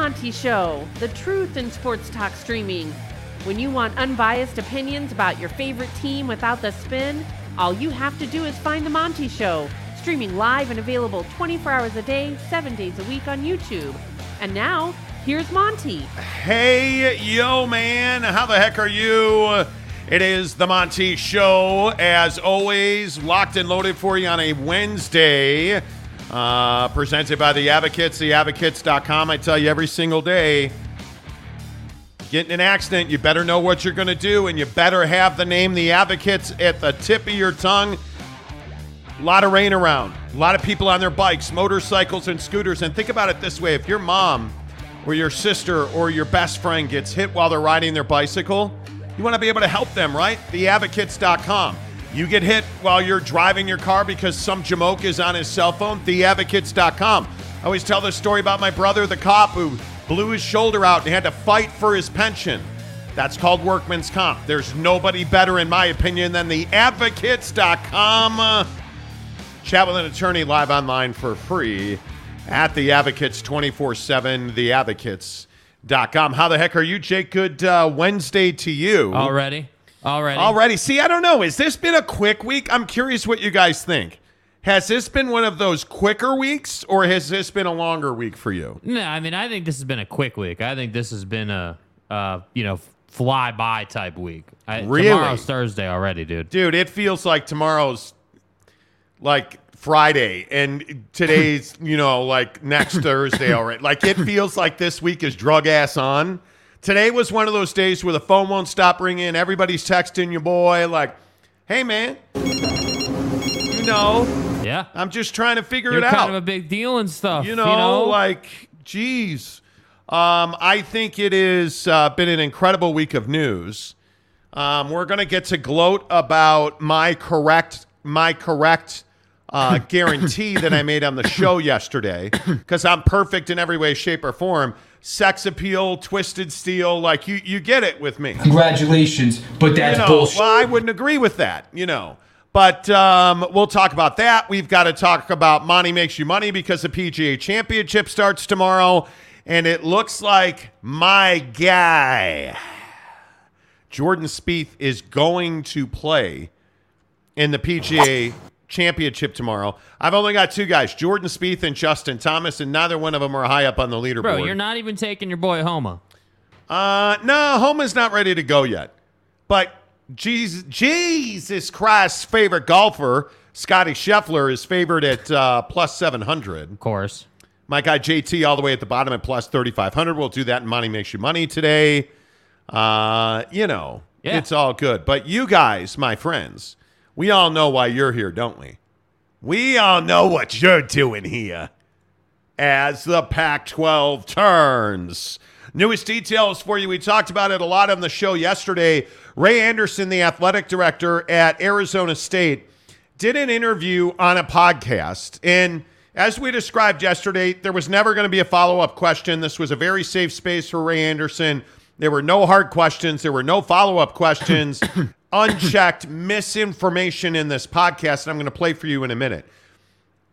Monty Show, the truth in sports talk streaming. When you want unbiased opinions about your favorite team without the spin, all you have to do is find The Monty Show, streaming live and available 24 hours a day, 7 days a week on YouTube. And now, here's Monty. Hey, yo, man. How the heck are you? It is the Monty Show, as always, locked and loaded for you on a Wednesday. Uh, presented by the Advocates, theadvocates.com. I tell you every single day, get in an accident, you better know what you're going to do, and you better have the name The Advocates at the tip of your tongue. A lot of rain around, a lot of people on their bikes, motorcycles, and scooters. And think about it this way if your mom or your sister or your best friend gets hit while they're riding their bicycle, you want to be able to help them, right? Theadvocates.com. You get hit while you're driving your car because some jamoke is on his cell phone, theadvocates.com. I always tell this story about my brother, the cop, who blew his shoulder out and had to fight for his pension. That's called workman's comp. There's nobody better, in my opinion, than theadvocates.com. Chat with an attorney live online for free at the Advocates 24 7, theadvocates.com. How the heck are you, Jake? Good uh, Wednesday to you. Already? Already? Already. See, I don't know. Has this been a quick week? I'm curious what you guys think. Has this been one of those quicker weeks or has this been a longer week for you? No, I mean, I think this has been a quick week. I think this has been a, uh, you know, fly by type week. I, Really? Tomorrow's Thursday already, dude. Dude, it feels like tomorrow's like Friday and today's, you know, like next Thursday already. Like it feels like this week is drug ass on. Today was one of those days where the phone won't stop ringing. Everybody's texting your boy, like, hey, man, you know, Yeah. I'm just trying to figure You're it kind out. of a big deal and stuff. you know, like, geez. Um, I think it has uh, been an incredible week of news. Um, we're going to get to gloat about my correct, my correct uh, guarantee that I made on the show yesterday because I'm perfect in every way, shape, or form. Sex appeal, twisted steel, like you, you get it with me Congratulations, but that's you know, bullshit. Well, I wouldn't agree with that, you know. But um, we'll talk about that. We've got to talk about Money Makes You Money because the PGA Championship starts tomorrow. And it looks like my guy, Jordan Spieth, is going to play in the PGA Championship tomorrow. I've only got two guys, Jordan Spieth and Justin Thomas, and neither one of them are high up on the leaderboard. Bro, you're not even taking your boy Homa. Uh, no, Homa's not ready to go yet. But Jesus, Jesus Christ's favorite golfer, Scotty Scheffler, is favored at uh, plus 700. Of course. My guy JT all the way at the bottom at plus 3,500. We'll do that in Money Makes You Money today. Uh, you know, Yeah. it's all good. But you guys, my friends, we all know why you're here, don't we? We all know what you're doing here as the Pac 12 turns. Newest details for you. We talked about it a lot on the show yesterday. Ray Anderson, the athletic director at Arizona State, did an interview on a podcast. And as we described yesterday, there was never going to be a follow up question. This was a very safe space for Ray Anderson. There were no hard questions, there were no follow up questions, unchecked misinformation in this podcast. And I'm going to play for you in a minute.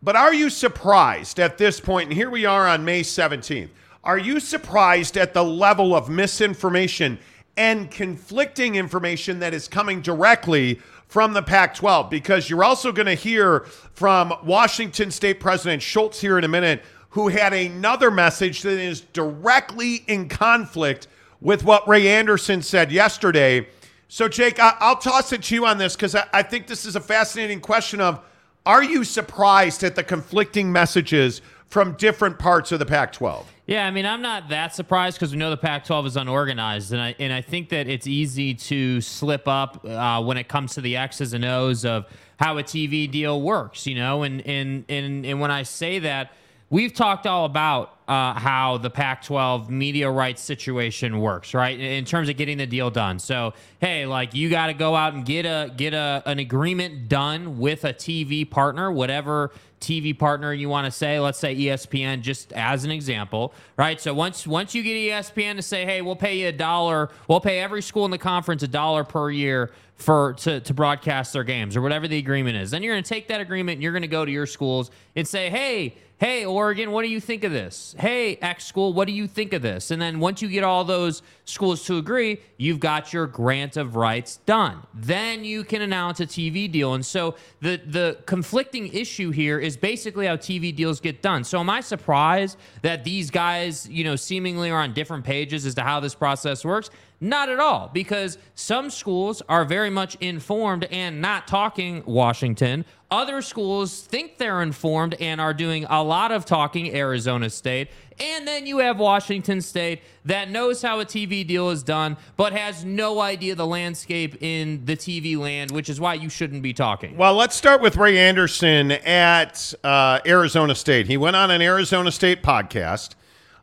But are you surprised at this point? And here we are on May 17th. Are you surprised at the level of misinformation and conflicting information that is coming directly from the Pac 12? Because you're also going to hear from Washington State President Schulz here in a minute, who had another message that is directly in conflict with what Ray Anderson said yesterday. So, Jake, I- I'll toss it to you on this because I-, I think this is a fascinating question of are you surprised at the conflicting messages from different parts of the Pac 12? Yeah, I mean, I'm not that surprised because we know the Pac-12 is unorganized, and I and I think that it's easy to slip up uh, when it comes to the X's and O's of how a TV deal works, you know. And and and and when I say that, we've talked all about uh, how the Pac-12 media rights situation works, right? In terms of getting the deal done. So, hey, like you got to go out and get a get a an agreement done with a TV partner, whatever TV partner you want to say. Let's say ESPN, just as an example, right? So once once you get ESPN to say, hey, we'll pay you a dollar, we'll pay every school in the conference a dollar per year for to, to broadcast their games or whatever the agreement is. Then you're going to take that agreement and you're going to go to your schools and say, hey, hey, Oregon, what do you think of this? Hey, X school, what do you think of this? And then once you get all those schools to agree, you've got your grant of rights done. Then you can announce a TV deal. And so the the conflicting issue here is basically how TV deals get done. So am I surprised that these guys, you know, seemingly are on different pages as to how this process works? Not at all, because some schools are very much informed and not talking Washington. Other schools think they're informed and are doing a lot of talking Arizona State. And then you have Washington State that knows how a TV deal is done, but has no idea the landscape in the TV land, which is why you shouldn't be talking. Well, let's start with Ray Anderson at uh, Arizona State. He went on an Arizona State podcast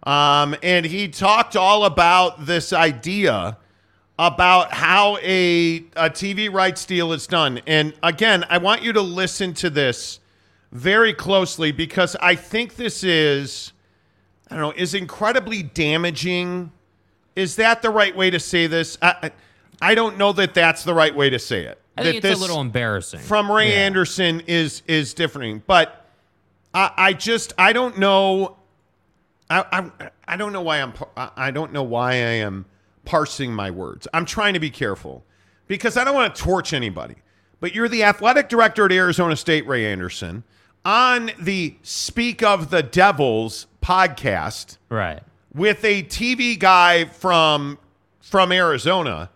um, and he talked all about this idea about how a, a TV rights deal is done. And again, I want you to listen to this very closely because I think this is, I don't know, is incredibly damaging. Is that the right way to say this? I, I don't know that that's the right way to say it. I think it's a little embarrassing. from Ray Yeah. Anderson is is differing, but I, I just I don't know. I, I I don't know why I'm I I don't know why I am parsing my words. I'm trying to be careful because I don't want to torch anybody. But you're the athletic director at Arizona State, Ray Anderson, on the Speak of the Devils podcast Right. with a TV guy from from Arizona.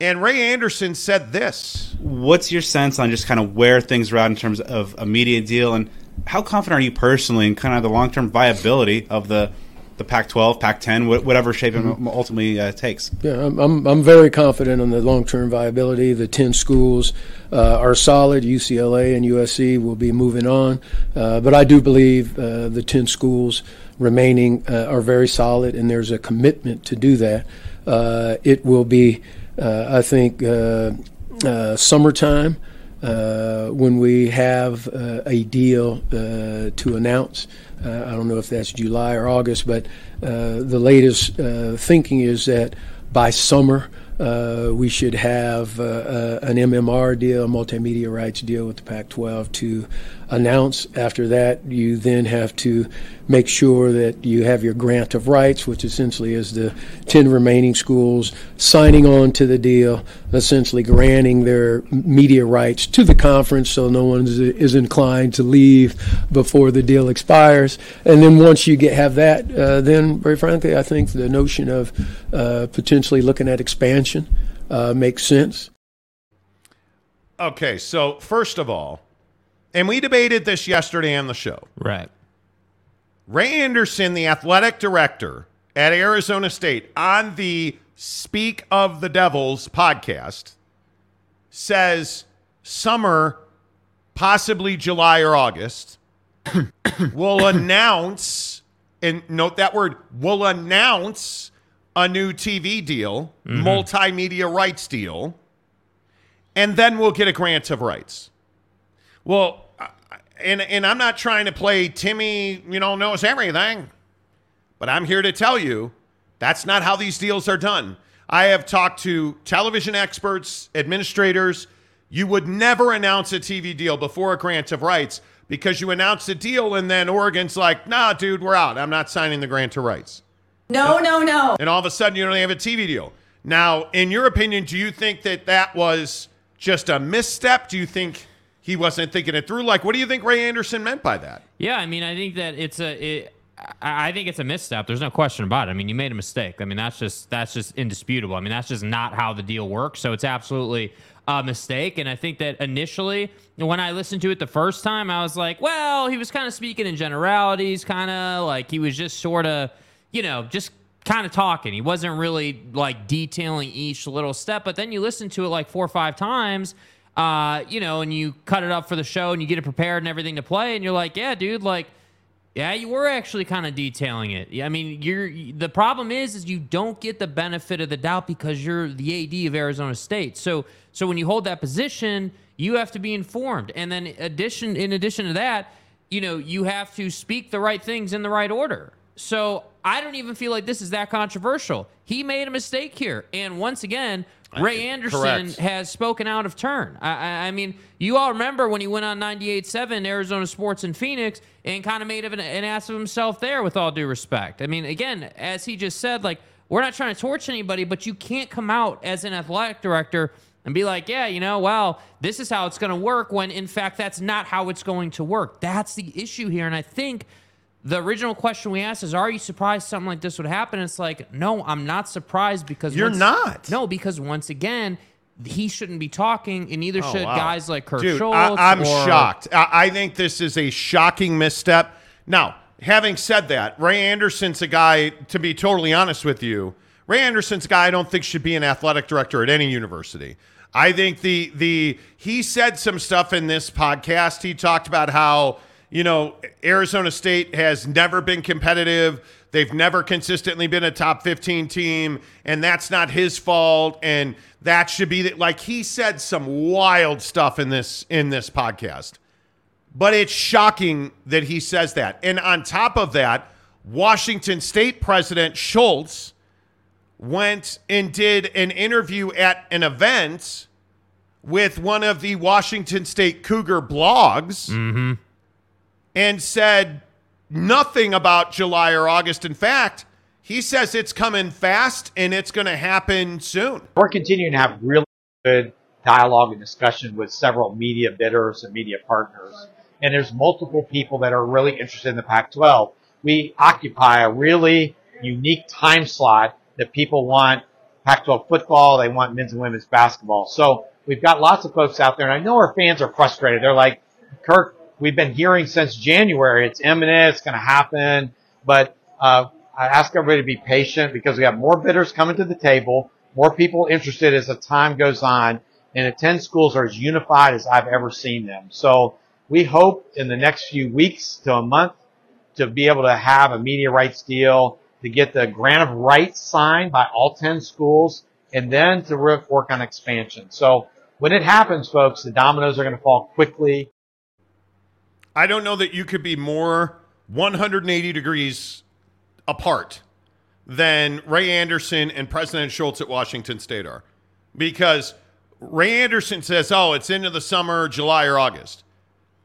And Ray Anderson said this. What's your sense on just kind of where things are at in terms of a media deal, and how confident are you personally in kind of the long term viability of the the Pac-12, Pac-10, wh- whatever shape it ultimately uh, takes? Yeah, I'm, I'm, I'm very confident on the long term viability. The 10 schools uh, are solid. UCLA and USC will be moving on. Uh, but I do believe uh, the 10 schools remaining uh, are very solid, and there's a commitment to do that. Uh, it will be, uh, I think, uh, uh, summertime. Uh, when we have uh, a deal uh, to announce. Uh, I don't know if that's July or August, but uh, the latest uh, thinking is that by summer we should have an MMR deal, a multimedia rights deal with the Pac-12 to announce. After that, you then have to make sure that you have your grant of rights, which essentially is the 10 remaining schools signing on to the deal, essentially granting their media rights to the conference so no one is, inclined to leave before the deal expires. And then once you get have that, uh, then very frankly, I think the notion of uh, potentially looking at expansion uh, makes sense. Okay, so first of all, and we debated this yesterday on the show. Right. Ray Anderson, the athletic director at Arizona State, on the Speak of the Devils podcast, says summer, possibly July or August, will announce, and note that word, will announce a new TV deal, mm-hmm. multimedia rights deal, and then we'll get a grant of rights. Well, and and I'm not trying to play Timmy, you know, knows everything, but I'm here to tell you that's not how these deals are done. I have talked to television experts, administrators. You would never announce a TV deal before a grant of rights because you announce a deal and then Oregon's like, nah, dude, we're out. I'm not signing the grant of rights. No, no, no. And all of a sudden, you don't have a TV deal. Now, in your opinion, do you think that that was just a misstep? Do you think he wasn't thinking it through? Like, what do you think Ray Anderson meant by that? Yeah, I mean, I think that it's a. It, I think it's a misstep. There's no question about it. I mean, you made a mistake. I mean, that's just that's just indisputable. I mean, that's just not how the deal works. So it's absolutely a mistake. And I think that initially, when I listened to it the first time, I was like, well, he was kind of speaking in generalities, kind of like he was just sort of, you know, just kind of talking. He wasn't really like detailing each little step. But then you listen to it like four or five times, uh, you know, and you cut it up for the show and you get it prepared and everything to play, and you're like, yeah, dude, like. Yeah, you were actually kind of detailing it. I mean, you're the problem is is you don't get the benefit of the doubt because you're the AD of Arizona State. So so when you hold that position, you have to be informed. And then addition in addition to that, you know, you have to speak the right things in the right order. So I don't even feel like this is that controversial. He made a mistake here. And once again, Ray Anderson correct. has spoken out of turn. I, I, I mean, you all remember when he went on 98.7 Arizona Sports in Phoenix and kind of made of an, an ass of himself there, with all due respect. I mean, again, as he just said, like, we're not trying to torch anybody, but you can't come out as an athletic director and be like, yeah, you know, well, this is how it's going to work when in fact that's not how it's going to work. That's the issue here. And I think the original question we asked is, are you surprised something like this would happen? And it's like, no, I'm not surprised because You're once- not. No, because once again, he shouldn't be talking, and neither Oh, should wow. guys like Kurt Dude, Schulz. I, am or- shocked. I, I think this is a shocking misstep. Now, having said that, Ray Anderson's a guy, to be totally honest with you, Ray Anderson's a guy I don't think should be an athletic director at any university. I think the the he said some stuff in this podcast. He talked about how, you know, Arizona State has never been competitive. They've never consistently been a top 15 team, and that's not his fault. And that should be the, like he said some wild stuff in this in this podcast. But it's shocking that he says that. And on top of that, Washington State President Schulz went and did an interview at an event with one of the Washington State Cougar blogs mm-hmm. And said nothing about July or August. In fact, he says it's coming fast and it's going to happen soon. We're continuing to have really good dialogue and discussion with several media bidders and media partners. And there's multiple people that are really interested in the Pac-12. We occupy a really unique time slot that people want Pac-12 football, they want men's and women's basketball. So we've got lots of folks out there, and I know our fans are frustrated. They're like, Kirk, we've been hearing since January, it's imminent, it's going to happen. But uh, I ask everybody to be patient because we have more bidders coming to the table, more people interested as the time goes on, and the 10 schools are as unified as I've ever seen them. So we hope in the next few weeks to a month to be able to have a media rights deal, to get the grant of rights signed by all 10 schools, and then to work on expansion. So when it happens, folks, the dominoes are going to fall quickly. I don't know that you could be more 180 degrees apart than Ray Anderson and President Schulz at Washington State are. Because Ray Anderson says, oh, it's into the summer, July or August.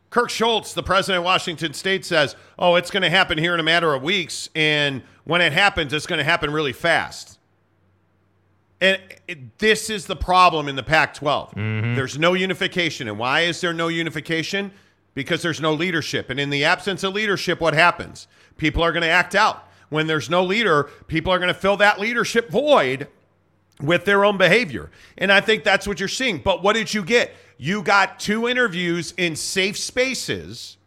Kirk Schulz, the president of Washington State, says, oh, it's going to happen here in a matter of weeks. And when it happens, it's going to happen really fast. And it, this is the problem in the Pac 12. Mm-hmm. There's no unification. And why is there no unification? Because there's no leadership. And in the absence of leadership, what happens? People are going to act out. When there's no leader, people are going to fill that leadership void with their own behavior. And I think that's what you're seeing. But what did you get? You got two interviews in safe spaces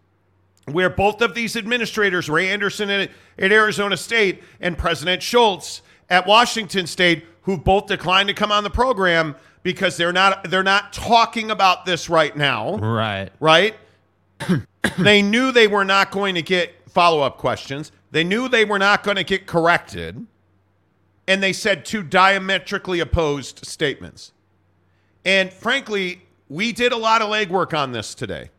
where both of these administrators, Ray Anderson at, at Arizona State and President Schulz at Washington State, who both declined to come on the program because they're not they're not talking about this right now Right. right? they knew they were not going to get follow up questions. They knew they were not going to get corrected. And they said two diametrically opposed statements. And frankly, we did a lot of legwork on this today.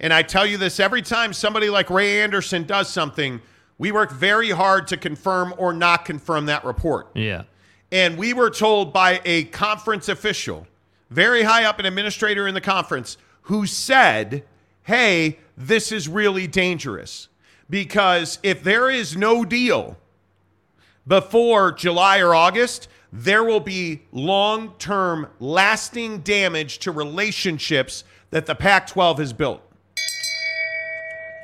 And I tell you this every time somebody like Ray Anderson does something, we work very hard to confirm or not confirm that report. Yeah. And we were told by a conference official, very high up, an administrator in the conference, who said, Hey, this is really dangerous. Because if there is no deal before July or August, there will be long term, lasting damage to relationships that the Pac 12 has built.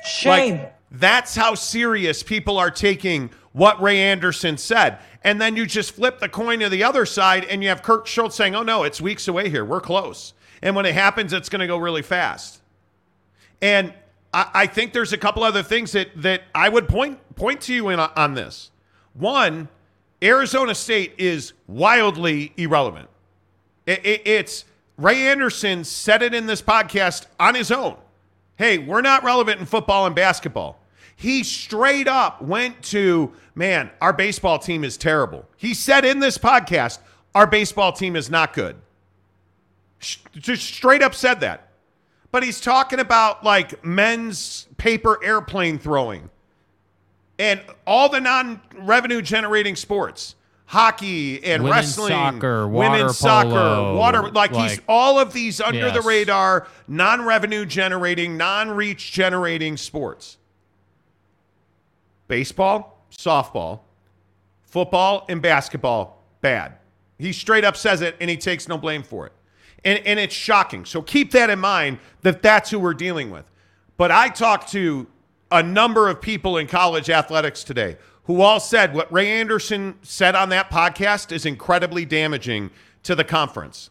Shame. Like, that's how serious people are taking what Ray Anderson said. And then you just flip the coin to the other side and you have Kirk Schulz saying, oh, no, it's weeks away here. We're close. And when it happens, it's going to go really fast. And I, I think there's a couple other things that, that I would point, point to you in, on this. One, Arizona State is wildly irrelevant. It, it, it's Ray Anderson said it in this podcast on his own. Hey, we're not relevant in football and basketball. He straight up went to, man, our baseball team is terrible. He said in this podcast, our baseball team is not good. Just straight up said that. But he's talking about like men's paper airplane throwing. and all the non-revenue generating sports, hockey and Women's wrestling, soccer, water women's polo, soccer, water like, he's all of these under the radar, non-revenue generating, non-reach generating sports. Baseball, softball, football, and basketball, bad. He straight up says it and he takes no blame for it. And, and it's shocking. So keep that in mind that that's who we're dealing with. But I talked to a number of people in college athletics today who all said what Ray Anderson said on that podcast is incredibly damaging to the conference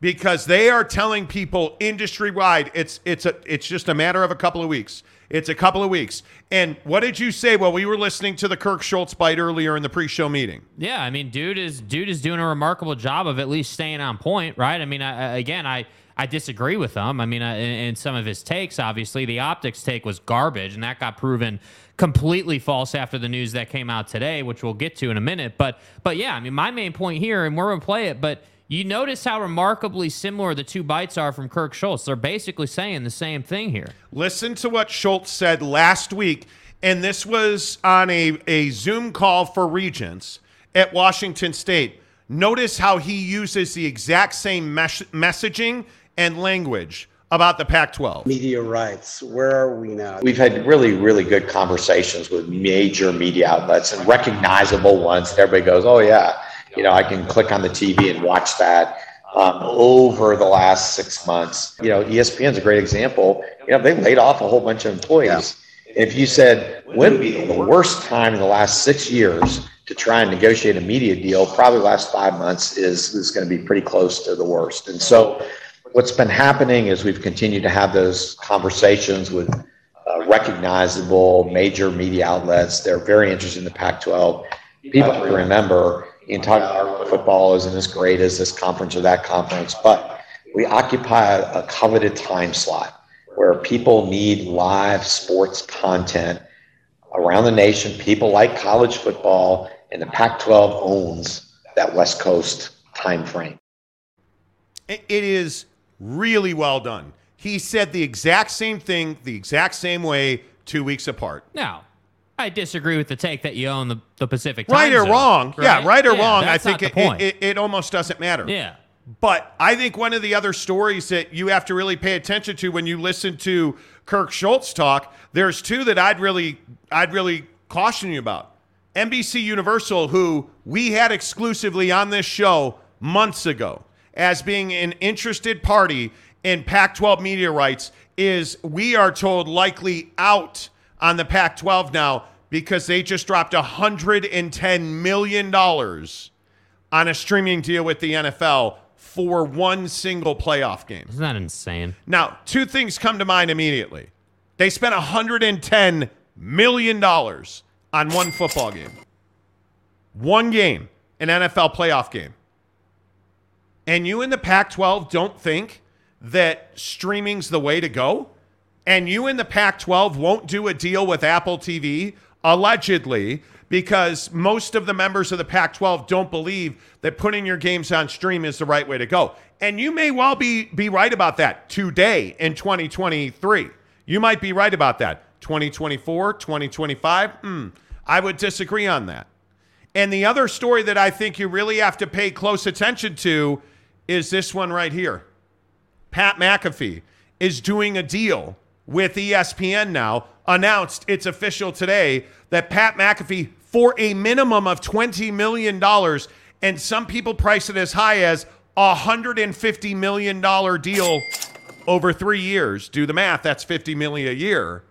because they are telling people industry wide it's it's a it's just a matter of a couple of weeks. It's a couple of weeks. And what did you say while we were listening to the Kirk Schulz bite earlier in the pre-show meeting? Yeah, I mean, dude is dude is doing a remarkable job of at least staying on point, right? I mean, I, again, I I disagree with him. I mean, I, in some of his takes, obviously, the optics take was garbage, and that got proven completely false after the news that came out today, which we'll get to in a minute. But but yeah, I mean, my main point here, and we're gonna play it, but. You notice how remarkably similar the two bites are from Kirk Schulz. They're basically saying the same thing here. Listen to what Schulz said last week, and this was on a, a Zoom call for Regents at Washington State. Notice how he uses the exact same mes- messaging and language about the Pac 12. media rights. Where are we now? We've had really, really good conversations with major media outlets and recognizable ones that everybody goes, oh, yeah, you know, I can click on the TV and watch that. Um, over the last six months, you know, E ESPN's a great example. You know, they laid off a whole bunch of employees. If you said, when would be the worst time in the last six years to try and negotiate a media deal, probably the last five months is, is going to be pretty close to the worst. And so what's been happening is we've continued to have those conversations with uh, recognizable major media outlets. They're very interested in the Pac 12. People have to remember, you can talk about football isn't as great as this conference or that conference, but we occupy a, a coveted time slot where people need live sports content around the nation. People like college football, and the Pac 12 owns that West Coast time frame. It it is really well done. He said the exact same thing, the exact same way, two weeks apart. Now, I disagree with the take that you own the, the Pacific Right or Zone, wrong. Yeah, right or wrong. I think it, it, it almost doesn't matter. yeah. But I think one of the other stories that you have to really pay attention to when you listen to Kirk Schulz talk, there's two that I'd really I'd really caution you about. NBC Universal, who we had exclusively on this show months ago as being an interested party in Pac 12 media rights, is we are told likely out on the Pac 12 now because they just dropped $110 million on a streaming deal with the NFL for one single playoff game. Isn't that insane? Now, two things come to mind immediately. They spent $110 million on one football game, one game, an NFL playoff game. And you in the Pac 12 don't think that streaming's the way to go? And you in the Pac 12 won't do a deal with Apple TV, allegedly, because most of the members of the Pac 12 don't believe that putting your games on stream is the right way to go. And you may well be, be right about that today in 2023. You might be right about that. 2024, 2025, hmm, I would disagree on that. And the other story that I think you really have to pay close attention to is this one right here. Pat McAfee is doing a deal with ESPN now. Announced it's official today that Pat McAfee, for a minimum of $20 million, and some people price it as high as a $150 million deal over three years. Do the math, that's 50 million a year.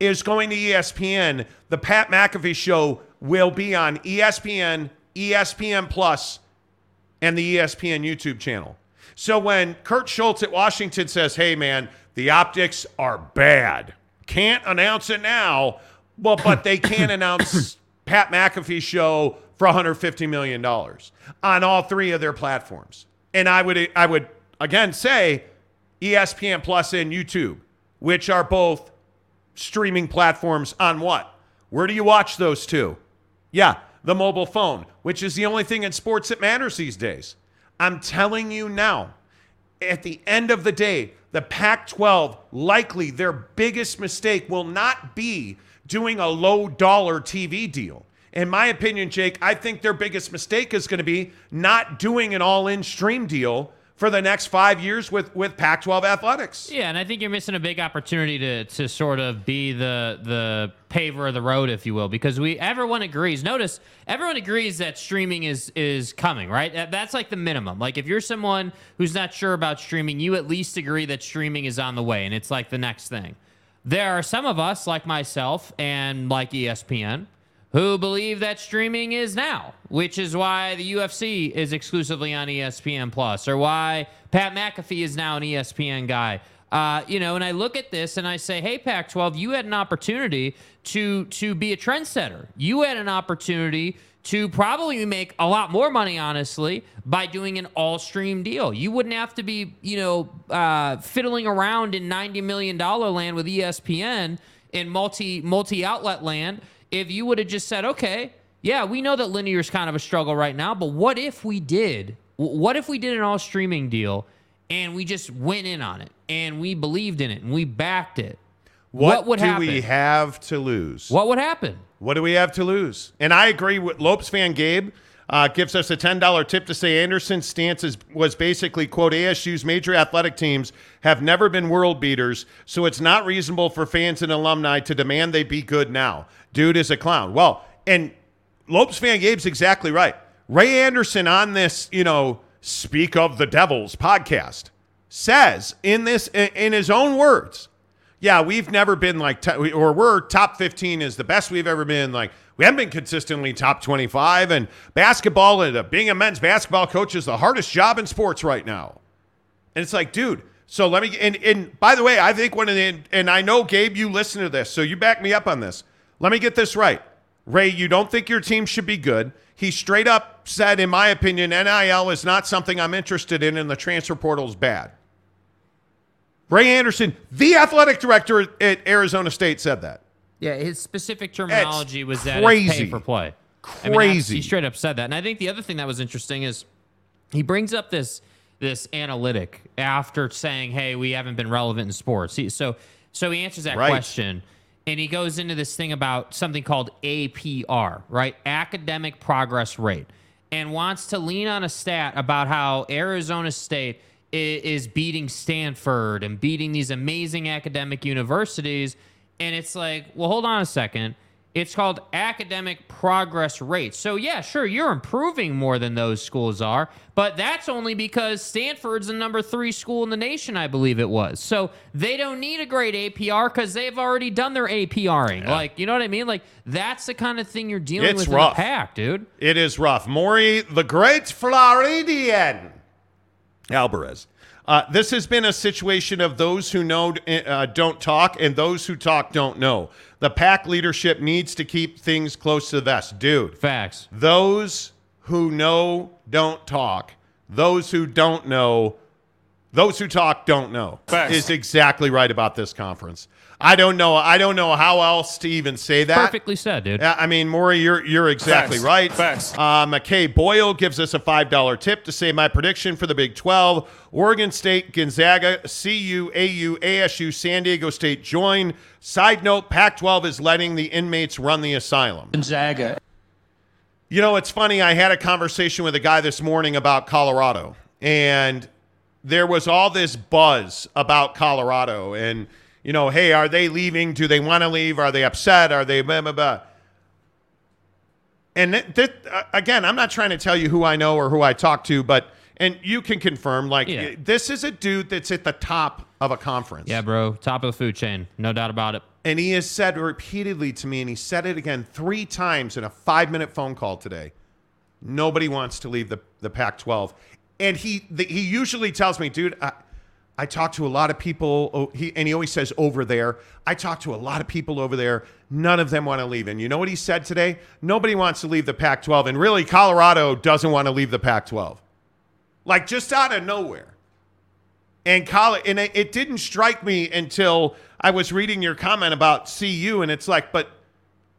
Is going to ESPN. The Pat McAfee show will be on ESPN, ESPN Plus, and the ESPN YouTube channel. So when Kurt Schulz at Washington says, hey, man, the optics are bad, can't announce it now, well, but they can announce Pat McAfee's show for $150 million on all three of their platforms. And I would, I would again say ESPN Plus and YouTube, which are both streaming platforms on what? Where do you watch those two? Yeah, the mobile phone, which is the only thing in sports that matters these days. I'm telling you now, at the end of the day, the Pac 12, likely their biggest mistake will not be doing a low dollar TV deal. In my opinion, Jake, I think their biggest mistake is going to be not doing an all in stream deal for the next five years with, with Pac 12 athletics. Yeah, and I think you're missing a big opportunity to to sort of be the the paver of the road, if you will, because we everyone agrees. Notice everyone agrees that streaming is is coming, right? That's like the minimum. Like if you're someone who's not sure about streaming, you at least agree that streaming is on the way, and it's like the next thing. There are some of us, like myself and like ESPN, who believe that streaming is now, which is why the UFC is exclusively on ESPN Plus, or why Pat McAfee is now an ESPN guy. Uh, you know, and I look at this and I say, "Hey, Pac-12, you had an opportunity to to be a trendsetter. You had an opportunity to probably make a lot more money, honestly, by doing an all-stream deal. You wouldn't have to be, you know, uh, fiddling around in ninety million dollar land with ESPN in multi multi outlet land." If you would have just said, okay, yeah, we know that linear is kind of a struggle right now, but what if we did? What if we did an all streaming deal and we just went in on it and we believed in it and we backed it? What, would happen? What do happen? we have to lose? What would happen? What do we have to lose? And I agree with Lopes fan Gabe. Uh, gives us a $10 tip to say Anderson's stance is, was basically, quote, ASU's major athletic teams have never been world beaters, so it's not reasonable for fans and alumni to demand they be good now. Dude is a clown. Well, and Lopes fan Gabe's exactly right. Ray Anderson on this, you know, Speak of the Devils podcast says in this, in his own words, yeah, we've never been like, or we're top 15 is the best we've ever been. Like, we haven't been consistently top 25. And basketball, and uh, being a men's basketball coach is the hardest job in sports right now. And it's like, dude, so let me, and, and by the way, I think one of the, and I know, Gabe, you listen to this, so you back me up on this. Let me get this right. Ray, you don't think your team should be good. He straight up said, in my opinion, NIL is not something I'm interested in, and the transfer portal is bad. Ray Anderson, the athletic director at Arizona State, said that. Yeah, his specific terminology was that crazy. it's pay for play. I mean, Crazy. he straight up said that. And I think the other thing that was interesting is he brings up this this analytic after saying, "Hey, we haven't been relevant in sports." He, so so he answers that Right. question and he goes into this thing about something called APR, right? Academic progress rate. And wants to lean on a stat about how Arizona State is beating Stanford and beating these amazing academic universities and it's like, well, hold on a second. It's called academic progress rate. So, yeah, sure, you're improving more than those schools are, but that's only because Stanford's the number three school in the nation, I believe it was. So, they don't need a great APR because they've already done their APRing. Like, you know what I mean? Like, that's the kind of thing you're dealing It's with rough. in the pack, dude. It is rough. Maury, the great Floridian. Alvarez. Uh, this has been a situation of those who know uh, don't talk and those who talk don't know. The pack leadership needs to keep things close to the vest. Dude, Facts. those who know don't talk. Those who don't know, those who talk don't know. Facts. Is exactly right about this conference. I don't know. I don't know how else to even say that. Perfectly said, dude. Yeah, I mean, Maury, you're you're exactly Facts. right. Facts. Uh, McKay Boyle gives us a five dollar tip to say my prediction for the Big Twelve: Oregon State, Gonzaga, CU, AU, ASU, San Diego State join. Side note: Pac-12 is letting the inmates run the asylum. Gonzaga. You know, it's funny. I had a conversation with a guy this morning about Colorado, and there was all this buzz about Colorado. And, you know, hey, are they leaving? Do they want to leave? Are they upset? Are they blah, blah, blah? And th- th- again, I'm not trying to tell you who I know or who I talk to, but, and you can confirm, like, Yeah. this is a dude that's at the top of a conference. Yeah, bro. Top of the food chain. No doubt about it. And he has said repeatedly to me, and he said it again three times in a five minute phone call today. Nobody wants to leave the, the Pac 12. And he the, he usually tells me, dude, I, I talk to a lot of people, he, and he always says over there. I talk to a lot of people over there. None of them want to leave. And you know what he said today? Nobody wants to leave the Pac 12. And really, Colorado doesn't want to leave the Pac 12. Like just out of nowhere. And college, and it, it didn't strike me until I was reading your comment about CU, and it's like, but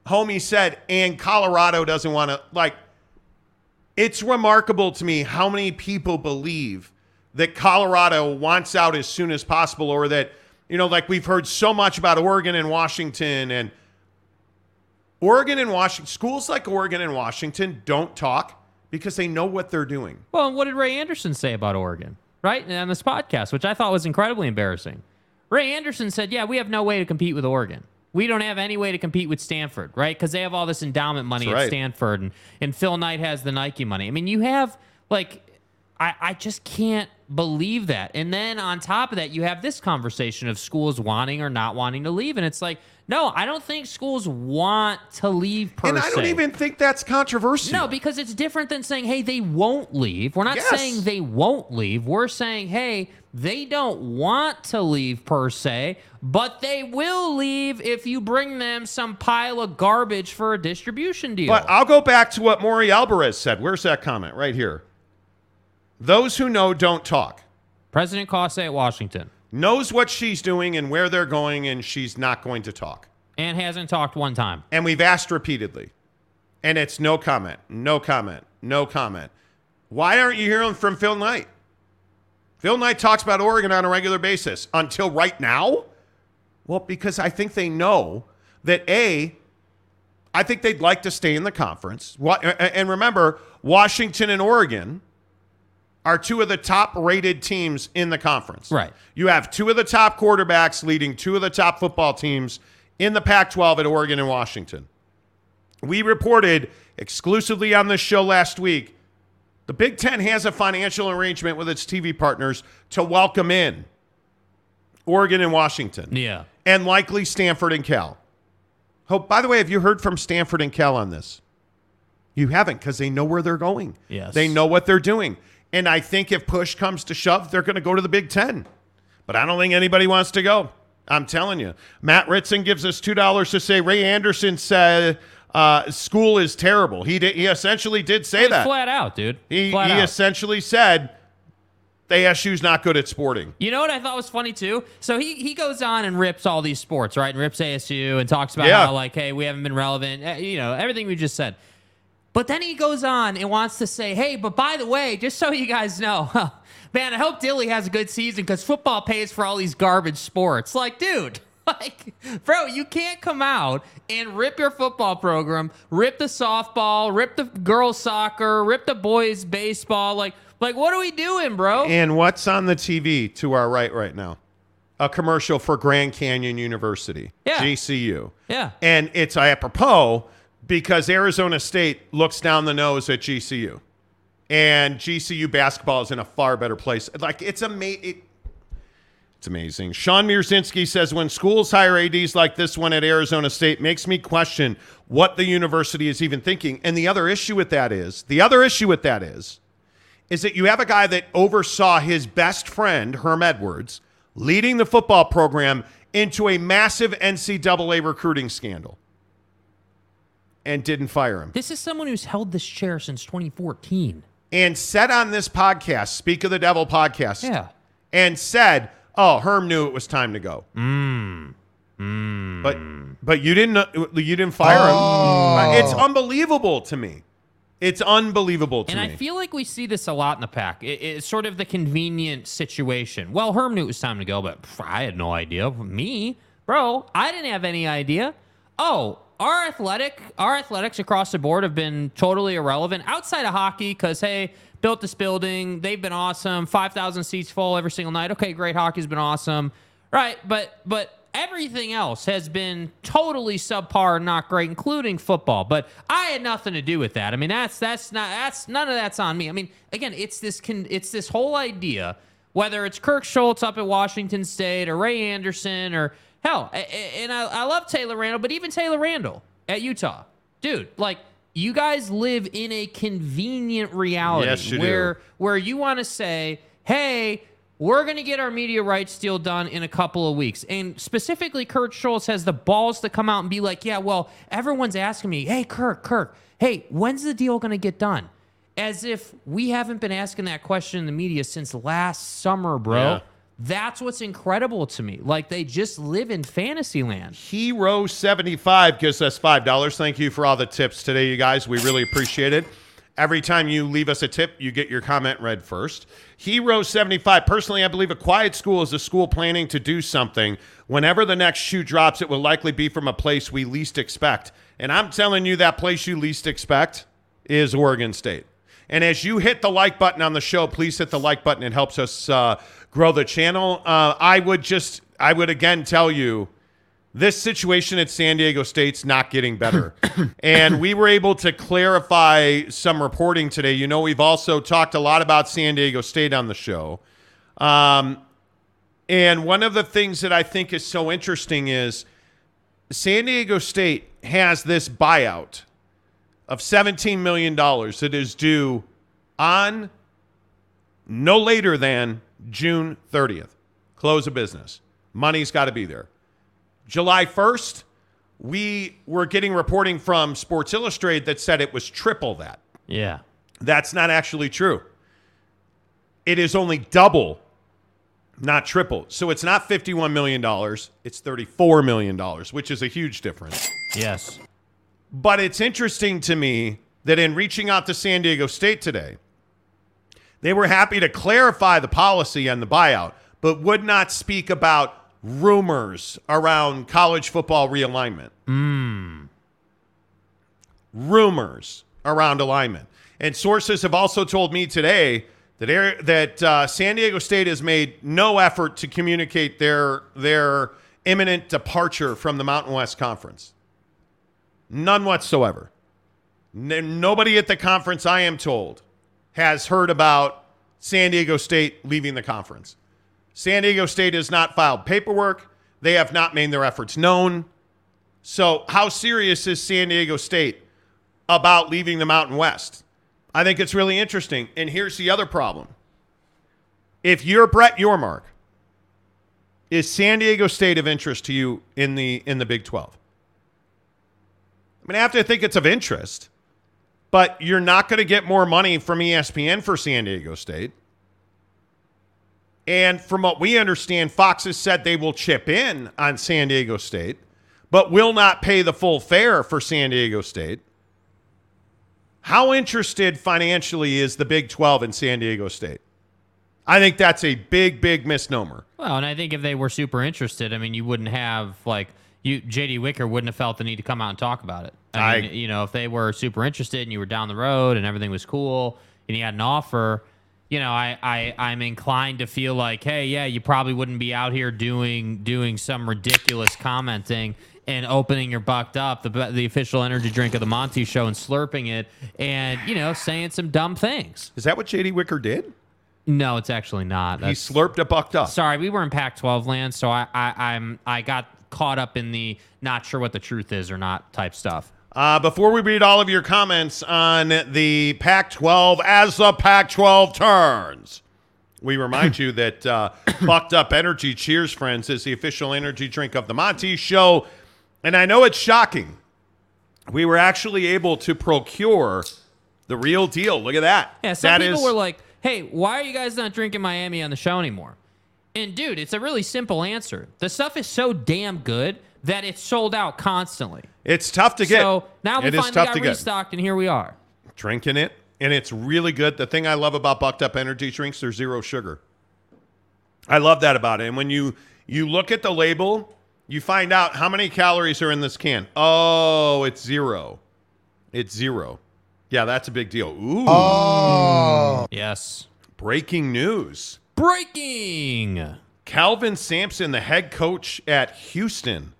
homie said, and Colorado doesn't want to like. It's remarkable to me how many people believe that Colorado wants out as soon as possible, or that you know, like we've heard so much about Oregon and Washington, and Oregon and Washington, schools like Oregon and Washington don't talk because they know what they're doing. Well, and what did Ray Anderson say about Oregon, right? On this podcast, which I thought was incredibly embarrassing. Ray Anderson said, Yeah, we have no way to compete with Oregon. We don't have any way to compete with Stanford, right? Because they have all this endowment money That's at. Stanford, and, and Phil Knight has the Nike money. I mean, you have, like, I, I just can't believe that. And then on top of that, you have this conversation of schools wanting or not wanting to leave. And it's like, no, I don't think schools want to leave per and I don't se. even think that's controversial. No, because it's different than saying, hey, they won't leave. We're not Yes. saying they won't leave. We're saying, hey, they don't want to leave per se, but they will leave if you bring them some pile of garbage for a distribution deal. But I'll go back to what Maury Alvarez said. Where's that comment? Right here. Those who know don't talk. President Cauce at Washington Knows what she's doing and where they're going, and she's not going to talk. and hasn't talked one time. And we've asked repeatedly. And it's no comment, no comment, no comment. Why aren't you hearing from Phil Knight? Phil Knight talks about Oregon on a regular basis until right now? Well, because I think they know that A, I think they'd like to stay in the conference. And remember, Washington and Oregon are two of the top rated teams in the conference. Right. You have two of the top quarterbacks leading two of the top football teams in the Pac 12 at Oregon and Washington. We reported exclusively on this show last week the Big Ten has a financial arrangement with its TV partners to welcome in Oregon and Washington Yeah. and likely Stanford and Cal. Oh, by the way, have you heard from Stanford and Cal on this? You haven't because they know where they're going. Yes. They know what they're doing. And I think if push comes to shove, they're going to go to the Big Ten. But I don't think anybody wants to go. I'm telling you. Matt Ritson gives us $2 to say Ray Anderson said uh, school is terrible. He, did, he essentially did say It's that. flat out, dude. He, flat he out. essentially said ASU's not good at sporting. You know what I thought was funny too? So he he goes on and rips all these sports, right? And rips ASU and talks about Yeah. how like, hey, we haven't been relevant. eh, You know, everything we just said. But then he goes on and wants to say, hey, but by the way, just so you guys know, man, I hope Dilly has a good season because football pays for all these garbage sports. Like, dude. Like, bro, you can't come out and rip your football program, rip the softball, rip the girls soccer, rip the boys baseball. Like, like what are we doing, bro? And what's on the TV to our right right now? A commercial for Grand Canyon University, Yeah. GCU. Yeah. And it's apropos because Arizona State looks down the nose at GCU. And GCU basketball is in a far better place. Like it's ama- it, it's amazing. Sean Mierzinski says when schools hire ADs like this one at Arizona State makes me question what the university is even thinking. And the other issue with that is, the other issue with that is is that you have a guy that oversaw his best friend, Herm Edwards, leading the football program into a massive NCAA recruiting scandal and didn't fire him. This is someone who's held this chair since 2014. And said on this podcast, Speak of the Devil podcast, Yeah. and said, "Oh, Herm knew it was time to go." Mm. But but you didn't you didn't fire him. It's unbelievable to me. It's unbelievable to And me. I feel like we see this a lot in the pack. It, it's sort of the convenient situation. Well, Herm knew it was time to go, but I had no idea. Me, bro, I didn't have any idea. Oh, our athletic, our athletics across the board have been totally irrelevant outside of hockey. Because hey, built this building, they've been awesome. Five thousand seats full every single night. Okay, great. Hockey's been awesome, right? But but everything else has been totally subpar, not great, including football. But I had nothing to do with that. I mean, that's that's not that's none of that's on me. I mean, again, it's this can it's this whole idea. Whether it's Kirk Schulz up at Washington State or Ray Anderson or hell, and I, I love Taylor Randall, but even Taylor Randall at Utah, dude, like you guys live in a convenient reality Yes, you do. where where you want to say, hey, we're going to get our media rights deal done in a couple of weeks. And specifically, Kurt Schulz has the balls to come out and be like, yeah, well, everyone's asking me, hey, Kirk, Kirk, hey, when's the deal going to get done? As if we haven't been asking that question in the media since last summer, bro. Yeah. That's what's incredible to me. Like they just live in fantasy land. Hero75 gives us $5. Thank you for all the tips today, you guys. We really appreciate it. Every time you leave us a tip, you get your comment read first. Hero 75. Personally, I believe a quiet school is a school planning to do something. Whenever the next shoe drops, it will likely be from a place we least expect. And I'm telling you, that place you least expect is Oregon State. And as you hit the like button on the show, please hit the like button. It helps us uh, grow the channel. Uh, I would just, I would again tell you, this situation at San Diego State's not getting better. and we were able to clarify some reporting today. You know, we've also talked a lot about San Diego State on the show. Um, and one of the things that I think is so interesting is San Diego State has this buyout of $17 million that is due on no later than June 30th. Close of business. Money's got to be there. July 1st, we were getting reporting from Sports Illustrated that said it was triple that. Yeah. That's not actually true. It is only double, not triple. So it's not $51 million, it's $34 million, which is a huge difference. Yes. But it's interesting to me that in reaching out to San Diego State today, they were happy to clarify the policy on the buyout, but would not speak about rumors around college football realignment. Rumors around alignment. And sources have also told me today that Air, that uh, San Diego State has made no effort to communicate their their imminent departure from the Mountain West Conference. None whatsoever. N- nobody at the conference, I am told, has heard about San Diego State leaving the conference. San Diego State has not filed paperwork. They have not made their efforts known. So, how serious is San Diego State about leaving the Mountain West? I think it's really interesting. And here's the other problem. If you're Brett Yormark, is San Diego State of interest to you in the in the Big 12? I mean, I have to think it's of interest, but you're not going to get more money from ESPN for San Diego State. And from what we understand, Fox has said they will chip in on San Diego State, but will not pay the full fare for San Diego State. How interested financially is the Big 12 in San Diego State? I think that's a big, big misnomer. Well, and I think if they were super interested, I mean, you wouldn't have like you JD Wicker wouldn't have felt the need to come out and talk about it. I, mean, I- you know, if they were super interested and you were down the road and everything was cool and you had an offer, you know, I, I I'm inclined to feel like, hey, yeah, you probably wouldn't be out here doing doing some ridiculous commenting and opening your bucked up the the official energy drink of the Monty show and slurping it and you know saying some dumb things. Is that what JD Wicker did? No, it's actually not. He slurped a bucked up. Sorry, we were in Pac-12 land, so I, I I'm I got caught up in the not sure what the truth is or not type stuff. Uh, before we read all of your comments on the Pac 12 as the Pac 12 turns, we remind you that uh, Bucked Up Energy Cheers Friends is the official energy drink of the Monty Show. And I know it's shocking. We were actually able to procure the real deal. Look at that. Yeah, some That people is- were like, "Hey, why are you guys not drinking Miami on the show anymore?" And dude, it's a really simple answer. The stuff is so damn good that it's sold out constantly. it's tough to get. So now we It is finally tough got to get. restocked, and here we are. drinking it, and it's really good. The thing I love about Bucked Up Energy drinks, they're zero sugar. I love that about it. And when you you look at the label, you find out how many calories are in this can. Oh, it's zero. It's zero. Yeah, that's a big deal. Ooh. Oh. Yes. Breaking news. Breaking. Kelvin Sampson, the head coach at Houston,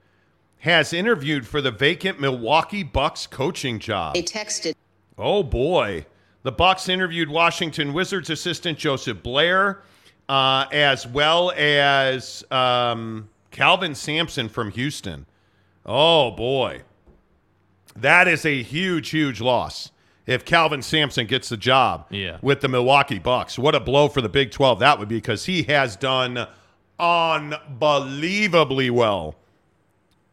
has interviewed for the vacant Milwaukee Bucks coaching job. They texted. Oh boy, the Bucks interviewed Washington Wizards assistant Joseph Blair, uh, as well as um, Kelvin Sampson from Houston. Oh boy, that is a huge, huge loss. If Kelvin Sampson gets the job Yeah. with the Milwaukee Bucks, what a blow for the Big 12 that would be because he has done unbelievably well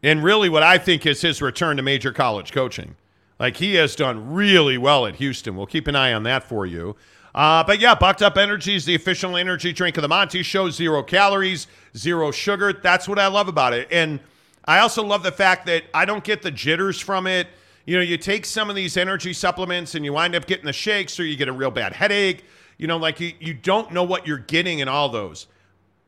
and really what I think is his return to major college coaching. Like he has done really well at Houston. We'll keep an eye on that for you. Uh, but yeah, Bucked Up Energy is the official energy drink of the Monty Show. Zero calories, zero sugar. That's what I love about it. And I also love the fact that I don't get the jitters from it. You know, you take some of these energy supplements and you wind up getting the shakes or you get a real bad headache. You know, like you, you don't know what you're getting in all those.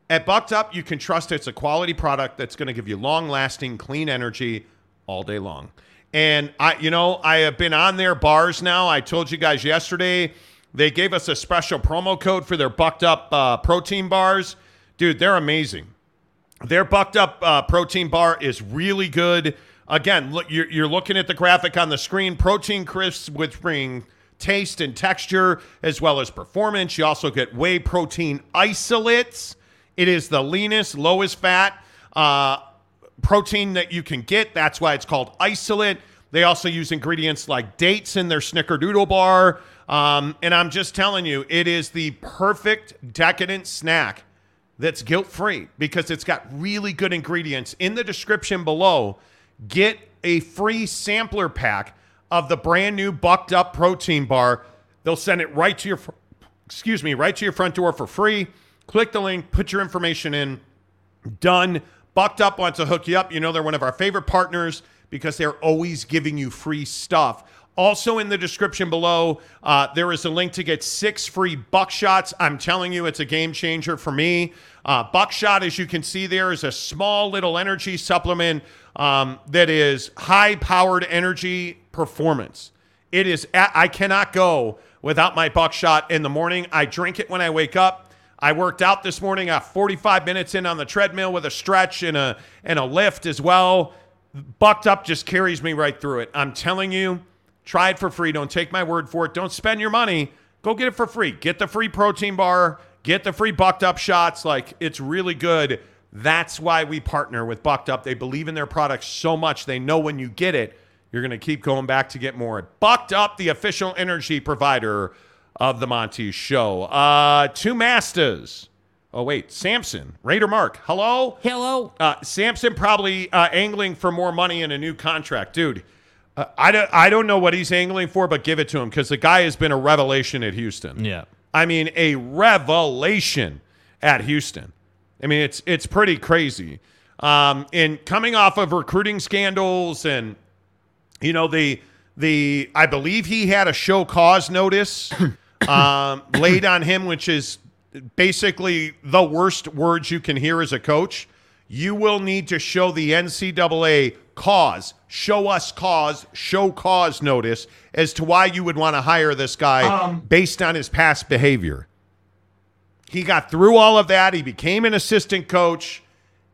At Bucked Up, you can trust it's a quality product that's going to give you long lasting, clean energy all day long. And I, you know, I have been on their bars now. I told you guys yesterday they gave us a special promo code for their Bucked Up uh, protein bars. Dude, they're amazing. Their Bucked Up uh, protein bar is really good. Again, look, you're, you're looking at the graphic on the screen. Protein crisps with bring taste and texture as well as performance. You also get whey protein isolates. It is the leanest, lowest fat uh, protein that you can get. That's why it's called isolate. They also use ingredients like dates in their snickerdoodle bar. Um, and I'm just telling you, it is the perfect decadent snack that's guilt free because it's got really good ingredients. In the description below, get a free sampler pack of the brand new bucked up protein bar. They'll send it right to your excuse me, right to your front door for free. Click the link, put your information in. Done. Bucked up wants to hook you up. You know they're one of our favorite partners because they're always giving you free stuff. Also in the description below, uh, there is a link to get six free buckshots. I'm telling you, it's a game changer for me. Uh, buckshot, as you can see there, is a small little energy supplement um, that is high powered energy performance. It is, I cannot go without my buckshot in the morning. I drink it when I wake up. I worked out this morning, got 45 minutes in on the treadmill with a stretch and a, and a lift as well. Bucked up just carries me right through it. I'm telling you, try it for free. Don't take my word for it. Don't spend your money. Go get it for free. Get the free protein bar, get the free bucked up shots. Like, it's really good. That's why we partner with Bucked Up. They believe in their products so much. They know when you get it, you're going to keep going back to get more. Bucked Up, the official energy provider of the Monty Show. Uh, two masters. Oh, wait. Sampson, Raider Mark. Hello? Hello. Uh, Sampson probably uh, angling for more money in a new contract. Dude, uh, I, don't, I don't know what he's angling for, but give it to him because the guy has been a revelation at Houston. Yeah. I mean, a revelation at Houston. I mean, it's it's pretty crazy. Um, and coming off of recruiting scandals, and you know the the I believe he had a show cause notice um, laid on him, which is basically the worst words you can hear as a coach. You will need to show the NCAA cause, show us cause, show cause notice as to why you would want to hire this guy Um, based on his past behavior. He got through all of that. He became an assistant coach,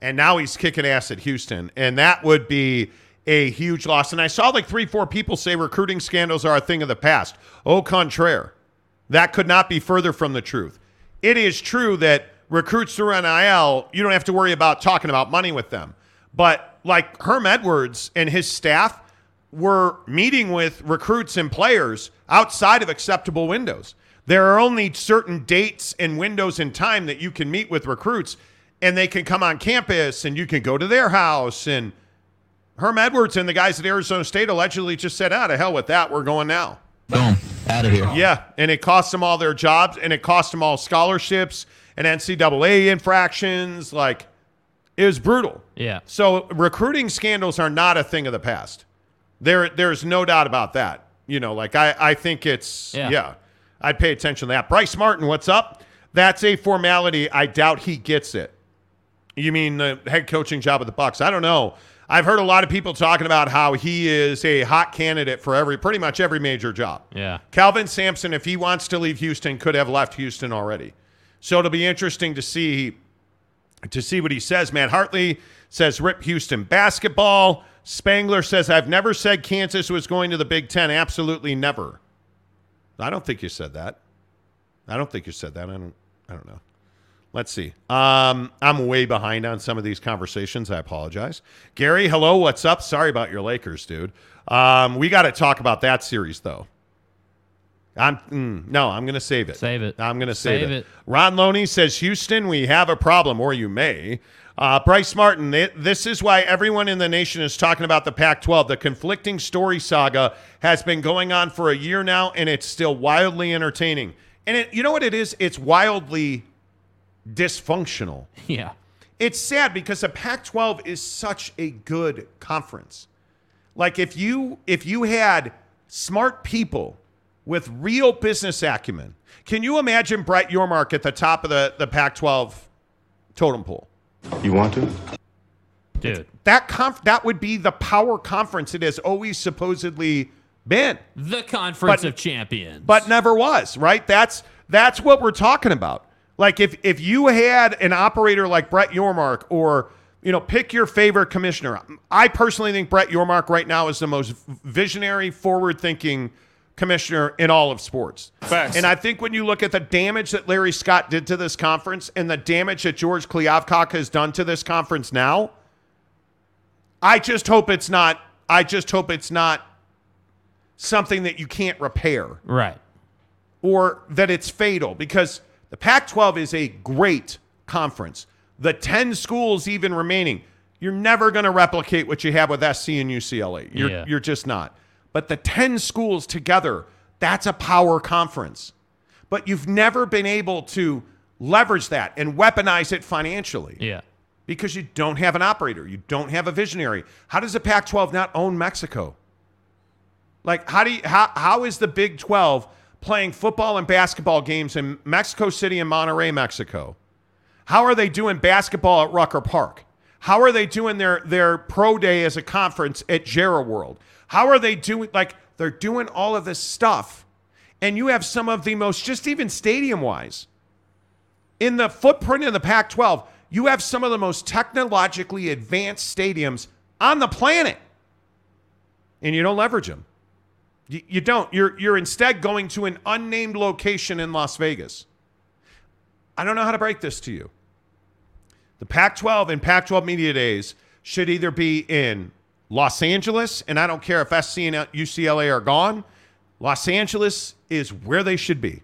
and now he's kicking ass at Houston. And that would be a huge loss. And I saw like three, four people say recruiting scandals are a thing of the past. Au contraire, that could not be further from the truth. It is true that recruits through NIL, you don't have to worry about talking about money with them. But like Herm Edwards and his staff were meeting with recruits and players outside of acceptable windows. There are only certain dates and windows in time that you can meet with recruits, and they can come on campus and you can go to their house. And Herm Edwards and the guys at Arizona State allegedly just said, "Ah, to hell with that. We're going now." Boom. Out of here. Yeah, and it cost them all their jobs, and it cost them all scholarships and NCAA infractions. Like, it was brutal. Yeah. So recruiting scandals are not a thing of the past. There, there's no doubt about that. You know, like I, I think it's Yeah. yeah. I'd pay attention to that. Bryce Martin, what's up? That's a formality. I doubt he gets it. You mean the head coaching job of the Bucks? I don't know. I've heard a lot of people talking about how he is a hot candidate for every pretty much every major job. Yeah. Kelvin Sampson, if he wants to leave Houston, could have left Houston already. So it'll be interesting to see to see what he says. Matt Hartley says rip Houston basketball. Spangler says I've never said Kansas was going to the Big Ten. Absolutely never. I don't think you said that. I don't think you said that. I don't. I don't know. Let's see. Um, I'm way behind on some of these conversations. I apologize. Gary, hello. What's up? Sorry about your Lakers, dude. Um, we got to talk about that series though. I'm mm, no, I'm going to save it. Save it. I'm going to save, Save it. it. Ron Loney says, Houston, we have a problem, or you may. Uh, Bryce Martin, th- this is why everyone in the nation is talking about the Pac 12. The conflicting story saga has been going on for a year now, and it's still wildly entertaining. And it, you know what it is? It's wildly dysfunctional. Yeah. It's sad because the Pac 12 is such a good conference. Like if you if you had smart people with real business acumen, can you imagine Brett Yormark at the top of the, the Pac-12 totem pole? You want to? Dude, That conf- that would be the power conference it has always supposedly been. the conference But- of champions. but never was, right? That's that's what we're talking about. Like if if you had an operator like Brett Yormark or you know, pick your favorite commissioner. I personally think Brett Yormark right now is the most visionary, forward-thinking commissioner in all of sports. Facts. And I think when you look at the damage that Larry Scott did to this conference and the damage that George Kliavkoff has done to this conference now, I just hope it's not I just hope it's not something that you can't repair right. or that it's fatal because the Pac 12 is a great conference. The 10 schools even remaining, you're never going to replicate what you have with SC and UCLA. You're, Yeah. you're just not. But the 10 schools together, that's a power conference. But you've never been able to leverage that and weaponize it financially Yeah. because you don't have an operator, you don't have a visionary. How does the Pac-12 not own Mexico? Like how do you how how is the Big 12 playing football and basketball games in Mexico City and Monterrey, Mexico? How are they doing basketball at Rucker Park? How are they doing their their pro day as a conference at Jerry World? How are they doing like they're doing all of this stuff and you have some of the most just even stadium wise in the footprint of the Pac 12, you have some of the most technologically advanced stadiums on the planet. And you don't leverage them. You, don't. You're, you're instead going to an unnamed location in Las Vegas. I don't know how to break this to you. The Pac 12 and Pac 12 Media Days should either be in Los Angeles, and I don't care if SC and UCLA are gone. Los Angeles is where they should be.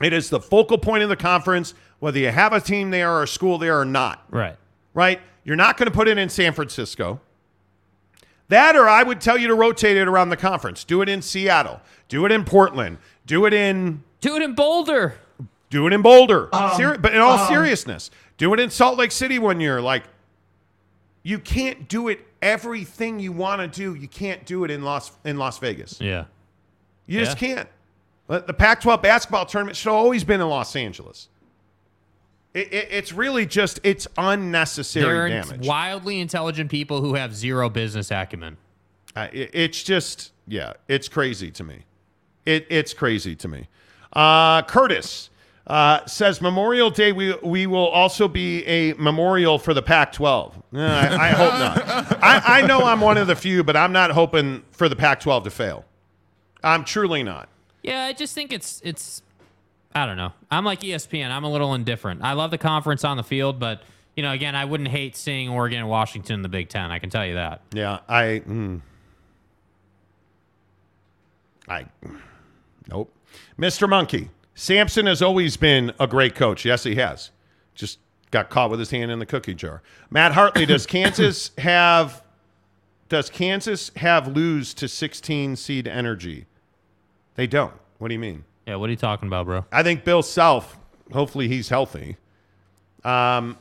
It is the focal point of the conference, whether you have a team there or a school there or not, Right. right? You're not going to put it in San Francisco. That, or I would tell you to rotate it around the conference. Do it in Seattle. Do it in Portland. Do it in Do it in Boulder. do it in Boulder. Um, Seri- but in all um. seriousness, do it in Salt Lake City one year. Like, you can't do it everything you want to do. You can't do it in Las in Las Vegas. Yeah. You just can't. The Pac-12 basketball tournament should have always been in Los Angeles. It, it, it's really just it's unnecessary They're damage. wildly intelligent people who have zero business acumen. Uh, it- it's just yeah, it's crazy to me. It it's crazy to me. Uh, Curtis uh, says Memorial Day we we will also be a memorial for the Pac-12. Uh, I, I hope not. I, I know I'm one of the few, but I'm not hoping for the Pac-12 to fail. I'm truly not. Yeah, I just think it's it's I don't know. I'm like ESPN. I'm a little indifferent. I love the conference on the field, but you know, again, I wouldn't hate seeing Oregon and Washington in the Big Ten. I can tell you that. Yeah, I. Mm, I. Nope. Mr. Monkey. Sampson has always been a great coach. Yes, he has. Just got caught with his hand in the cookie jar. Matt Hartley, does Kansas have does Kansas have lose to 16 seed energy? They don't. What do you mean? Yeah, what are you talking about, bro? I think Bill Self, hopefully he's healthy. Um,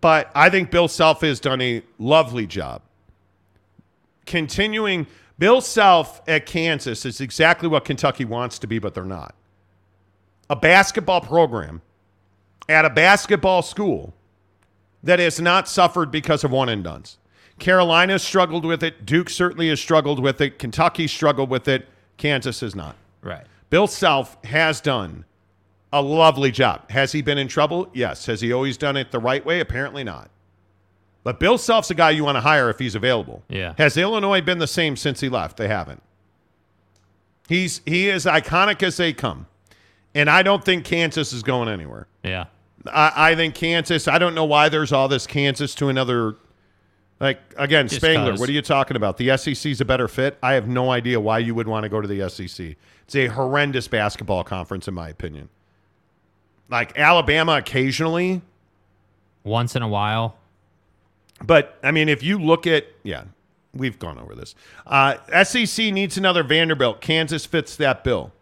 but I think Bill Self has done a lovely job. Continuing, Bill Self at Kansas is exactly what Kentucky wants to be, but they're not. A basketball program at a basketball school that has not suffered because of one and dones. Carolina struggled with it. Duke certainly has struggled with it. Kentucky struggled with it. Kansas has not. Right. Bill Self has done a lovely job. Has he been in trouble? Yes. Has he always done it the right way? Apparently not. But Bill Self's a guy you want to hire if he's available. Yeah. Has Illinois been the same since he left? They haven't. He's he is iconic as they come. And I don't think Kansas is going anywhere. Yeah. I, I think Kansas, I don't know why there's all this Kansas to another like again, Just Spangler, 'cause. what are you talking about? The SEC's a better fit? I have no idea why you would want to go to the SEC. It's a horrendous basketball conference in my opinion. Like Alabama occasionally, Once in a while. but I mean if you look at yeah, we've gone over this. Uh, SEC needs another Vanderbilt. Kansas fits that bill.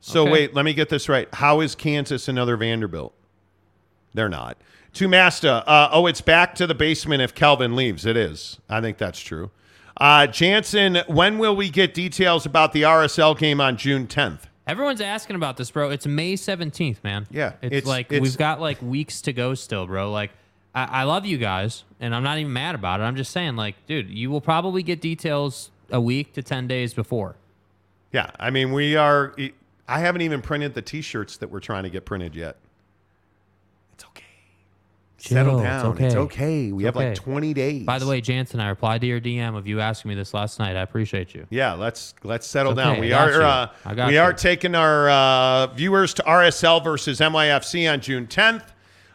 So Okay. wait, let me get this right. How is Kansas another Vanderbilt? They're not. To Masta, uh, oh, it's back to the basement if Kelvin leaves. It is. I think that's true. Uh, Jansen, when will we get details about the RSL game on June 10th? Everyone's asking about this, bro. It's May 17th, man. Yeah, It's, it's- like it's- we've got like weeks to go still, bro. Like, I, I love you guys, and I'm not even mad about it. I'm just saying, like, dude, you will probably get details a week to 10 days before. Yeah, I mean, we are. I haven't even printed the T-shirts that we're trying to get printed yet. It's okay. Settle down. It's okay. We It's have like 20 days. By the way, Jansen, I replied to your DM of you asking me this last night. I appreciate you. Yeah, let's let's settle It's down. We I got are you. uh, I got we you. are taking our uh, viewers to RSL versus NYFC on June 10th,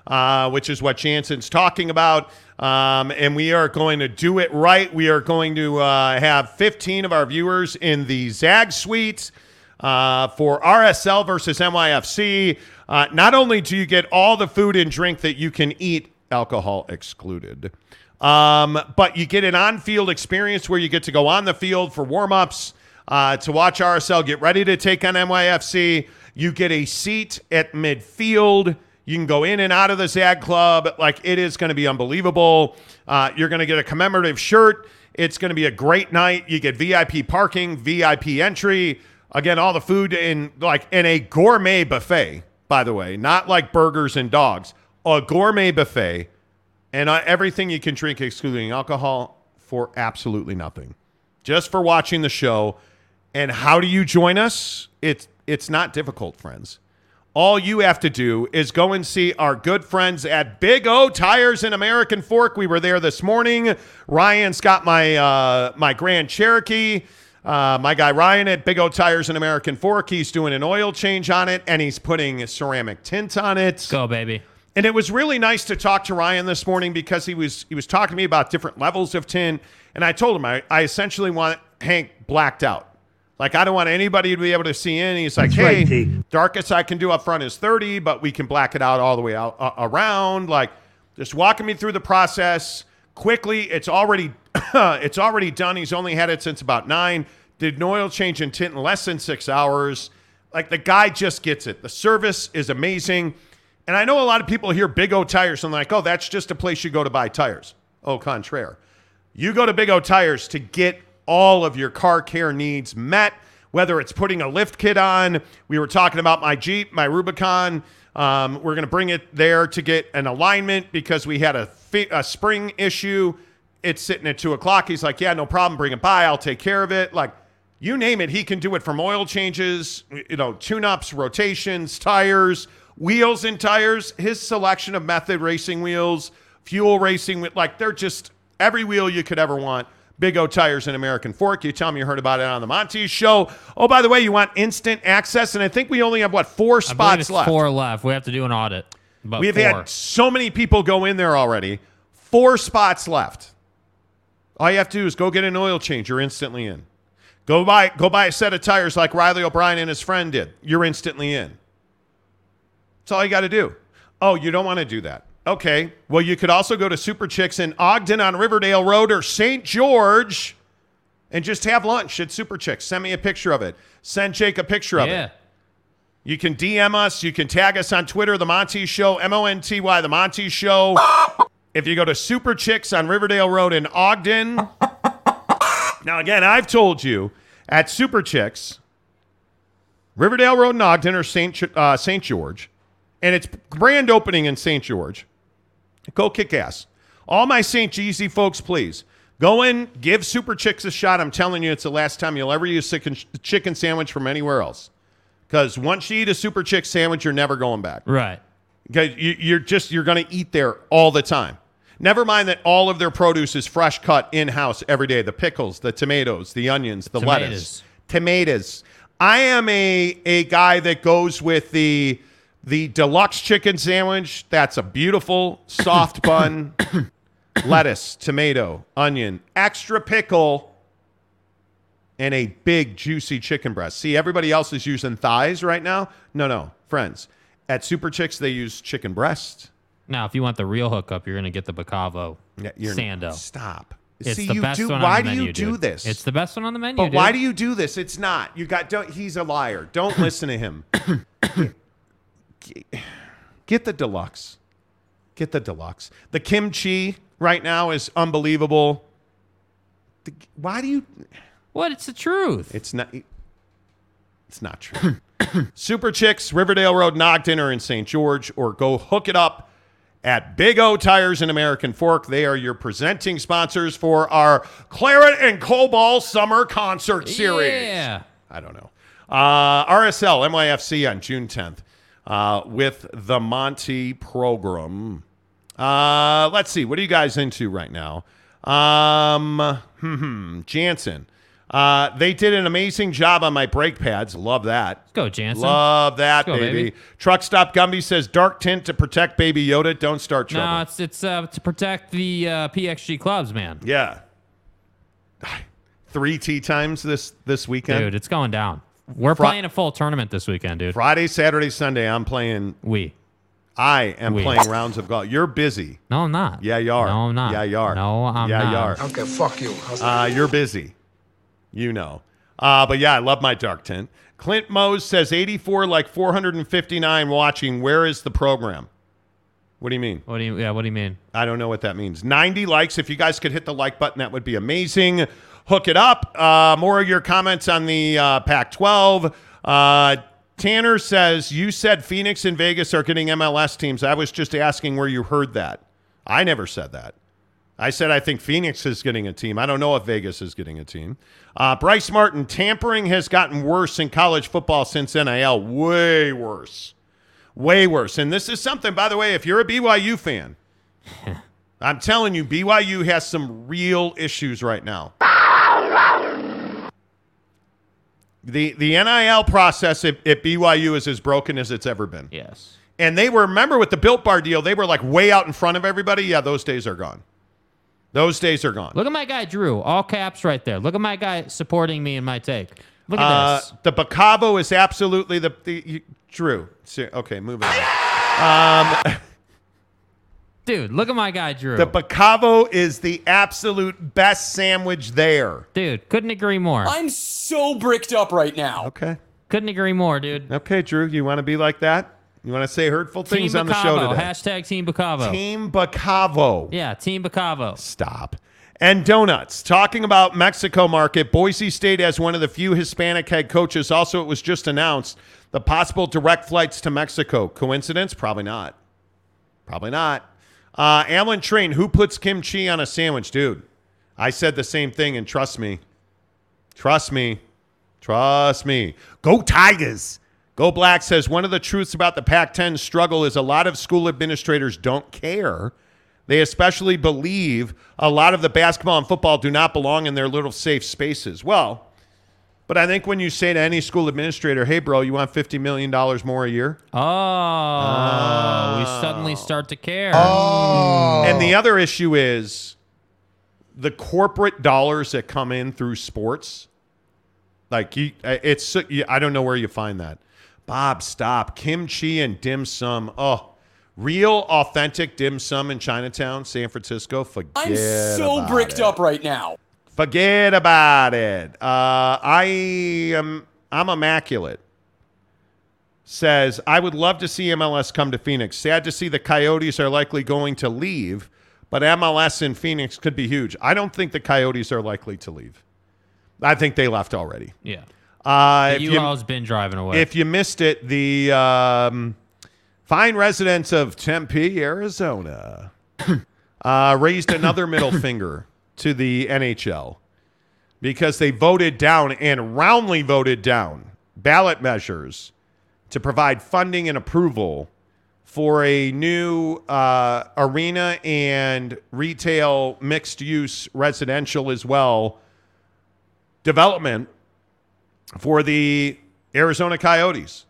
uh, which is what Jansen's talking about. Um, and we are going to do it right. We are going to uh, have 15 of our viewers in the Zag Suite uh, for RSL versus NYFC. Uh, not only do you get all the food and drink that you can eat, alcohol excluded, um, but you get an on field experience where you get to go on the field for warm ups, uh, to watch RSL get ready to take on NYFC. You get a seat at midfield. You can go in and out of the Zag Club. Like it is going to be unbelievable. Uh, you're going to get a commemorative shirt. It's going to be a great night. You get VIP parking, VIP entry. Again, all the food in like in a gourmet buffet. By the way, not like burgers and dogs. A gourmet buffet, and uh, everything you can drink, excluding alcohol, for absolutely nothing. Just for watching the show. And how do you join us? It's it's not difficult, friends. All you have to do is go and see our good friends at Big O Tires in American Fork. We were there this morning. Ryan's got my uh, my Grand Cherokee. Uh, my guy Ryan at Big O Tires and American Fork. He's doing an oil change on it, and he's putting a ceramic tint on it. Go, baby. And it was really nice to talk to Ryan this morning because he was he was talking to me about different levels of tin. And I told him I, I essentially want Hank blacked out. Like I don't want anybody to be able to see in. He's like, hey, darkest I can do up front is 30, but we can black it out all the way out uh, around. Like just walking me through the process quickly. It's already it's already done. He's only had it since about nine. Did an oil change and tint in less than six hours. Like the guy just gets it. The service is amazing. And I know a lot of people hear Big O Tires and like, oh, that's just a place you go to buy tires. Au contraire. You go to Big O Tires to get all of your car care needs met, whether it's putting a lift kit on. We were talking about my Jeep, my Rubicon. Um, we're going to bring it there to get an alignment because we had a, fi- a spring issue. It's sitting at two o'clock. He's like, yeah, no problem. Bring it by. I'll take care of it. Like, you name it, he can do it from oil changes, you know, tune ups, rotations, tires, wheels and tires. His selection of method racing wheels, fuel racing, like they're just every wheel you could ever want. Big O Tires and American Fork. You tell me you heard about it on the Monty Show. Oh, by the way, you want instant access, and I think we only have what four spots left. four left. We have to do an audit. But We've four. had so many people go in there already. Four spots left. All you have to do is go get an oil change. You're instantly in. Go buy go buy a set of tires like Riley O'Brien and his friend did. You're instantly in. That's all you got to do. Oh, you don't want to do that. Okay. Well, you could also go to Super Chicks in Ogden on Riverdale Road or St. George and just have lunch at Super Chicks. Send me a picture of it. Send Jake a picture of it. Yeah. You can DM us. You can tag us on Twitter, The Monty Show, M O N T Y, The Monty Show. If you go to Super Chicks on Riverdale Road in Ogden. now, again, I've told you at Super Chicks, Riverdale Road in Ogden or St. Uh, St. George, and it's grand opening in St. George. Go kick ass. All my St. Jeezy folks, please go in, give Super Chicks a shot. I'm telling you, it's the last time you'll ever a chicken, sandwich from anywhere else. Because once you eat a Super Chick sandwich, you're never going back. Right. Okay, you, you're just you're going to eat there all the time. Never mind that all of their produce is fresh cut in house every day. The pickles, the tomatoes, the onions, the lettuce, tomatoes. I am a a guy that goes with the the deluxe chicken sandwich. That's a beautiful soft bun, lettuce, tomato, onion, extra pickle, and a big juicy chicken breast. See, everybody else is using thighs right now. No, no, friends. At Super Chicks, they use chicken breast. Now, if you want the real hookup, you're going to get the Bacavo Yeah, Sando. Stop. It's See, the you best do. one why on the do menu, you do dude. this? It's the best one on the menu. But why do you do this? It's not. You got. Don't, he's a liar. Don't listen to him. Get the deluxe. Get the deluxe. The kimchi right now is unbelievable. why do you? What? It's the truth. It's not. It's not true. Super Chicks, Riverdale Road, Ogden, or in St. George, or go hook it up at Big O Tires and American Fork. They are your presenting sponsors for our Claret and Cobalt Summer Concert Series. Yeah. I don't know. Uh, RSL NYFC on June 10th uh, with the Monty program. Uh, let's see. What are you guys into right now? Um, hmm, Jansen. Uh, they did an amazing job on my brake pads. Love that. Let's go, Jansen. Love that, go, baby. baby. Truck Stop Gumby says dark tint to protect Baby Yoda. Don't start trouble. No, it's it's uh, to protect the uh, PXG clubs, man. yeah. Three tea times this this weekend. Dude, it's going down. We're Fri- playing a full tournament this weekend, dude. Friday, Saturday, Sunday. I'm playing. We. I am We. playing rounds of golf. You're busy. No, I'm not. Yeah, you are. No, I'm not. Yeah, you are. No, I'm yeah, not. you are. Okay, fuck you. How's that? Uh, you're busy. You know. Uh, but yeah, I love my dark tint. Clint Mose says 84 like 459 watching. Where is the program? What do you mean? What do you? Yeah, what do you mean? I don't know what that means. 90 likes. If you guys could hit the like button, that would be amazing. Hook it up. Uh, more of your comments on the uh, Pac 12. Uh, Tanner says, You said Phoenix and Vegas are getting MLS teams. I was just asking where you heard that. I never said that. I said I think Phoenix is getting a team. I don't know if Vegas is getting a team. Uh, Bryce Martin, tampering has gotten worse in college football since NIL. Way worse. Way worse. And this is something, by the way, if you're a BYU fan, I'm telling you, BYU has some real issues right now. The the NIL process at, at BYU is as broken as it's ever been. Yes. And they were, remember with the Built Bar deal, they were like way out in front of everybody. Yeah, those days are gone. Those days are gone. Look at my guy Drew, all caps right there. Look at my guy supporting me in my take. Look at Uh, this. the Bacavo is absolutely the, the you, Drew. Okay, moving on. Um, Dude, look at my guy Drew. the Bacavo is the absolute best sandwich there. Dude, couldn't agree more. I'm so bricked up right now. Okay. Couldn't agree more, dude. Okay, Drew, you want to be like that? You want to say hurtful Team things on the show Bacavo. today? Hashtag Team Bacavo. Team Bacavo. Yeah, Team Bacavo. Stop. And donuts. Talking about Mexico market, Boise State has one of the few Hispanic head coaches. Also, it was just announced the possible direct flights to Mexico. Coincidence? Probably not. Probably not. Uh, Alan Train, who puts kimchi on a sandwich? Dude, I said the same thing, and trust me. Trust me. Trust me. Go Tigers. Go Black says one of the truths about the Pac 10 struggle is a lot of school administrators don't care. They especially believe a lot of the basketball and football do not belong in their little safe spaces. Well, but I think when you say to any school administrator, hey, bro, you want $50 million more a year? Oh, we suddenly start to care. Oh. And the other issue is the corporate dollars that come in through sports. Like you, it's I don't know where you find that. Bob, stop. Kimchi and dim sum. Oh, real authentic dim sum in Chinatown, San Francisco. Forget I'm so about bricked it. up right now. Forget about it. Uh, I am I'm immaculate. Says I would love to see MLS come to Phoenix. Sad to see the Coyotes are likely going to leave, but MLS in Phoenix could be huge. I don't think the Coyotes are likely to leave. I think they left already. yeah. Uh, The if you- U-Haul's been driving away. if you missed it, the um, fine residents of Tempe, Arizona, uh, raised another middle finger to the NHL because they voted down and roundly voted down ballot measures to provide funding and approval for a new uh, arena and retail mixed use residential as well development for the Arizona Coyotes,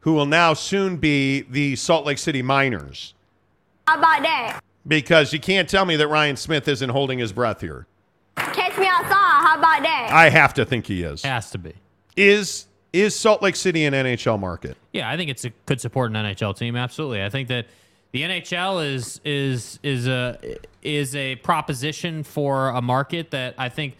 who will now soon be the Salt Lake City Miners. How about that? Because you can't tell me that Ryan Smith isn't holding his breath here. Catch me outside. How about that? I have to think he is. Has to be. Is is Salt Lake City an NHL market? Yeah, I think it's a could support an NHL team. Absolutely, I think that the NHL is is is a is a proposition for a market that I think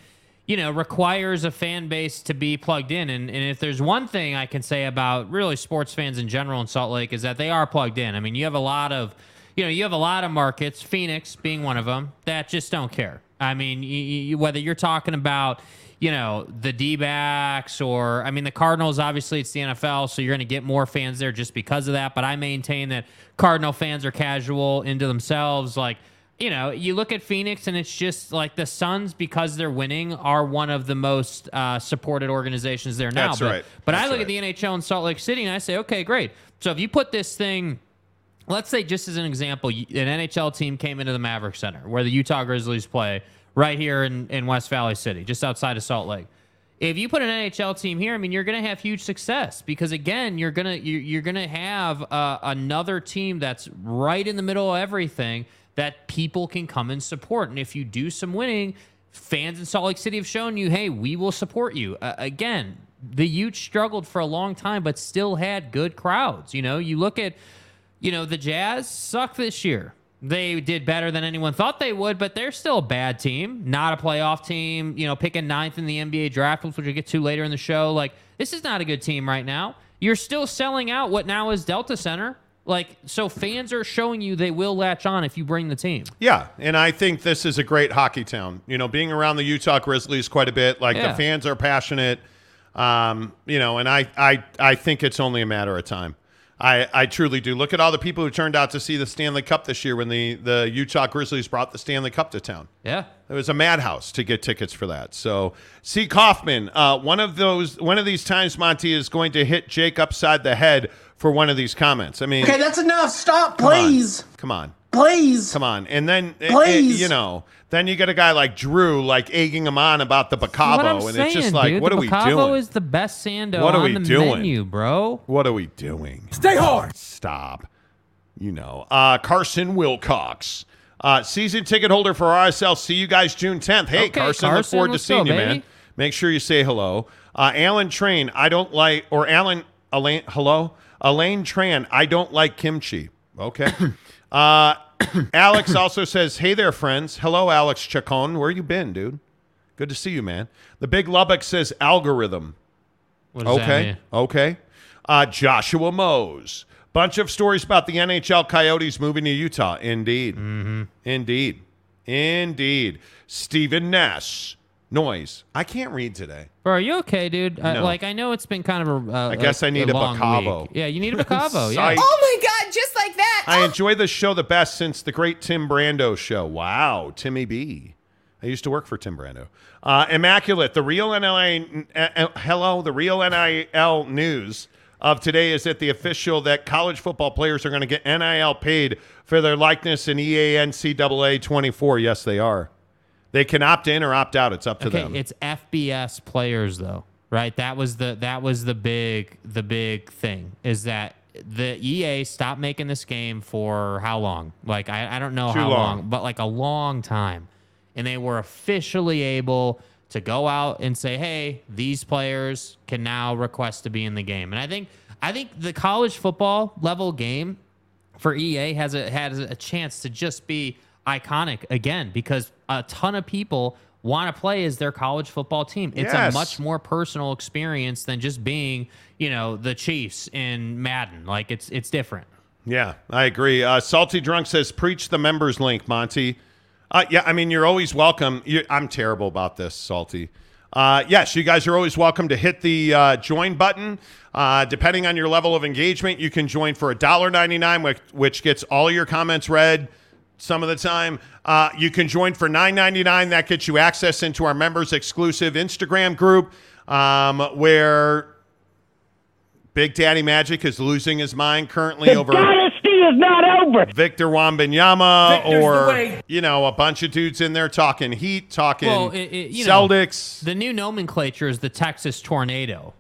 you know requires a fan base to be plugged in. And and if there's one thing I can say about really sports fans in general in Salt Lake is that they are plugged in. I mean, you have a lot of you know you have a lot of markets, Phoenix being one of them, that just don't care. I mean, y y whether you're talking about, you know, the D backs or, I mean, the Cardinals, obviously it's the NFL, so you're going to get more fans there just because of that. But I maintain that Cardinal fans are casual into themselves. Like, you know, you look at Phoenix and it's just like the Suns, because they're winning, are one of the most uh, supported organizations there now. That's but, right. But I look right. at the NHL in Salt Lake City and I say, okay, great. So if you put this thing let's say just as an example, an NHL team came into the Maverik Center where the Utah Grizzlies play right here in, in West Valley City, just outside of Salt Lake. If you put an NHL team here, I mean, you're going to have huge success because again, you're gonna you're, you're gonna have uh, another team that's right in the middle of everything that people can come and support. And if you do some winning, fans in Salt Lake City have shown you, hey, we will support you. Uh, again, the Utes struggled for a long time, but still had good crowds. You know, you look at you know, the Jazz suck this year. They did better than anyone thought they would, but they're still a bad team, not a playoff team. You know, picking ninth in the NBA draft, which we'll get to later in the show. Like, this is not a good team right now. You're still selling out what now is Delta Center. Like, so fans are showing you they will latch on if you bring the team. Yeah, and I think this is a great hockey town. You know, being around the Utah Grizzlies quite a bit, like Yeah. the fans are passionate. Um, you know, and I, I, I think it's only a matter of time. I, I truly do. Look at all the people who turned out to see the Stanley Cup this year when the, the Utah Grizzlies brought the Stanley Cup to town. Yeah. It was a madhouse to get tickets for that. So, see Kaufman, uh, one of those, one of these times, Monty is going to hit Jake upside the head for one of these comments. I mean, Okay, that's enough. Stop, please. come on. please. Come on. Please. Come on. And then, Please. you know, then you get a guy like Drew, like egging him on about the What I'm Bacavo. And saying, it's just like, dude, what are we Bacavo doing? is the best sando What are on we the doing? menu, bro. What are we doing? Stay hard. Stop. You know, uh, Carson Wilcox, uh, season ticket holder for RSL. See you guys June 10th. Hey, Okay, Carson, look forward to seeing go, you, man. Make sure you say hello. Uh, Alan Train, I don't like, or Alan, Elaine, hello? Elaine Tran, I don't like kimchi. Okay. uh, Alex also says, hey there, friends. Hello, Alex Chacon. Where you been, dude? Good to see you, man. The Big Lubbock says algorithm. What does that okay. Okay. Uh, Joshua Mose. Bunch of stories about the NHL Coyotes moving to Utah. Indeed. Mm-hmm. Indeed. Indeed. Stephen Ness. Noise. I can't read today. Bro, are you okay, dude? Uh, No. like, I know it's been kind of a. Uh, I guess a- I need a long Bacavo. week. Yeah, you need a Bacavo. yeah. Psych. Oh my god, just like that. I enjoy this show the best since the great Tim Brando show. Wow, Timmy B. I used to work for Tim Brando. Uh, Immaculate, the real NIL, uh, uh, hello, the real NIL news of today is that the official that college football players are going to get NIL paid for their likeness in EANCAA 24. Yes, they are. They can opt in or opt out. It's up to Okay, them. it's FBS players though, right? That was the that was the big the big thing is that the EA stopped making this game for how long? Like I, I don't know Too how long. long, but like a long time. And they were officially able to go out and say, "Hey, these players can now request to be in the game." And I think I think the college football level game for EA has a has a chance to just be iconic again because a ton of people want to play as their college football team. It's Yes. a much more personal experience than just being, you know, the Chiefs in Madden. Like it's it's different. Yeah, I agree. Uh, Salty Drunk says, preach the members link, Monty. Uh, yeah, I mean, you're always welcome. you I'm terrible about this, Salty. Uh, yes, you guys are always welcome to hit the uh, join button. Uh, depending on your level of engagement, you can join for a $1.99, which, which gets all your comments read some of the time. Uh, you can join for $9.99. That gets you access into our members exclusive Instagram group um, where Big Daddy Magic is losing his mind currently over dynasty is not over. Victor Wembanyama or you know a bunch of dudes in there talking Heat, talking Well, it, it, you know, Celtics. the new nomenclature is the Texas Tornado.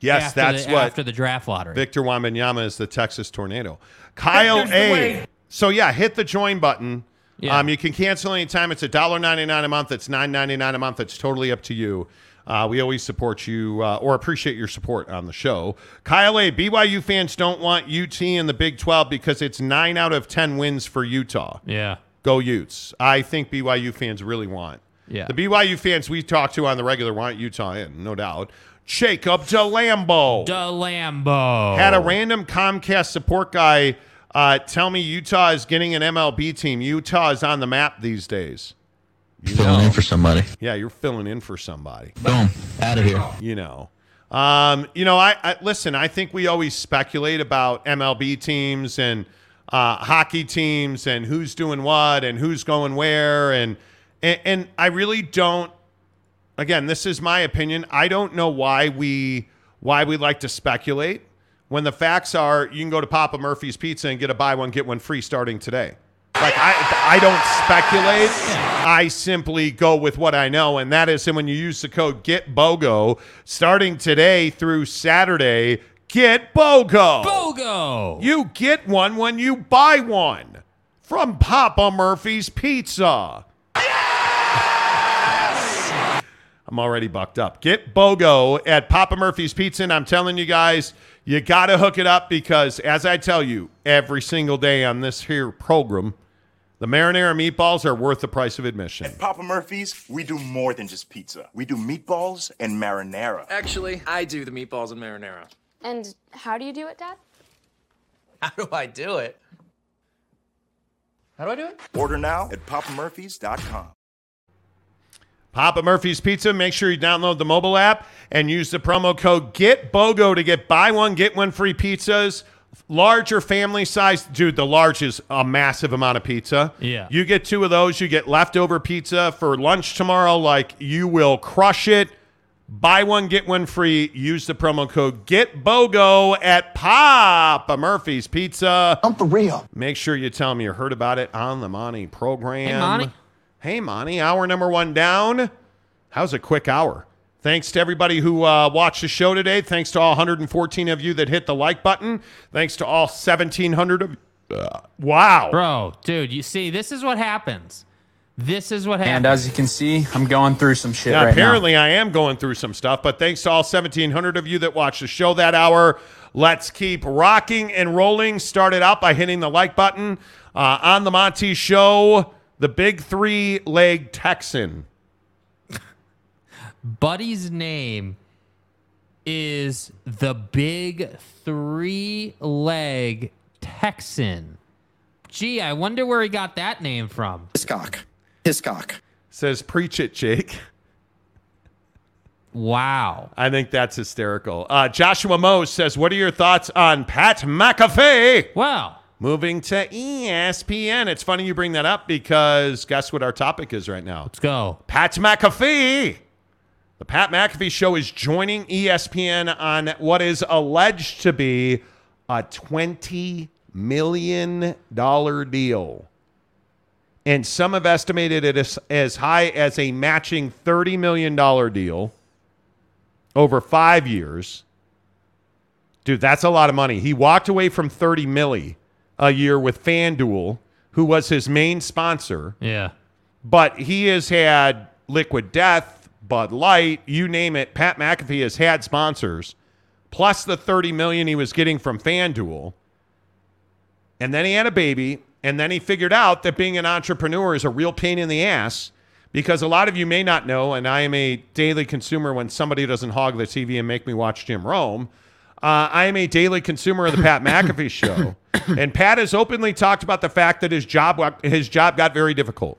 yes, after that's the, what after the draft lottery. Victor Wembanyama is the Texas Tornado. Kyle Victor's A. So yeah, hit the join button. Yeah. Um, you can cancel anytime. It's $1.99 a month. It's $9.99 a month. It's totally up to you. Uh, we always support you uh, or appreciate your support on the show. Kyle A. BYU fans don't want UT in the Big 12 because it's nine out of 10 wins for Utah. Yeah. Go Utes. I think BYU fans really want. Yeah. The BYU fans we talk to on the regular want Utah in, no doubt. Jacob DeLambo DeLambo had a random Comcast support guy uh, tell me Utah is getting an MLB team. Utah is on the map these days. You Filling know. in for somebody. Yeah, you're filling in for somebody. Boom. Out of here. You know. Um, you know, I, I listen. I think we always speculate about MLB teams and uh, hockey teams and who's doing what and who's going where, and, and and I really don't. Again, this is my opinion. I don't know why we why we like to speculate when the facts are you can go to Papa Murphy's Pizza and get a buy one get one free starting today. Like I I don't speculate. I simply go with what I know, and that is that when you use the code GETBOGO starting today through Saturday, get BOGO. BOGO. You get one when you buy one from Papa Murphy's Pizza. I'm already bucked up. Get BOGO at Papa Murphy's Pizza. And I'm telling you guys, you got to hook it up because, as I tell you every single day on this here program, the marinara meatballs are worth the price of admission. At Papa Murphy's, we do more than just pizza. We do meatballs and marinara. Actually, I do the meatballs and marinara. And how do you do it, Dad? How do I do it? How do I do it? Order now at papamurphys.com. Papa Murphy's Pizza. Make sure you download the mobile app and use the promo code GETBOGO to get buy one, get one free pizzas. Larger family size. Dude, the large is a massive amount of pizza. Yeah. You get two of those, you get leftover pizza for lunch tomorrow. Like, you will crush it. Buy one, get one free. Use the promo code GETBOGO at Papa Murphy's Pizza. I'm for real. Make sure you tell them you heard about it on the Monty program. Hey, Monty. Hey, Monty. Hour number one down. How's a quick hour? Thanks to everybody who uh, watched the show today. Thanks to all 114 of you that hit the like button. Thanks to all 1,700 of uh, Wow. Bro, dude, you see, this is what happens. This is what happens. And as you can see, I'm going through some shit Yeah, right apparently I am going through some stuff, but thanks to all 1,700 of you that watched the show that hour. Let's keep rocking and rolling. Started out by hitting the like button uh, on the Monty Show. The big three leg Texan. Buddy's name is the big three leg Texan. Gee, I wonder where he got that name from. Hiscock. Hiscock. Says, preach it, Jake. Wow. I think that's hysterical. Uh, Joshua Moe says, What are your thoughts on Pat McAfee? Wow. Moving to ESPN. It's funny you bring that up because guess what our topic is right now? Let's go. Pat McAfee. The Pat McAfee show is joining ESPN on what is alleged to be a $20 million deal. And some have estimated it as, as high as a matching $30 million deal over five years. Dude, that's a lot of money. He walked away from 30 milli a year with FanDuel, who was his main sponsor. Yeah. But he has had Liquid Death, Bud Light, you name it. Pat McAfee has had sponsors, plus the 30 million he was getting from FanDuel. And then he had a baby, and then he figured out that being an entrepreneur is a real pain in the ass because a lot of you may not know, and I am a daily consumer when somebody doesn't hog the TV and make me watch Jim Rome. Uh, I am a daily consumer of the Pat McAfee show, and Pat has openly talked about the fact that his job his job got very difficult,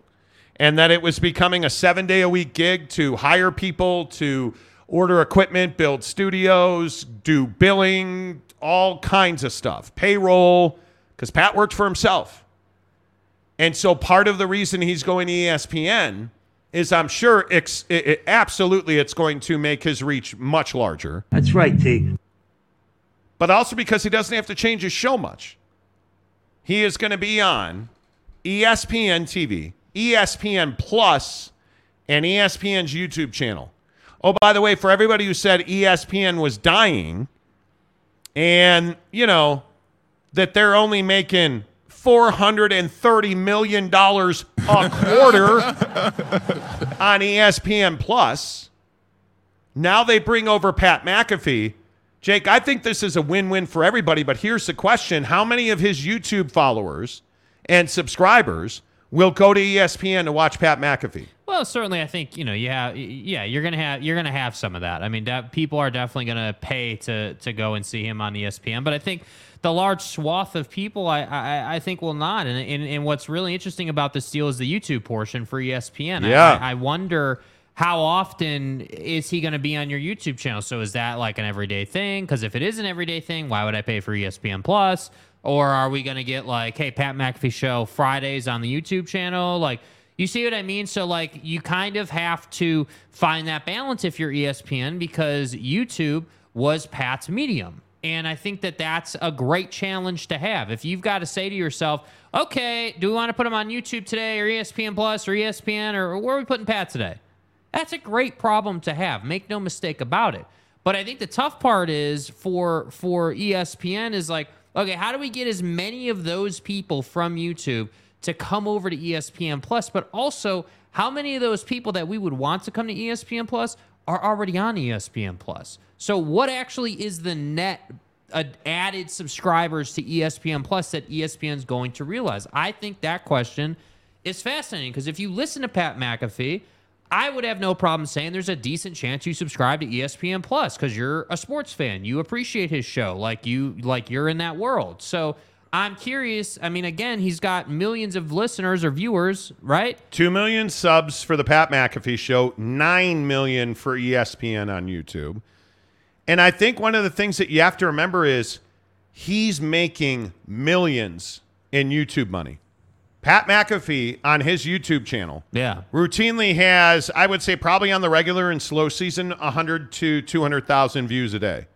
and that it was becoming a seven day a week gig to hire people to order equipment, build studios, do billing, all kinds of stuff, payroll, because Pat worked for himself. And so part of the reason he's going to ESPN is I'm sure it's, it, it- absolutely it's going to make his reach much larger. That's right, T. But also because he doesn't have to change his show much. He is going to be on ESPN TV, ESPN Plus, and ESPN's YouTube channel. Oh, by the way, for everybody who said ESPN was dying and, you know, that they're only making $430 million a quarter on ESPN Plus. Now they bring over Pat McAfee. Jake, I think this is a win win for everybody, but here's the question How many of his YouTube followers and subscribers will go to ESPN to watch Pat McAfee. Well, certainly, I think you know, yeah, yeah, you're gonna have you're gonna have some of that. I mean, that, people are definitely gonna pay to to go and see him on ESPN, but I think the large swath of people, I I, I think will not. And, and and what's really interesting about this deal is the YouTube portion for ESPN. Yeah. I, I wonder. How often is he going to be on your YouTube channel? So is that like an everyday thing? Because if it is an everyday thing, why would I pay for ESPN Plus? Or are we going to get like, hey, Pat McAfee show Fridays on the YouTube channel? Like, you see what I mean? So like, you kind of have to find that balance if you're ESPN because YouTube was Pat's medium. And I think that that's a great challenge to have. If you've got to say to yourself, okay, do we want to put him on YouTube today or ESPN Plus or ESPN or where are we putting Pat today? That's a great problem to have. Make no mistake about it. But I think the tough part is for for ESPN is like, okay, how do we get as many of those people from YouTube to come over to ESPN Plus? But also, how many of those people that we would want to come to ESPN Plus are already on ESPN Plus? So what actually is the net uh, added subscribers to ESPN Plus that ESPN is going to realize? I think that question is fascinating because if you listen to Pat McAfee, I would have no problem saying there's a decent chance you subscribe to ESPN Plus because you're a sports fan. You appreciate his show, like you like you're in that world. So I'm curious. I mean, again, he's got millions of listeners or viewers, right? Two million subs for the Pat McAfee show, nine million for ESPN on YouTube. And I think one of the things that you have to remember is he's making millions in YouTube money. Pat McAfee on his YouTube channel Yeah. routinely has, I would say, probably on the regular and slow season, 100 to 200,000 views a day.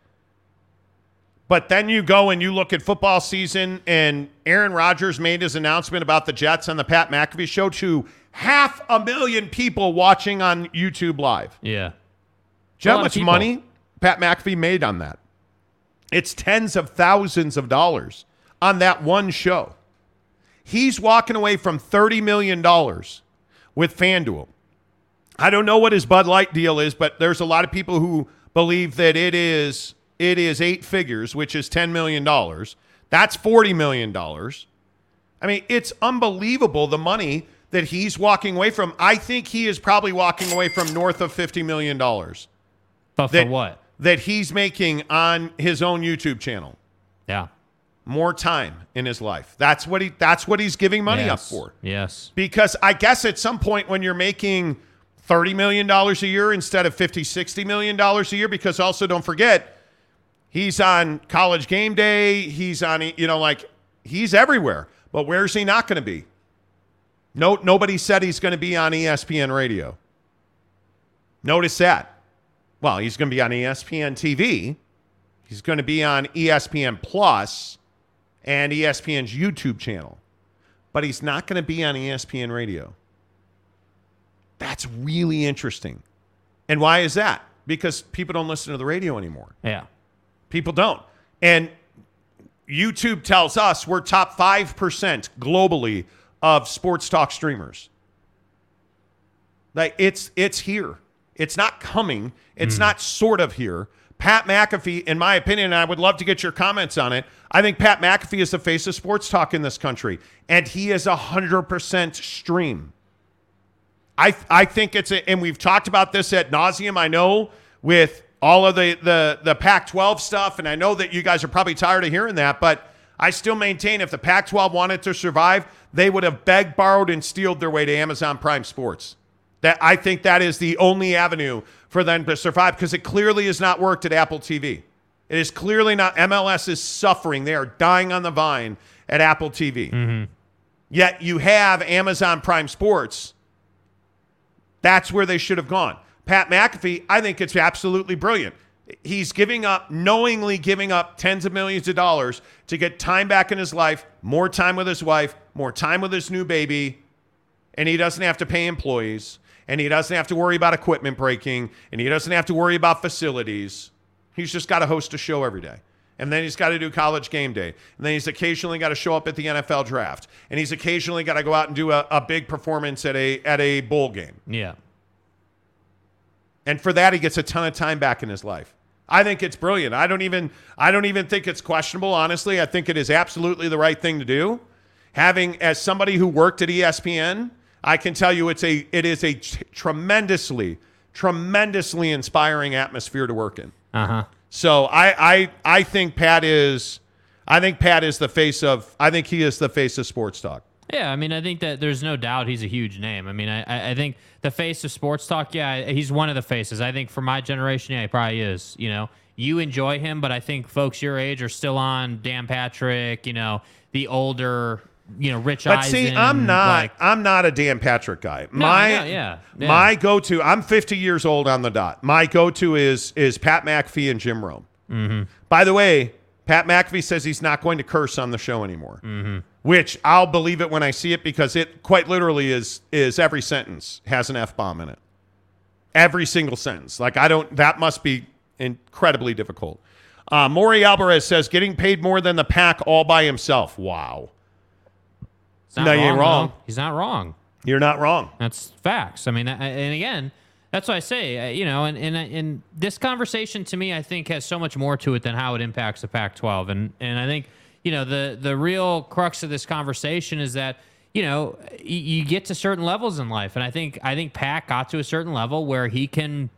But then you go and you look at football season, and Aaron Rodgers made his announcement about the Jets on the Pat McAfee show to half a million people watching on YouTube Live. Yeah. Do you know how much money Pat McAfee made on that? It's tens of thousands of dollars on that one show. He's walking away from $30 million with FanDuel. I don't know what his Bud Light deal is, but there's a lot of people who believe that it is it is eight figures, which is $10 million. That's $40 million. I mean, it's unbelievable the money that he's walking away from. I think he is probably walking away from north of $50 million But for that, what? that he's making on his own YouTube channel. Yeah. More time in his life. That's what he that's what he's giving money up for. Yes. Because I guess at some point when you're making $30 million a year instead of 50, 60 million dollars a year, because also don't forget, he's on college game day, he's on you know, like he's everywhere. But where's he not going to be? No, nobody said he's going to be on ESPN radio. Notice that. Well, he's going to be on ESPN TV. He's going to be on ESPN Plus and ESPN's YouTube channel. But he's not going to be on ESPN radio. That's really interesting. And why is that? Because people don't listen to the radio anymore. Yeah. People don't. And YouTube tells us we're top 5% globally of sports talk streamers. Like it's it's here. It's not coming. It's hmm. not sort of here. Pat McAfee, in my opinion, and I would love to get your comments on it. I think Pat McAfee is the face of sports talk in this country, and he is a hundred percent stream. I I think it's a, and we've talked about this at nauseum. I know with all of the the the Pac-12 stuff, and I know that you guys are probably tired of hearing that, but I still maintain if the Pac-12 wanted to survive, they would have begged, borrowed, and stealed their way to Amazon Prime Sports. That I think that is the only avenue for them to survive because it clearly has not worked at Apple TV. It is clearly not. MLS is suffering. They are dying on the vine at Apple TV. Mm-hmm. Yet you have Amazon Prime Sports. That's where they should have gone. Pat McAfee, I think it's absolutely brilliant. He's giving up, knowingly giving up tens of millions of dollars to get time back in his life, more time with his wife, more time with his new baby, and he doesn't have to pay employees, and he doesn't have to worry about equipment breaking, and he doesn't have to worry about facilities. He's just got to host a show every day. And then he's got to do college game day. And then he's occasionally got to show up at the NFL draft. And he's occasionally got to go out and do a, a big performance at a at a bowl game. Yeah. And for that he gets a ton of time back in his life. I think it's brilliant. I don't even I don't even think it's questionable, honestly. I think it is absolutely the right thing to do. Having as somebody who worked at ESPN, I can tell you it's a it is a t- tremendously tremendously inspiring atmosphere to work in. Uh huh. So I I I think Pat is I think Pat is the face of I think he is the face of sports talk. Yeah, I mean, I think that there's no doubt he's a huge name. I mean, I- I, I think the face of sports talk, yeah, he's one of the faces. I think for my generation, yeah, he probably is. You know, you enjoy him, but I think folks your age are still on Dan Patrick, you know, the older, you know, Rich But Eisen. see, I'm not like- I'm not a Dan Patrick guy. No, my yeah, yeah. my go-to, I'm 50 years old on the dot. My go-to is is Pat McAfee and Jim Rome. Mhm. By the way, Pat McAfee says he's not going to curse on the show anymore. Mm-hmm. Which I'll believe it when I see it because it quite literally is is every sentence has an F bomb in it. Every single sentence. Like I don't that must be incredibly difficult. Uh, Maury Alvarez says getting paid more than the pack all by himself. Wow. No, you're wrong. He's not wrong. You're not wrong. That's facts. I mean, I- and again, that's what I say. uh, You know, and and and this conversation to me, I think, has so much more to it than how it impacts the Pac-12. And and I think you know the the real crux of this conversation is that you know you get to certain levels in life, and I think I think Pac got to a certain level where he can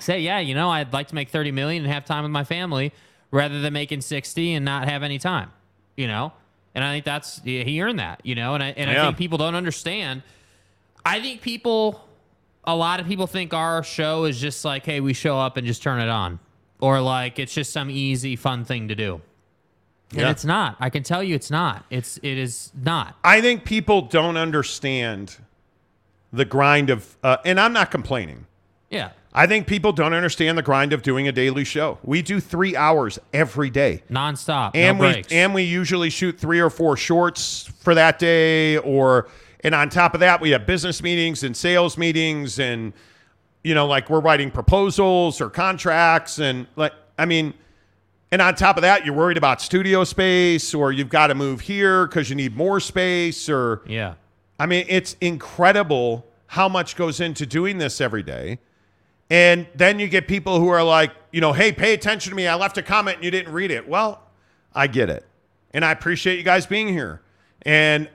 say, yeah, you know, I'd like to make 30 million and have time with my family rather than making 60 and not have any time, you know? And I think that's, he earned that, you know? And I, and I think people don't understand. I think people, a lot of people think our show is just like, hey, we show up and just turn it on. Or like it's just some easy, fun thing to do. And Yeah. it's not. I can tell you it's not. It's, it is not. I think people don't understand the grind of, uh, and I'm not complaining. Yeah. I think people don't understand the grind of doing a daily show. We do three hours every day, nonstop, and no we breaks. and we usually shoot three or four shorts for that day, or and on top of that, we have business meetings and sales meetings, and you know, like we're writing proposals or contracts, and like I mean, and on top of that, you're worried about studio space, or you've got to move here because you need more space, or yeah. I mean, it's incredible how much goes into doing this every day. And then you get people who are like, you know, hey, pay attention to me. I left a comment and you didn't read it. Well, I get it. And I appreciate you guys being here. And,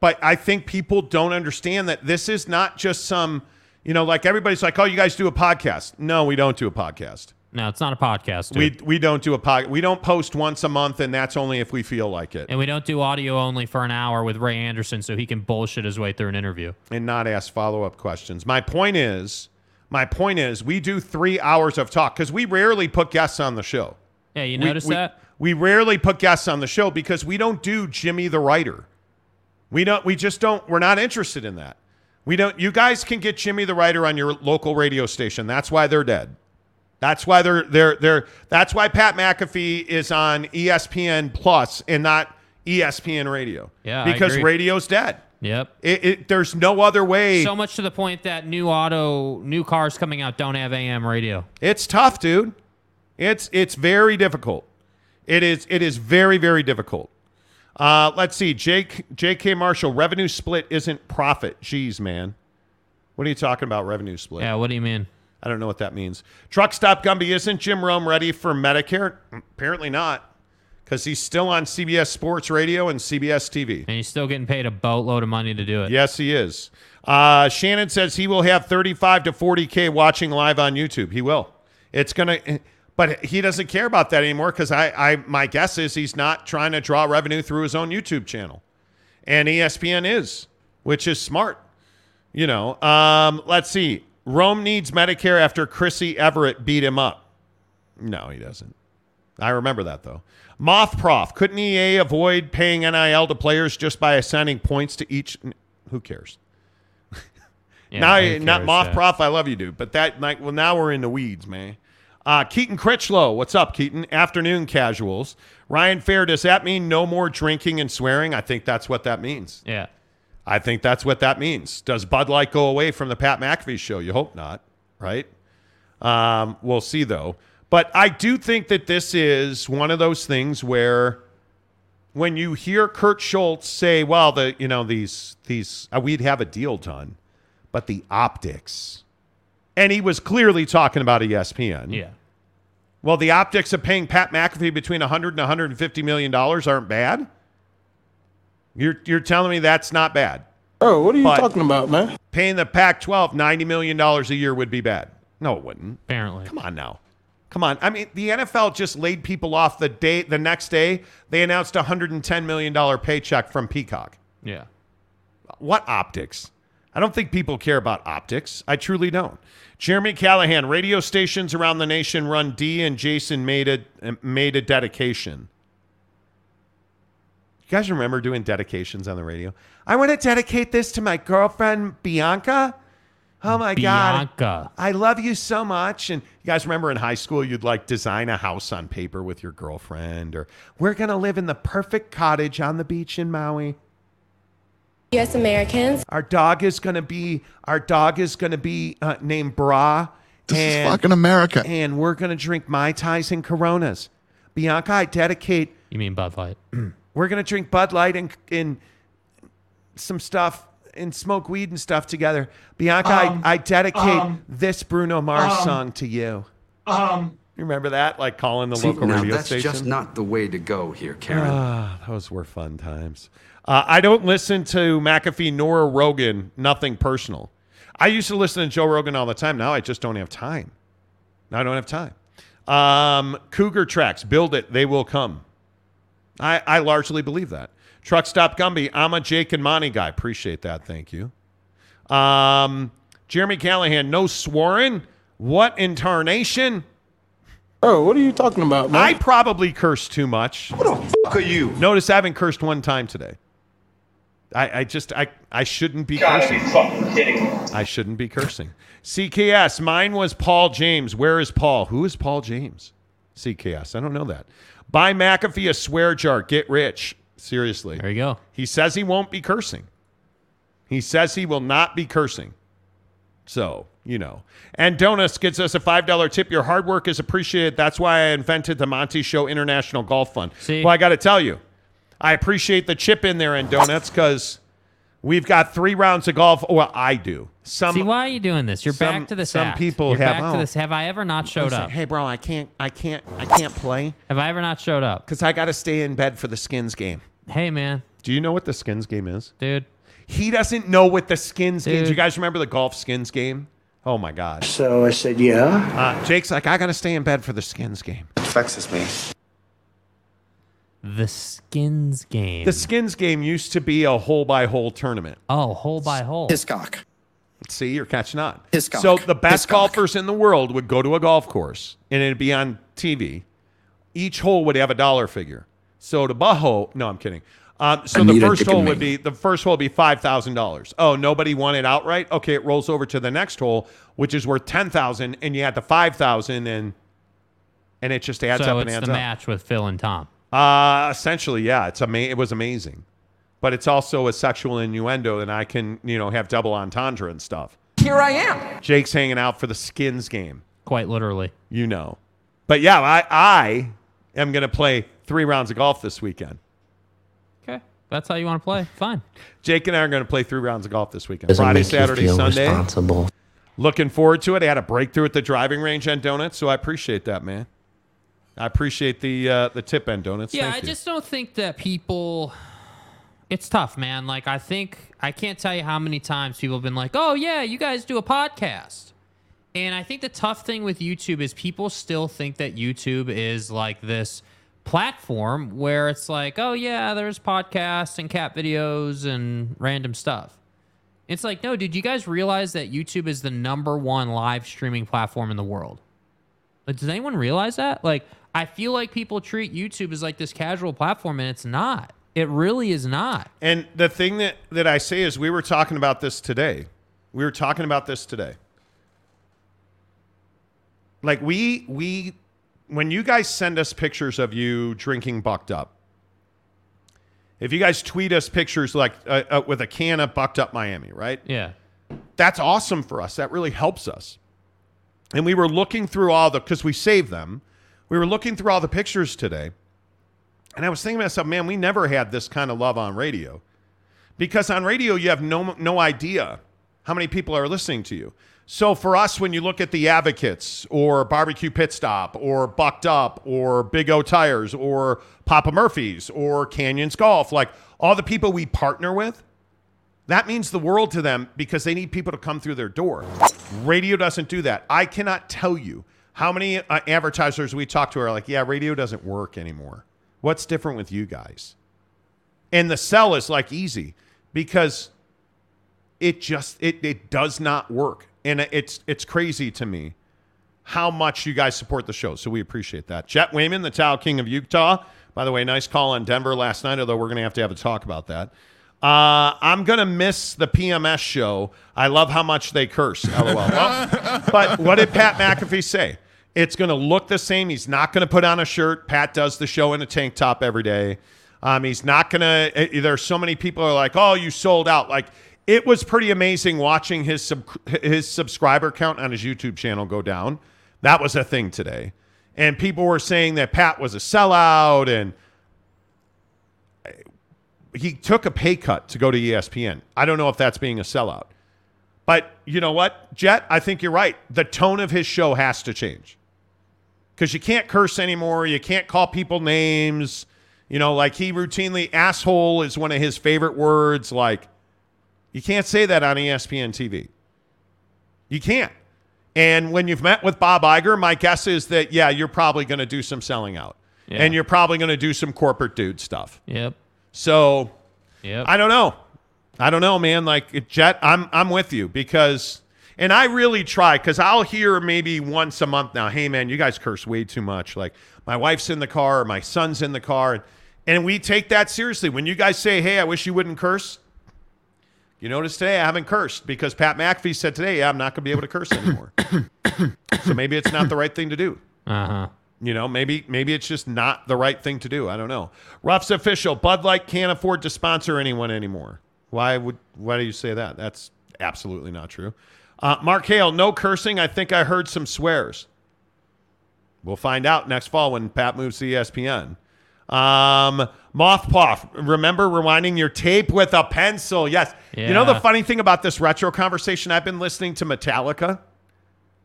but I think people don't understand that this is not just some, you know, like everybody's like, oh, you guys do a podcast. No, we don't do a podcast. No, it's not a podcast. dude. We, we don't do a podcast. We don't post once a month, and that's only if we feel like it. And we don't do audio only for an hour with Ray Anderson so he can bullshit his way through an interview. and not ask follow up questions. My point is, my point is, we do three hours of talk because we rarely put guests on the show. Yeah, you notice we- that? We rarely put guests on the show because we don't do Jimmy the writer. We don't. We just don't. We're not interested in that. We don't. You guys can get Jimmy the writer on your local radio station. That's why they're dead. That's why they're they're they're. That's why Pat McAfee is on ESPN Plus and not ESPN Radio. Yeah, because radio's dead. Yep. It, it, there's no other way. So much to the point that new auto, new cars coming out don't have AM radio. It's tough, dude. It's it's very difficult. It is it is very very difficult. Uh, let's see, Jake J.K. Marshall. Revenue split isn't profit. Jeez, man. What are you talking about? Revenue split? Yeah, what do you mean? I don't know what that means. Truck stop Gumby. Isn't Jim Rome ready for Medicare? Apparently not, because he's still on CBS Sports Radio and CBS TV. And he's still getting paid a boatload of money to do it. Yes, he is. Uh, Shannon says he will have 35 to 40K watching live on YouTube. He will. It's going to, but he doesn't care about that anymore because I, I, my guess is he's not trying to draw revenue through his own YouTube channel. And ESPN is, which is smart. You know, um, let's see. Rome needs Medicare after Chrissy Everett beat him up. No, he doesn't. I remember that though. Moth Prof, couldn't EA avoid paying NIL to players just by assigning points to each? Who cares? Yeah, now, who not Moth yeah. Prof, I love you, dude. But that, like, well, now we're in the weeds, man. Uh, Keaton Critchlow, what's up, Keaton? Afternoon casuals. Ryan Fair, does that mean no more drinking and swearing? I think that's what that means. Yeah. I think that's what that means. Does Bud Light go away from the Pat McAfee show? You hope not, right? Um, we'll see though. But I do think that this is one of those things where when you hear Kirk Schulz say, "Well, the you know these these uh, we'd have a deal done," but the optics, and he was clearly talking about ESPN. Yeah. Well, the optics of paying Pat McAfee between 100 and 150 million dollars aren't bad. You're you're telling me that's not bad. Oh, what are you But- talking about, man? Paying the Pac-12 90 million dollars a year would be bad. No, it wouldn't. Apparently. Come on now. Come on. I mean, the NFL just laid people off the day the next day. They announced a 110 million dollar paycheck from Peacock. Yeah. What optics? I don't think people care about optics. I truly don't. Jeremy Callahan, radio stations around the nation run D and Jason made a made a dedication. You guys remember doing dedications on the radio? I want to dedicate this to my girlfriend Bianca. Oh my god. Bianca. I love you so much. And you guys remember in high school, you'd like design a house on paper with your girlfriend, or we're going to live in the perfect cottage on the beach in Maui. U.S. Americans. Our dog is going to be, our dog is going to be uh, named Bra. This is and- fucking America. And we're going to drink Mai Tais and Coronas. Bianca, I dedicate, You mean Bud Light? we're going to drink Bud Light and, and some stuff and smoke weed and stuff together. Bianca, Um, I, I dedicate um, this Bruno Mars um, song to you. Um, You remember that? Like calling the See, local now radio that's station? just not the way to go here, Karen. Ah, those were fun times. Uh, I don't listen to McAfee nor Rogan, nothing personal. I used to listen to Joe Rogan all the time. Now I just don't have time. Now I don't have time. Um, Cougar tracks, build it, they will come. I, I largely believe that. Truck Stop Gumby, I'm a Jake and Monty guy. Appreciate that. Thank you. Um, Jeremy Callahan, no swearing. What in tarnation? Bro, what are you talking about, man? I probably cursed too much. What the fuck are you? Notice I haven't cursed one time today. I, I just I I shouldn't be cursing. fucking kidding me. I shouldn't be cursing. CKS, mine was Paul James. Where is Paul? Who is Paul James? CKS, I don't know that. Buy McAfee a swear jar. Get rich. Seriously. There you go. He says he won't be cursing. He says he will not be cursing. So, you know. And Donuts gets us a $5 tip. Your hard work is appreciated. That's why I invented the Monty Show International Golf Fund. See? Well, I got to tell you, I appreciate the chip in there and Donuts because we've got three rounds of golf. Well, I do. Some See, why are you doing this? You're some- back to this. some act. people You're have- back to oh. this. Have I ever not showed Listen, up? Hey, bro, I can't, I can't, I can't play Have I ever not showed up? because I got to stay in bed for the Skins game. Hey, man, Do you know what the Skins game is? dude. He doesn't know what the Skins game. Do you guys remember the golf Skins game? Oh my God. So I said, yeah. Uh, Jake's like, I got to stay in bed for the Skins game. Vexes me. The skins game. The Skins game used to be a hole by hole tournament. oh, hole by hole. Hiscock. See, you're catching on. Hiscock. So the best Hiscock. golfers in the world would go to a golf course and it'd be on TV. Each hole would have a dollar figure. So the Baho, no, I'm kidding. Um, so I the first dick hole would be the first hole would be five thousand dollars. Oh, nobody won it outright. Okay, it rolls over to the next hole, which is worth ten thousand, and you add the five thousand, and and it just adds so up and it's the match with Phil and Tom. Uh, essentially, yeah. It's ama- It was amazing, but it's also a sexual innuendo, and I can you know have double entendre and stuff. Here I am. Jake's hanging out for the skins game, Quite literally. you know. But yeah, I I am gonna play three rounds of golf this weekend. Okay, that's how you want to play. Fine. Jake and I are going to play three rounds of golf this weekend. Friday, Saturday, Sunday. Looking forward to it. I had a breakthrough at the driving range and donuts, so I appreciate that, man. I appreciate the uh, the tip and donuts. Yeah, Thank I you. just don't think that people. It's tough, man. Like I think I can't tell you how many times people have been like, "Oh yeah, you guys do a podcast," and I think the tough thing with YouTube is people still think that YouTube is like this platform where it's like, "Oh yeah, there's podcasts and cat videos and random stuff." It's like, no, did you guys realize that YouTube is the number one live streaming platform in the world? Like, does anyone realize that? Like, I feel like people treat YouTube as like this casual platform, and it's not. It really is not. And the thing that, that I say is, we were talking about this today. We were talking about this today. Like we we when you guys send us pictures of you drinking bucked up, if you guys tweet us pictures like uh, uh, with a can of bucked up Miami, right? Yeah. That's awesome for us. That really helps us. And we were looking through all the because we saved them. We were looking through all the pictures today. And I was thinking to myself, man, we never had this kind of love on radio. Because on radio, you have no, no idea how many people are listening to you. So for us, when you look at the Advocates or Barbecue Pit Stop or Bucked Up or Big O Tires or Papa Murphy's or Canyons Golf, like all the people we partner with, that means the world to them because they need people to come through their door. Radio doesn't do that. I cannot tell you how many uh, advertisers we talk to are like, yeah, radio doesn't work anymore. What's different with you guys? And the sell is like easy because it just it it does not work. And it's it's crazy to me how much you guys support the show. So we appreciate that. Jet Wayman, the Towel King of Utah. By the way, nice call on Denver last night, although we're going to have to have a talk about that. Uh, I'm going to miss the PMS show. I love how much they curse. LOL. Well, but what did Pat McAfee say? It's going to look the same. He's not going to put on a shirt. Pat does the show in a tank top every day. Um, he's not going to. Eh, eh, there's so many people are like, oh, you sold out. Like, it was pretty amazing watching his sub, his subscriber count on his YouTube channel go down. That was a thing today. And people were saying that Pat was a sellout and eh, he took a pay cut to go to ESPN. I don't know if that's being a sellout. But you know what, Jet? I think you're right. The tone of his show has to change. Because you can't curse anymore. You can't call people names. You know, like he routinely, asshole is one of his favorite words. Like, you can't say that on ESPN TV. You can't. And when you've met with Bob Iger, my guess is that, yeah, you're probably going to do some selling out. Yeah. And you're probably going to do some corporate dude stuff. Yep. So Yep. I don't know. I don't know, man. Like Jet, I'm I'm with you because and I really try because I'll hear maybe once a month now, hey man, you guys curse way too much. Like my wife's in the car or my son's in the car, and, and we take that seriously. When you guys say, Hey, I wish you wouldn't curse, you notice today I haven't cursed because Pat McAfee said today, yeah, I'm not gonna be able to curse anymore. so maybe it's not the right thing to do. Uh huh. You know, maybe maybe it's just not the right thing to do. I don't know. Ruff's official. Bud Light can't afford to sponsor anyone anymore. Why would why do you say that? That's absolutely not true. Uh, Mark Hale, no cursing. I think I heard some swears. We'll find out next fall when Pat moves to ESPN. Um, Mothpaw, remember rewinding your tape with a pencil? Yes. Yeah. You know the funny thing about this retro conversation? I've been listening to Metallica,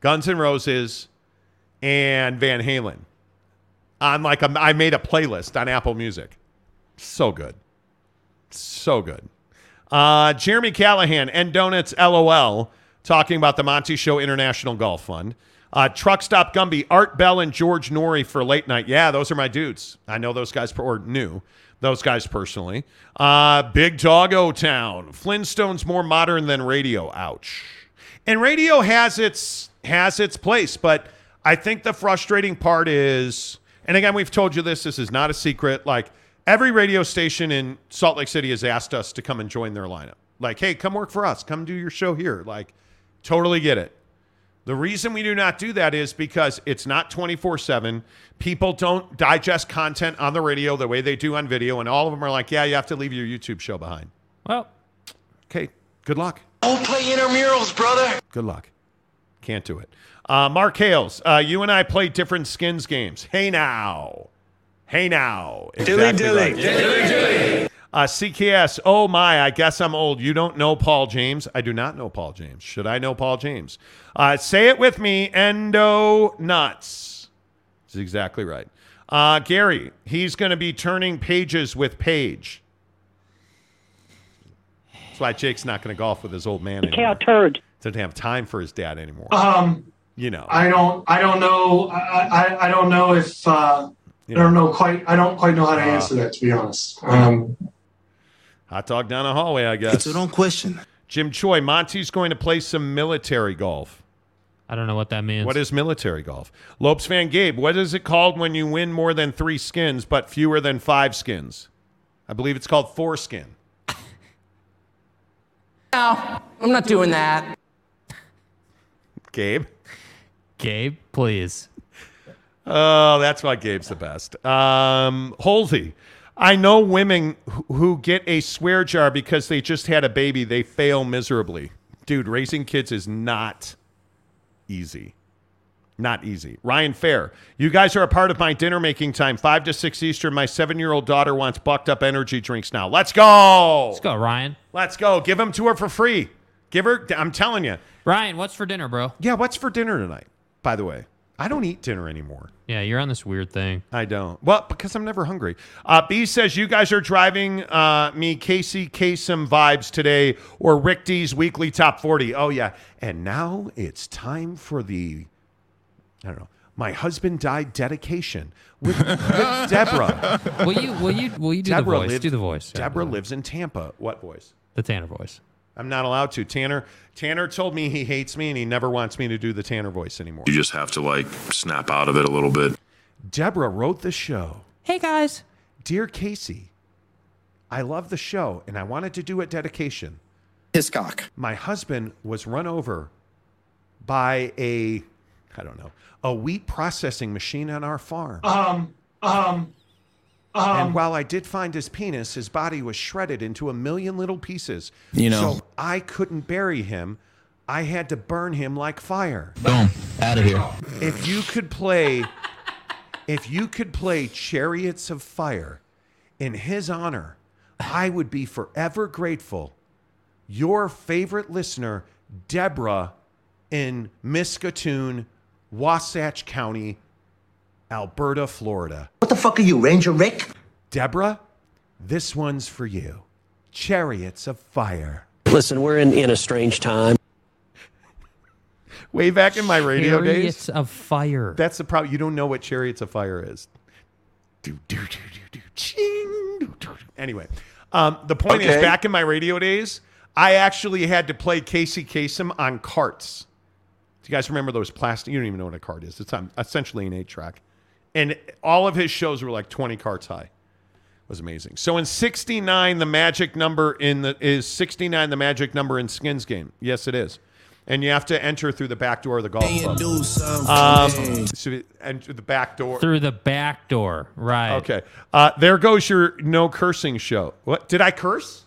Guns N' Roses, and Van Halen on like a, I made a playlist on Apple Music. So good. So good. Uh, Jeremy Callahan and Donuts LOL talking about the Monty Show International Golf Fund. Uh, Truck Stop Gumby, Art Bell and George Noory for late night. Yeah, those are my dudes. I know those guys, or knew those guys personally. Uh, Big Doggo Town. Flintstones more modern than radio. Ouch. And radio has its has its place, but I think the frustrating part is, and again, we've told you this. This is not a secret. Like every radio station in Salt Lake City has asked us to come and join their lineup. Like, hey, come work for us. Come do your show here. Like, totally get it. The reason we do not do that is because it's not 24 7. People don't digest content on the radio the way they do on video. And all of them are like, yeah, you have to leave your YouTube show behind. Well, okay. Good luck. Don't play intramurals, brother. Good luck. Can't do it. Uh, Mark Hales, uh, you and I play different skins games. Hey now. Hey now. Dilly dilly. right. Dilly dilly. Uh, CKS, oh my, I guess I'm old. You don't know Paul James? I do not know Paul James. Should I know Paul James? Uh, say it with me endo nuts. That's exactly right. Uh, Gary, he's going to be turning pages with Paige. That's why Jake's not going to golf with his old man anymore. turd. Doesn't have time for his dad anymore. Um, you know. I don't. I don't know. I. I, I don't know if. Uh, You I don't know quite. I don't quite know how to Uh, answer that. To be honest. Um, Hot dog down a hallway, I guess. It's a wrong question. Jim Choi, Monty's going to play some military golf. I don't know what that means. What is military golf? Lopes Van Gabe, what is it called when you win more than three skins but fewer than five skins? I believe it's called foreskin. No, I'm not doing that. Gabe? Gabe, please. Oh, that's why Gabe's the best. Um, Holsey, I know women who- get a swear jar because they just had a baby. They fail miserably. Dude, raising kids is not easy. Not easy. Ryan Fair, you guys are a part of my dinner making time. Five to six Eastern. My seven year old daughter wants bucked up energy drinks now. Let's go. Let's go, Ryan. Let's go. Give them to her for free. Give her. I'm telling you. Ryan, what's for dinner, bro? Yeah, what's for dinner tonight? By the way, I don't eat dinner anymore. Yeah, you're on this weird thing. I don't. Well, because I'm never hungry. Uh, B says you guys are driving uh, me Casey Kasem vibes today, or Rick Dees weekly top 40. Oh yeah, and now it's time for the, I don't know, my husband died dedication with, with Deborah. Will you? Will you? Will you do Deborah the voice? lives- do the voice. Yeah, Deborah do the- lives in Tampa. What voice? The Tanner voice. I'm not allowed to. Tanner Tanner told me he hates me and he never wants me to do the Tanner voice anymore. You just have to like snap out of it a little bit. Deborah wrote the show. Hey guys. Dear Casey, I love the show and I wanted to do a dedication. Hiscock. My husband was run over by a I don't know, a wheat processing machine on our farm. Um, um, and um, while I did find his penis, his body was shredded into a million little pieces. You know. So I couldn't bury him. I had to burn him like fire. Boom. Out of here. If you could play if you could play Chariots of Fire in his honor, I would be forever grateful. Your favorite listener, Deborah in Miskatoon, Wasatch County, Alberta, Florida. What the fuck are you, Ranger Rick? Deborah, this one's for you. Chariots of Fire. Listen, we're in, in a strange time. Way back in my radio days. Chariots of Fire. That's the problem. You don't know what Chariots of Fire is. Do, do, do, do, do, ching, do, do, do. Anyway, um, the point is, back in my radio days, I actually had to play Casey Kasem on carts. Do you guys remember those plastic? You don't even know what a cart is. It's um, essentially an eight track, and all of his shows were like twenty carts high. It was amazing. So in '69, the magic number in the is '69 the magic number in Skins game. Yes, it is. And you have to enter through the back door of the golf club. Um, so enter the back door. Through the back door. Right. Okay. Uh, there goes your no cursing show. What did I curse?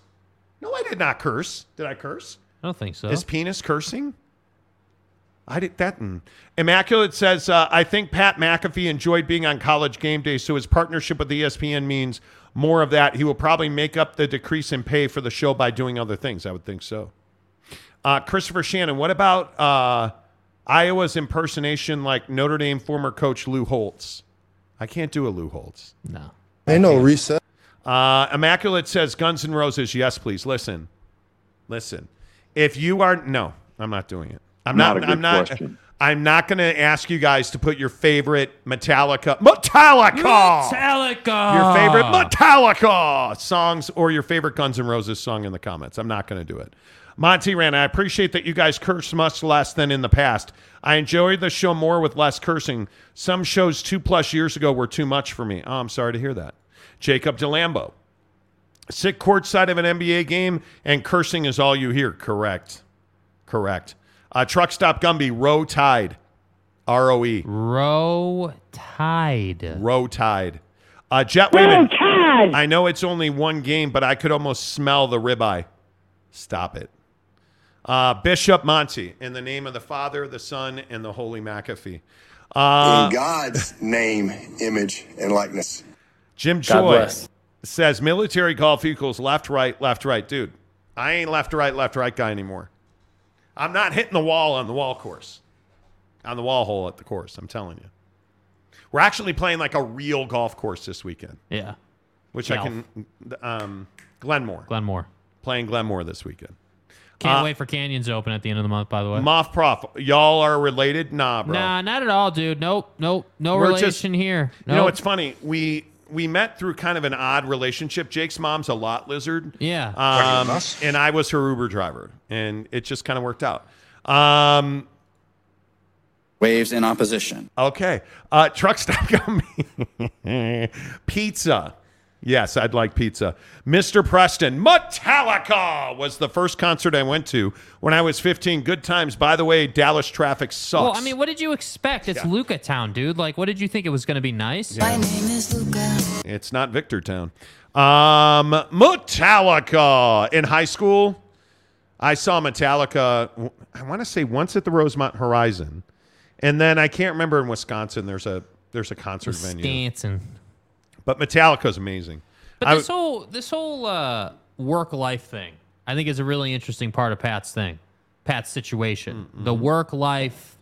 No, I did not curse. Did I curse? I don't think so. Is penis cursing? I did that. mm. Immaculate says, uh, I think Pat McAfee enjoyed being on college game day, so his partnership with ESPN means more of that. He will probably make up the decrease in pay for the show by doing other things. I would think so. Uh, Christopher Shannon, what about uh, Iowa's impersonation like Notre Dame former coach Lou Holtz? I can't do a Lou Holtz. No. Ain't know reset. Uh, Immaculate says Guns N' Roses. Yes, please. Listen, listen. If you are no, I'm not doing it. I'm Not not. a good I'm not. question. I'm not going to ask you guys to put your favorite Metallica, Metallica, Metallica. your favorite Metallica songs or your favorite Guns N' Roses song in the comments. I'm not going to do it. Monty Ran, I appreciate that you guys curse much less than in the past. I enjoyed the show more with less cursing. Some shows two plus years ago were too much for me. Oh, I'm sorry to hear that. Jacob DeLambo. Sit courtside of an NBA game and cursing is all you hear. Correct. Correct. Uh, truck stop Gumby, row tide. R O E. Row tide. Row tide. Uh, Jet Wayman. I know it's only one game, but I could almost smell the ribeye. Stop it. Uh, Bishop Monty, in the name of the Father, the Son, and the Holy McAfee. Uh, in God's name, image, and likeness. Jim God Joy says military golf equals left, right, left, right. Dude, I ain't left, right, left, right guy anymore. I'm not hitting the wall on the wall course, on the wall hole at the course. I'm telling you. We're actually playing like a real golf course this weekend. Yeah. Which Golf. I can, um, Glenmore. Glenmore. Playing Glenmore this weekend. Can't Uh, wait for Canyons to open at the end of the month, by the way. Moth Prof, y'all are related? Nah, bro. Nah, not at all, dude. Nope, nope. No We're relation just- here. You know, it's funny. We we met through kind of an odd relationship. Jake's mom's a lot lizard. Yeah. Um, and I was her Uber driver, and it just kind of worked out. Um, Waves in opposition. okay. Uh, truck stop Gumby. pizza. Yes, I'd like pizza. Mr. Preston, Metallica was the first concert I went to when I was 15. Good times. By the way, Dallas traffic sucks. Well, I mean, what did you expect? It's Luka Town, dude. Like, what did you think it was going to be nice? My name is Luca. It's not Victortown. Um, Metallica in high school. I saw Metallica. I want to say once at the Rosemont Horizon, and then I can't remember in Wisconsin. There's a there's a concert venue. Wisconsin. But Metallica's amazing. But I this whole this whole uh, work life thing, I think, is a really interesting part of Pat's thing. Pat's situation. The work life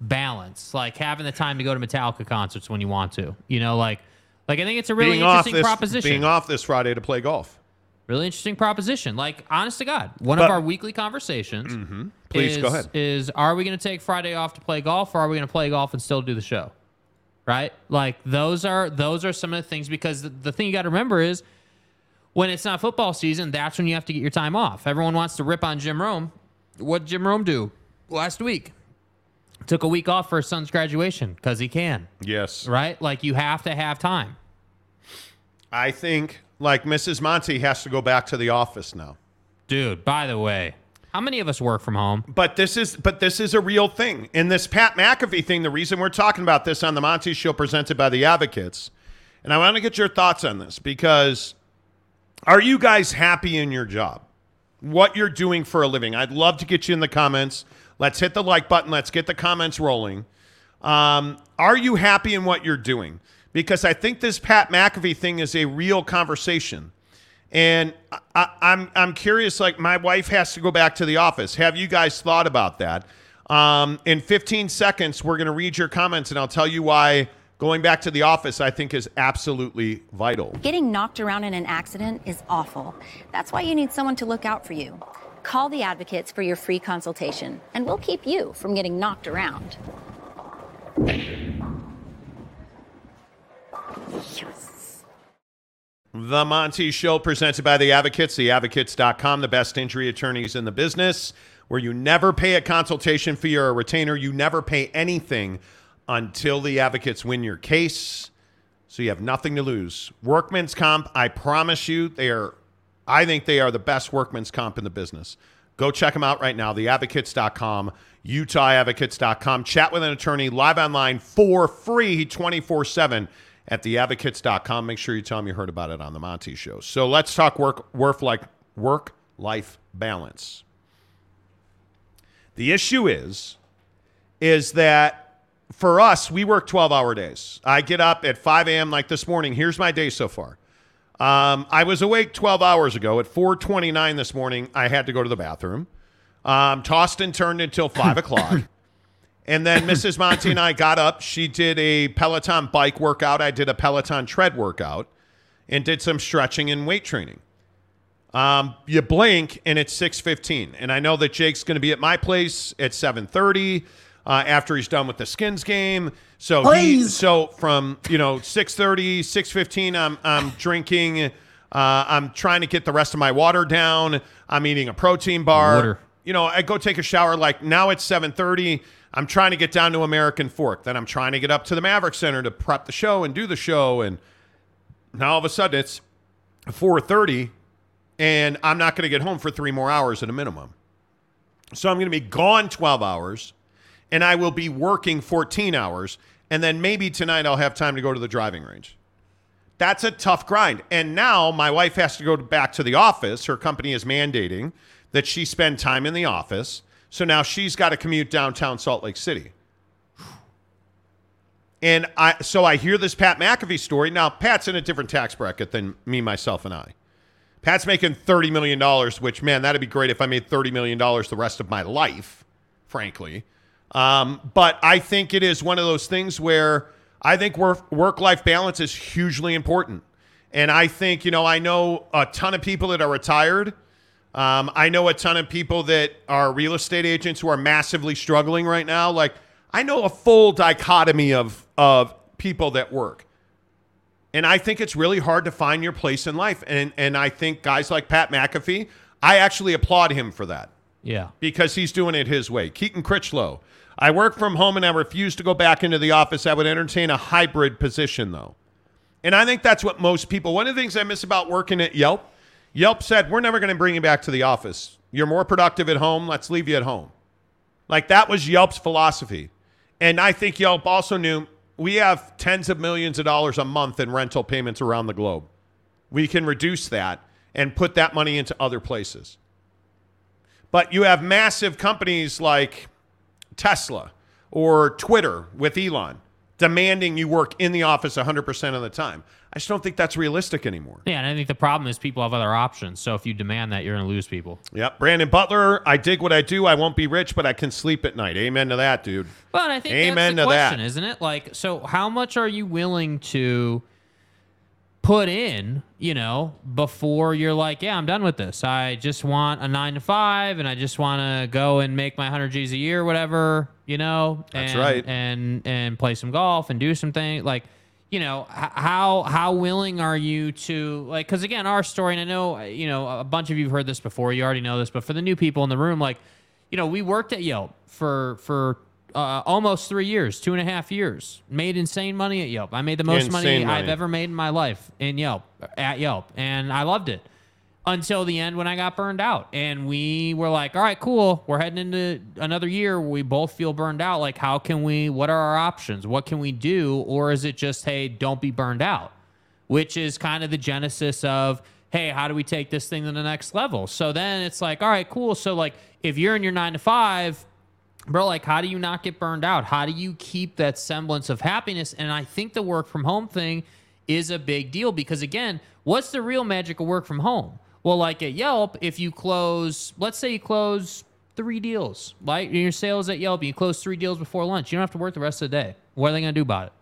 balance, like having the time to go to Metallica concerts when you want to. You know, like like I think it's a really interesting this proposition. being off this Friday to play golf. Really interesting proposition. Like, honest to God, one But- of our weekly conversations. Mhm. Please is, go ahead. Is are we going to take Friday off to play golf, or are we going to play golf and still do the show? Right? Like those are those are some of the things because the, the thing you got to remember is when it's not football season, that's when you have to get your time off. Everyone wants to rip on Jim Rome. What did Jim Rome do last week? Took a week off for his son's graduation because he can. Yes. Right? Like you have to have time. I think like Mrs. Monty has to go back to the office now. Dude, by the way, how many of us work from home? But this is but this is a real thing. In this Pat McAfee thing, the reason we're talking about this on the Monty Show presented by the Advocates, and I want to get your thoughts on this because are you guys happy in your job? What you're doing for a living? I'd love to get you in the comments. Let's hit the like button. Let's get the comments rolling. Um, are you happy in what you're doing? Because I think this Pat McAfee thing is a real conversation. And I, I, I'm I'm curious. Like my wife has to go back to the office. Have you guys thought about that? Um, in 15 seconds, we're going to read your comments, and I'll tell you why going back to the office I think is absolutely vital. Getting knocked around in an accident is awful. That's why you need someone to look out for you. Call the advocates for your free consultation, and we'll keep you from getting knocked around. The Monty Show presented by The Advocates, theadvocates.com, the best injury attorneys in the business, where you never pay a consultation fee or a retainer. You never pay anything until the advocates win your case. So you have nothing to lose. Workman's comp, I promise you, they are, I think they are the best workman's comp in the business. Go check them out right now, theadvocates.com, utahadvocates.com. Chat with an attorney live online for free 24 7 at theadvocates.com. Make sure you tell them you heard about it on the Monty Show. So let's talk work, work, like, work life balance. The issue is, is that for us, we work 12 hour days. I get up at 5 a.m. like this morning. Here's my day so far. Um, I was awake 12 hours ago. At 4:29 this morning, I had to go to the bathroom. Um, tossed and turned until five o'clock, and then Mrs. Monty and I got up. She did a Peloton bike workout. I did a Peloton tread workout, and did some stretching and weight training. Um, you blink and it's 6:15, and I know that Jake's going to be at my place at 7:30 uh, after he's done with the Skins game. So he, so from you know 6:30, 6:15, I'm I'm drinking. Uh, I'm trying to get the rest of my water down. I'm eating a protein bar. Water. You know, I go take a shower. Like now it's 7:30. I'm trying to get down to American Fork. Then I'm trying to get up to the Maverik Center to prep the show and do the show. And now all of a sudden it's 4:30, and I'm not going to get home for three more hours at a minimum. So I'm going to be gone 12 hours, and I will be working 14 hours, and then maybe tonight I'll have time to go to the driving range. That's a tough grind. And now my wife has to go back to the office. Her company is mandating that she spend time in the office. So now she's got to commute downtown Salt Lake City. And I so I hear this Pat McAfee story. Now, Pat's in a different tax bracket than me, myself, and I. Pat's making $30 million, which, man, that'd be great if I made $30 million the rest of my life, frankly. Um, but I think it is one of those things where I think work work life balance is hugely important. And I think, you know, I know a ton of people that are retired. Um, I know a ton of people that are real estate agents who are massively struggling right now. Like, I know a full dichotomy of, of people that work. And I think it's really hard to find your place in life. And, and I think guys like Pat McAfee, I actually applaud him for that Yeah. because he's doing it his way. Keaton Critchlow. I work from home and I refuse to go back into the office. I would entertain a hybrid position though. And I think that's what most people, one of the things I miss about working at Yelp, Yelp said, we're never going to bring you back to the office. You're more productive at home. Let's leave you at home. Like that was Yelp's philosophy. And I think Yelp also knew we have tens of millions of dollars a month in rental payments around the globe. We can reduce that and put that money into other places. But you have massive companies like Tesla or Twitter with Elon. demanding you work in the office 100% of the time. I just don't think that's realistic anymore. Yeah, and I think the problem is people have other options. So if you demand that, you're going to lose people. Yep. Brandon Butler, I dig what I do. I won't be rich, but I can sleep at night. Amen to that, dude. Well, I think Amen that's the to question, that. isn't it? Like, so how much are you willing to put in, you know, before you're like, yeah, I'm done with this. I just want a nine to five, and I just want to go and make my hundred G's a year, or whatever, you know. That's right. And and play some golf and do some things like. You know how how willing are you to like? Because again, our story, and I know you know a bunch of you've heard this before. You already know this, but for the new people in the room, like you know, we worked at Yelp for for uh, almost three years, two and a half years. Made insane money at Yelp. I made the most money. I've ever made in my life in Yelp at Yelp, and I loved it until the end when I got burned out. And we were like, all right, cool. We're heading into another year we both feel burned out. Like, how can we, what are our options? What can we do? Or is it just, hey, don't be burned out? Which is kind of the genesis of, hey, how do we take this thing to the next level? So then it's like, all right, cool. So, like, if you're in your nine to five, bro, like, how do you not get burned out? How do you keep that semblance of happiness? And I think the work from home thing is a big deal because, again, what's the real magic of work from home? Well, like at Yelp, if you close, let's say you close three deals, like your sales at Yelp, you close three deals before lunch, you don't have to work the rest of the day. What are they going to do about it?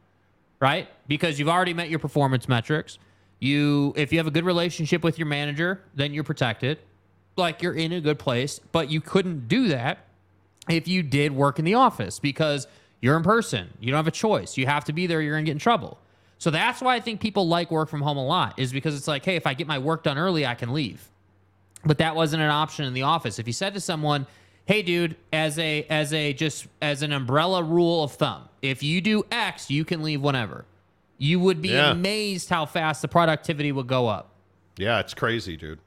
Right? Because you've already met your performance metrics. You, if you have a good relationship with your manager, then you're protected. Like you're in a good place, but you couldn't do that if you did work in the office because you're in person. You don't have a choice. You have to be there. You're going to get in trouble. So that's why I think people like work from home a lot is because it's like, hey, if I get my work done early, I can leave. But that wasn't an option in the office. If you said to someone, "Hey, dude, as a as a just as an umbrella rule of thumb, if you do X, you can leave whenever," you would be Yeah. amazed how fast the productivity would go up. Yeah, it's crazy, dude.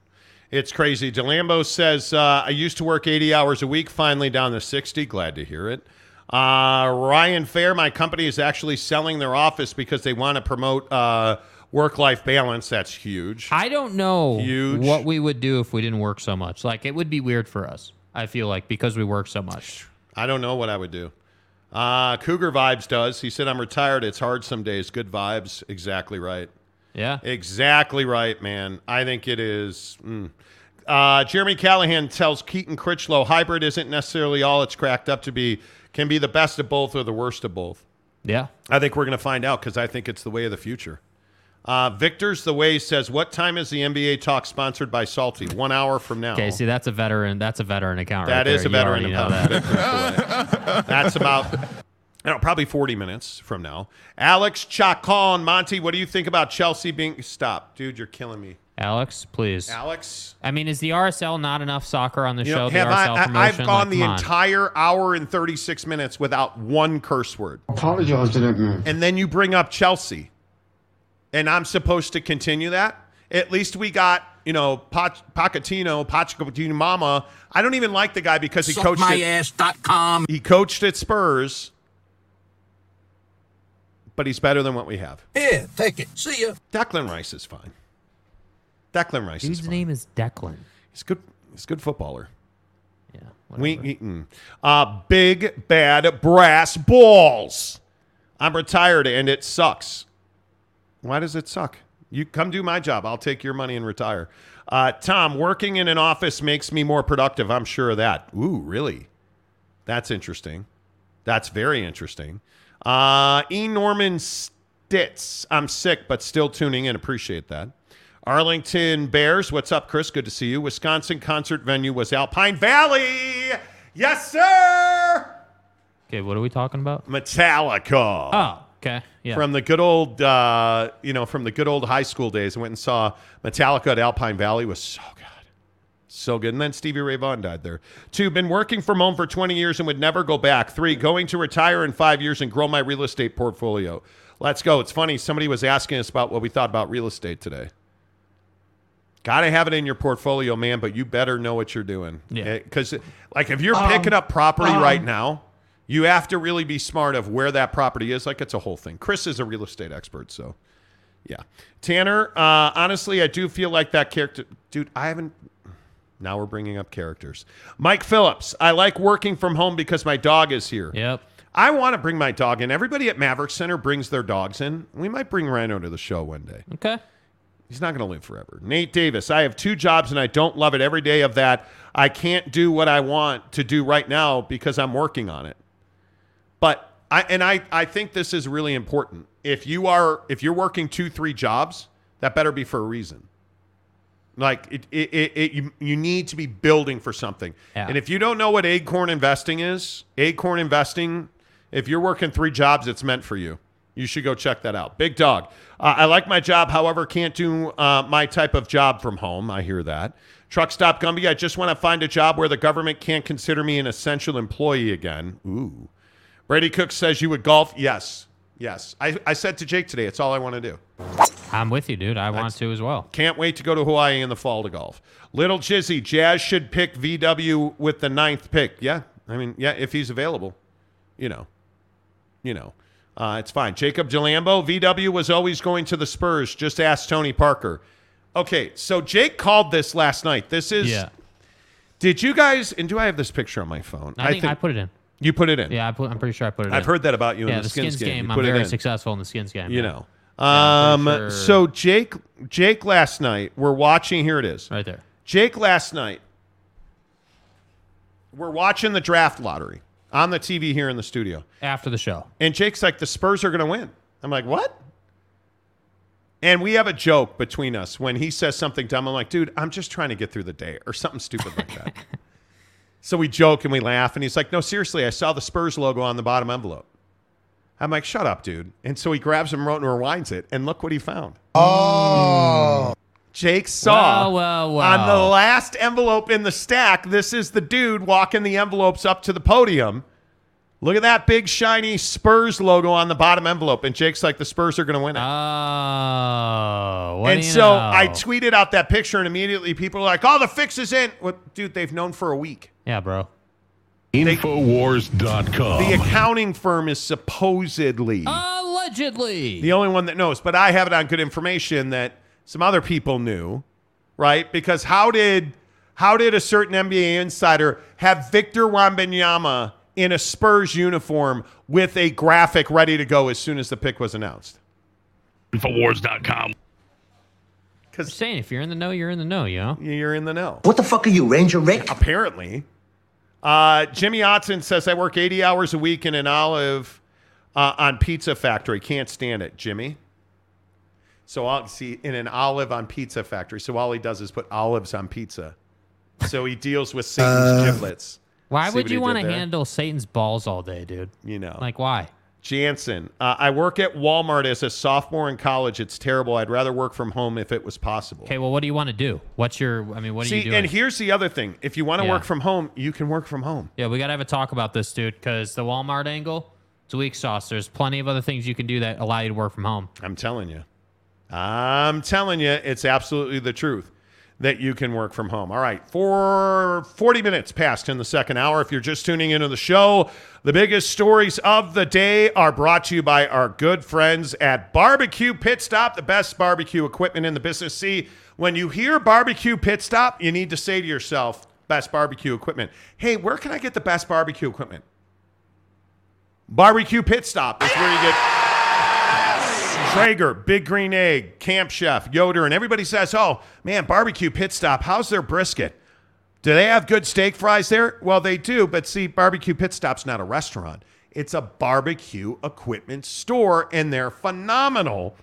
It's crazy. DeLambo says, uh, I used to work 80 hours a week, finally down to 60. Glad to hear it. Uh, Ryan Fair, my company is actually selling their office because they want to promote uh, work life balance. That's huge. I don't know Huge. what we would do if we didn't work so much. Like it would be weird for us. I feel like because we work so much. I don't know what I would do. Uh, Cougar Vibes does. He said, I'm retired. It's hard some days. Good vibes. Exactly right. Yeah. Exactly right, man. I think it is. mm. Uh, Jeremy Callahan tells Keaton Critchlow hybrid isn't necessarily all it's cracked up to be, can be the best of both or the worst of both. Yeah. I think we're going to find out because I think it's the way of the future. Uh, Victor's the way says, What time is the NBA talk sponsored by Salty? One hour from now. Okay, see that's a veteran. That's a veteran account. That right is there. a veteran already account. that. Victor's the way. That's about, I know, probably 40 minutes from now. Alex Chacon, Monty, what do you think about Chelsea being. Stop, dude, you're killing me. Alex, please. Alex. I mean, is the RSL not enough soccer on the You show? know, the have RSL I, I, promotion? I've gone Like, the come on. entire hour and 36 minutes without one curse word. Apologize to that man. And then you bring up Chelsea. And I'm supposed to continue that? At least we got, you know, Poch- Pochettino, Pochettino Mama. I don't even like the guy because he coached my at, He coached at Spurs. But he's better than what we have. Here, take it. See ya. Declan Rice is fine. Declan Rice Dude's name is Declan. He's good. He's a good footballer. Yeah. We eaten. Uh, big bad brass balls. I'm retired and it sucks. Why does it suck? You come do my job. I'll take your money and retire. Uh, Tom, working in an office makes me more productive. I'm sure of that. Ooh, really? That's interesting. That's very interesting. Uh, E. Norman Stitz. I'm sick, but still tuning in. Appreciate that. Arlington Bears. What's up, Chris? Good to see you. Wisconsin concert venue was Alpine Valley. Yes, sir. Okay, what are we talking about? Metallica. Oh, okay. Yeah. From the good old, uh, you know, from the good old high school days, I went and saw Metallica at Alpine Valley. It was so good. So good. And then Stevie Ray Vaughan died there. Two, been working from home for 20 years and would never go back. Three, going to retire in five years and grow my real estate portfolio. Let's go. It's funny. Somebody was asking us about what we thought about real estate today. Got to have it in your portfolio, man, but you better know what you're doing. Yeah. Because, like, if you're Um, picking up property um, right now, you have to really be smart of where that property is. Like, it's a whole thing. Chris is a real estate expert, so yeah. Tanner, uh, honestly, I do feel like that character. Dude, I haven't. Now we're bringing up characters. Mike Phillips, I like working from home because my dog is here. Yep. I want to bring my dog in. Everybody at Maverik Center brings their dogs in. We might bring Rhino to the show one day. Okay. He's not going to live forever. Nate Davis, I have two jobs and I don't love it every day of that. I can't do what I want to do right now because I'm working on it. But I and I I think this is really important. If you are if you're working two three jobs, that better be for a reason. Like it, it, it, it you, you need to be building for something. Yeah. And if you don't know what Acorn Investing is, Acorn Investing, if you're working three jobs, it's meant for you. You should go check that out. Big dog. Uh, I like my job, however, can't do uh, my type of job from home. I hear that. Truck stop Gumby. I just want to find a job where the government can't consider me an essential employee again. Ooh. Brady Cook says you would golf. Yes. Yes. I, I said to Jake today, it's all I want to do. I'm with you, dude. I want to as well. Can't wait to go to Hawaii in the fall to golf. Little Jizzy, Jazz should pick VW with the ninth pick. Yeah. I mean, yeah, if he's available, you know, you know, uh, it's fine. Jacob Delambo, VW was always going to the Spurs. Just ask Tony Parker. Okay, so Jake called this last night. This is. Yeah. Did you guys? And do I have this picture on my phone? I think I put it in. You put it in. Yeah, I put, I'm pretty sure I put it in. I've heard that about you yeah, in the, Skins, game. You I'm put it very in. successful in the Skins game. You yeah. know. Um, pretty sure- so Jake, Jake last night, we're watching. Here it is, right there. Jake last night, we're watching the draft lottery on the TV here in the studio, After the show. and Jake's like, "The Spurs are going to win." I'm like, "What?" And we have a joke between us when he says something dumb. I'm like, "Dude, I'm just trying to get through the day," or something stupid like that. So we joke and we laugh, and he's like, "No, seriously, I saw the Spurs logo on the bottom envelope." I'm like, "Shut up, dude!" And so he grabs him, and rewinds it, and look what he found. Oh, Jake saw Well, well, well. on the last envelope in the stack. This is the dude walking the envelopes up to the podium. Look at that big shiny Spurs logo on the bottom envelope, and Jake's like, "The Spurs are going to win it." Oh, what and do you so know? I tweeted out that picture, and immediately people are like, "Oh, the fix is in." What, dude? They've known for a week. Yeah, bro. Infowars.com. The accounting firm is supposedly Allegedly. the only one that knows, but I have it on good information that some other people knew, right? Because how did how did a certain NBA insider have Victor Wembanyama in a Spurs uniform with a graphic ready to go as soon as the pick was announced? Infowars.com. Because saying if you're in the know, you're in the know, you know? You're in the know. What the fuck are you, Ranger Rick? Apparently. Uh, Jimmy Otson says, I work 80 hours a week in an olive uh, on Pizza Factory. Can't stand it, Jimmy. So I'll see in an olive on Pizza Factory. So all he does is put olives on pizza. So he deals with Satan's giblets. Why See would what you he want did to there? handle Satan's balls all day, dude? You know. Like, why? Jansen, uh, I work at Walmart as a sophomore in college. It's terrible. I'd rather work from home if it was possible. Okay, well, what do you want to do? What's your, I mean, what are See, you doing? and here's the other thing. If you want to Yeah. work from home, you can work from home. yeah, we got to have a talk about this, dude, because the Walmart angle, it's a weak sauce. There's plenty of other things you can do that allow you to work from home. I'm telling you. I'm telling you, it's absolutely the truth that you can work from home. All right, for 40 minutes past in the second hour. If you're just tuning into the show, the biggest stories of the day are brought to you by our good friends at Barbecue Pit Stop, the best barbecue equipment in the business. See, when you hear Barbecue Pit Stop, you need to say to yourself, best barbecue equipment. Hey, where can I get the best barbecue equipment? Barbecue Pit Stop is where you get Traeger, Big Green Egg, Camp Chef, Yoder, and everybody says, oh, man, Barbecue Pit Stop, how's their brisket? Do they have good steak fries there? Well, they do, but see, Barbecue Pit Stop's not a restaurant. It's a barbecue equipment store, and they're phenomenal.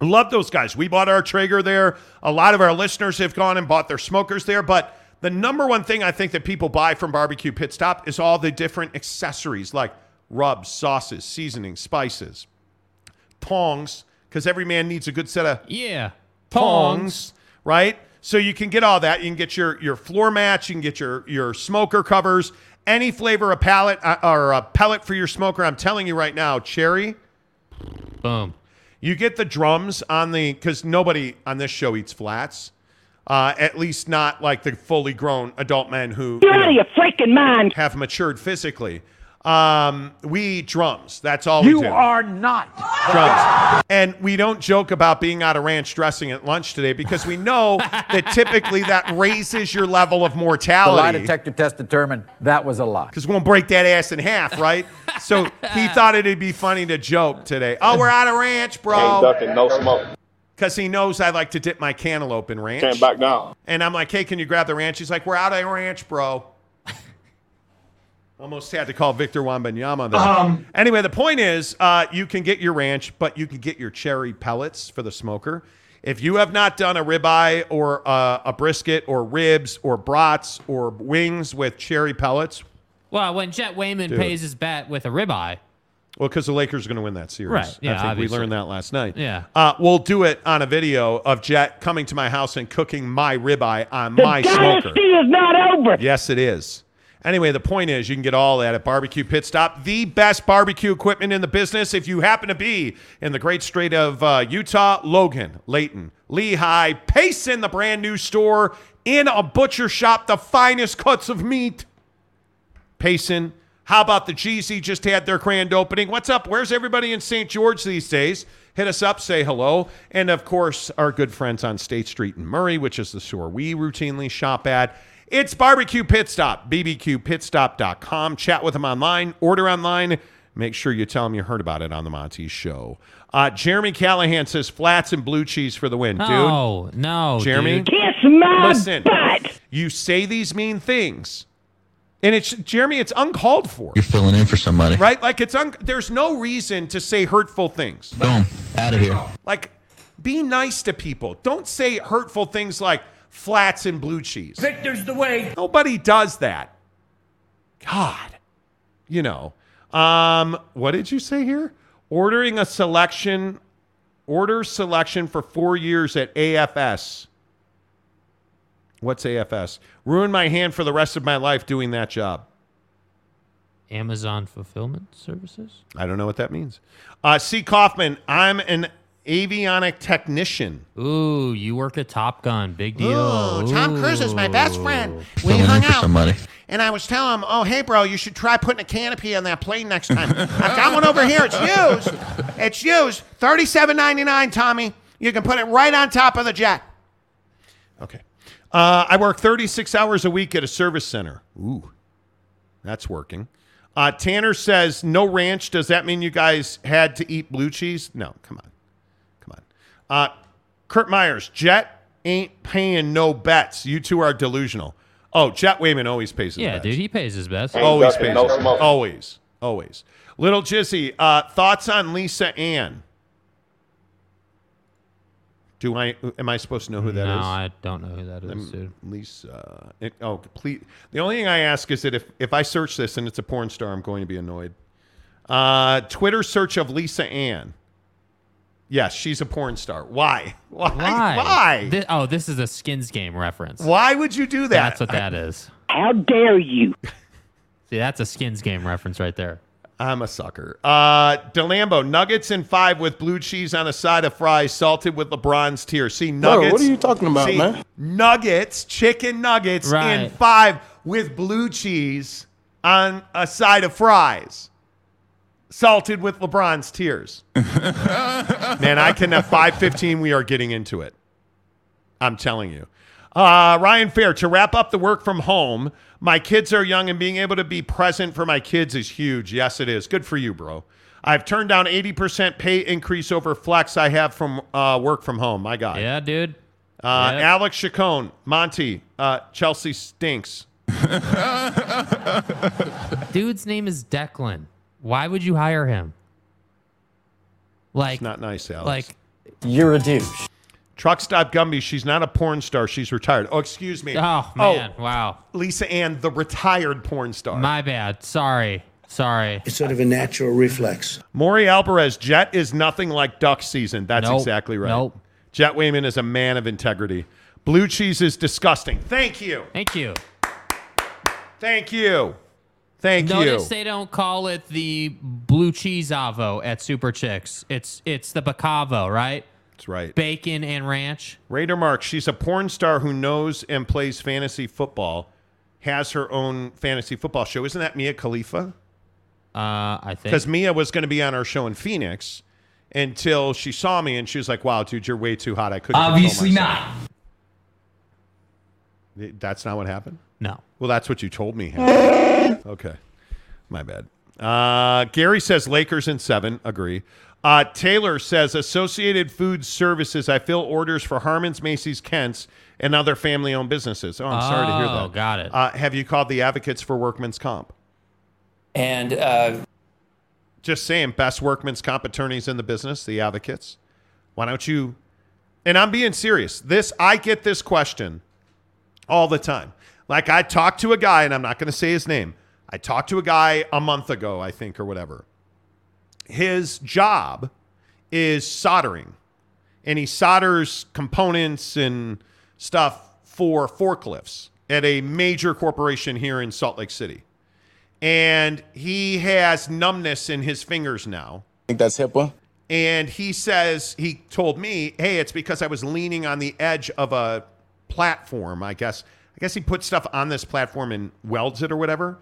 Love those guys. We bought our Traeger there. A lot of our listeners have gone and bought their smokers there, but the number one thing I think that people buy from Barbecue Pit Stop is all the different accessories like rubs, sauces, seasonings, spices tongs because every man needs a good set of Yeah. tongs, right? So you can get all that. You can get your your floor mats. You can get your your smoker covers. Any flavor of pallet uh, or a pellet for your smoker. I'm telling you right now, cherry. Boom. You get the drums on the because nobody on this show eats flats. Uh, at least not like the fully grown adult men who You're you out of your freaking mind. have matured physically. Um, we eat drums. That's all we You do. are not. drums. And we don't joke about being out of ranch dressing at lunch today because we know that typically that raises your level of mortality. The lie mortality. detector test determined that was a lie. Because we're going to break that ass in half, right? so he thought it'd be funny to joke today. Oh, we're out of ranch, bro. ducking, no smoke. Because he knows I like to dip my cantaloupe in ranch. Can't back down. And I'm like, hey, can you grab the ranch? He's like, we're out of ranch, bro. Almost had to call Victor Wembanyama there. Um, anyway, the point is, uh, you can get your ranch, but you can get your cherry pellets for the smoker. If you have not done a ribeye or uh, a brisket or ribs or brats or wings with cherry pellets, Well, when Jet Wayman Dude. pays his bet with a ribeye, well, because the Lakers are going to win that series. Right, yeah, I think obviously. we learned that last night. Yeah. Uh, we'll do it on a video of Jet coming to my house and cooking my smoker on The my smoker. dynasty is not over. Yes, it is. Anyway, the point is you can get all that at Barbecue Pit Stop, the best barbecue equipment in the business. If you happen to be in the great state of uh, Utah, Logan, Layton, Lehi, Payson, the brand new store in a butcher shop, the finest cuts of meat. Payson. How about the Jeezy just had their grand opening? What's up? Where's everybody in St. George these days? Hit us up, say hello. And of course, our good friends on State Street in Murray, which is the store we routinely shop at. It's Barbecue Pit Stop, bbqpitstop.com. Chat with them online, order online. Make sure you tell them you heard about it on the Monty Show. Uh, Jeremy Callahan says flats and blue cheese for the win, dude. no, no, Jeremy, dude. Kiss my listen. butt. You say these mean things, and it's Jeremy. It's uncalled for, You're filling in for somebody. right? Like it's un- there's no reason to say hurtful things. Boom. Out of here. Like, be nice to people. Don't say hurtful things like flats and blue cheese. Victor's the way. Nobody does that. God, you know. Um, what did you say here? Ordering a selection, order selection for four years at AFS. What's AFS? Ruin my hand for the rest of my life doing that job. Amazon fulfillment services. I don't know what that means. Uh, C. Kaufman, I'm an avionic technician. Ooh, you work at Top Gun. Big deal. Ooh, Tom Cruise is my best friend. We Filling hung for out. somebody. And I was telling him, oh, hey, bro, you should try putting a canopy on that plane next time. I've got one over here. It's used. It's used. Thirty-seven ninety-nine, Tommy. You can put it right on top of the jet. Okay. Uh, I work 36 hours a week at a service center. Ooh, that's working. Uh, Tanner says, no ranch. Does that mean you guys had to eat blue cheese? No, come on. Come on. Uh, Kurt Myers, Jet ain't paying no bets. You two are delusional. Oh, Jet Wayman always pays his Yeah, bets. dude, he pays his best. Always pays. no his- smoke. Always. Always. Little Jizzy, uh, thoughts on Lisa Ann? Do I am I supposed to know who that is? no, I don't know who that is, Um, dude. Lisa. It, oh, complete. The only thing I ask is that if, if I search this and it's a porn star, I'm going to be annoyed. Uh, Twitter search of Lisa Ann. Yes, she's a porn star. Why? Why? Why? Why? Thi- oh, this is a skins game reference. Why would you do that? That's what that is. How dare you? See, that's a skins game reference right there. I'm a sucker. Uh, Delambo, nuggets in five with blue cheese on a side of fries, salted with LeBron's tears. See, nuggets. what are you talking about, see, man? Nuggets, chicken nuggets in five with blue cheese on a side of fries, salted with LeBron's tears. Man, I can have 515. We are getting into it. I'm telling you. Uh, Ryan Fair, to wrap up the work from home, my kids are young and being able to be present for my kids is huge. Yes, it is. Good for you, bro. I've turned down 80% pay increase over flex I have from uh, work from home. My God. Yeah, dude. Uh, Yep. Alex Chacon, Monty, uh, Chelsea stinks. Dude's name is Declan. Why would you hire him? Like, It's not nice, Alex. like, You're a douche. Truck Stop Gumby, she's not a porn star. She's retired. Oh, excuse me. Oh, oh man, wow. Lisa Ann, the retired porn star. My bad. Sorry, sorry. It's sort of a natural reflex. Maury Alvarez, Jet is nothing like duck season. That's Nope. exactly right. Nope. Jet Wayman is a man of integrity. Blue cheese is disgusting. Thank you. Thank you. Thank you. Thank Notice you. Notice they don't call it the blue cheese avo at Super Chicks. It's it's the bacavo, right? That's right. Bacon and ranch. Raider Mark, she's a porn star who knows and plays fantasy football, has her own fantasy football show. Isn't that Mia Khalifa? Uh, I think. because Mia was going to be on our show in Phoenix until she saw me and she was like, "Wow, dude, you're way too hot. I couldn't." Obviously not. That's not what happened. No. Well, that's what you told me. happened. okay, my bad. Uh, Gary says Lakers in seven. Agree. Uh, Taylor says Associated Food Services. I fill orders for Harmon's, Macey's, Kent's, and other family-owned businesses. Oh, I'm sorry to hear that. Oh, got it. Uh, have you called the advocates for workman's comp? And uh, Just saying, best workman's comp attorneys in the business, the advocates. Why don't you? And I'm being serious. This I get this question all the time. Like I talked to a guy, and I'm not going to say his name. I talked to a guy a month ago, I think, or whatever. His job is soldering, and he solders components and stuff for forklifts at a major corporation here in Salt Lake City. And he has numbness in his fingers now. I think that's HIPAA. And he says, he told me, hey, it's because I was leaning on the edge of a platform, I guess. I guess he put stuff on this platform and welds it or whatever.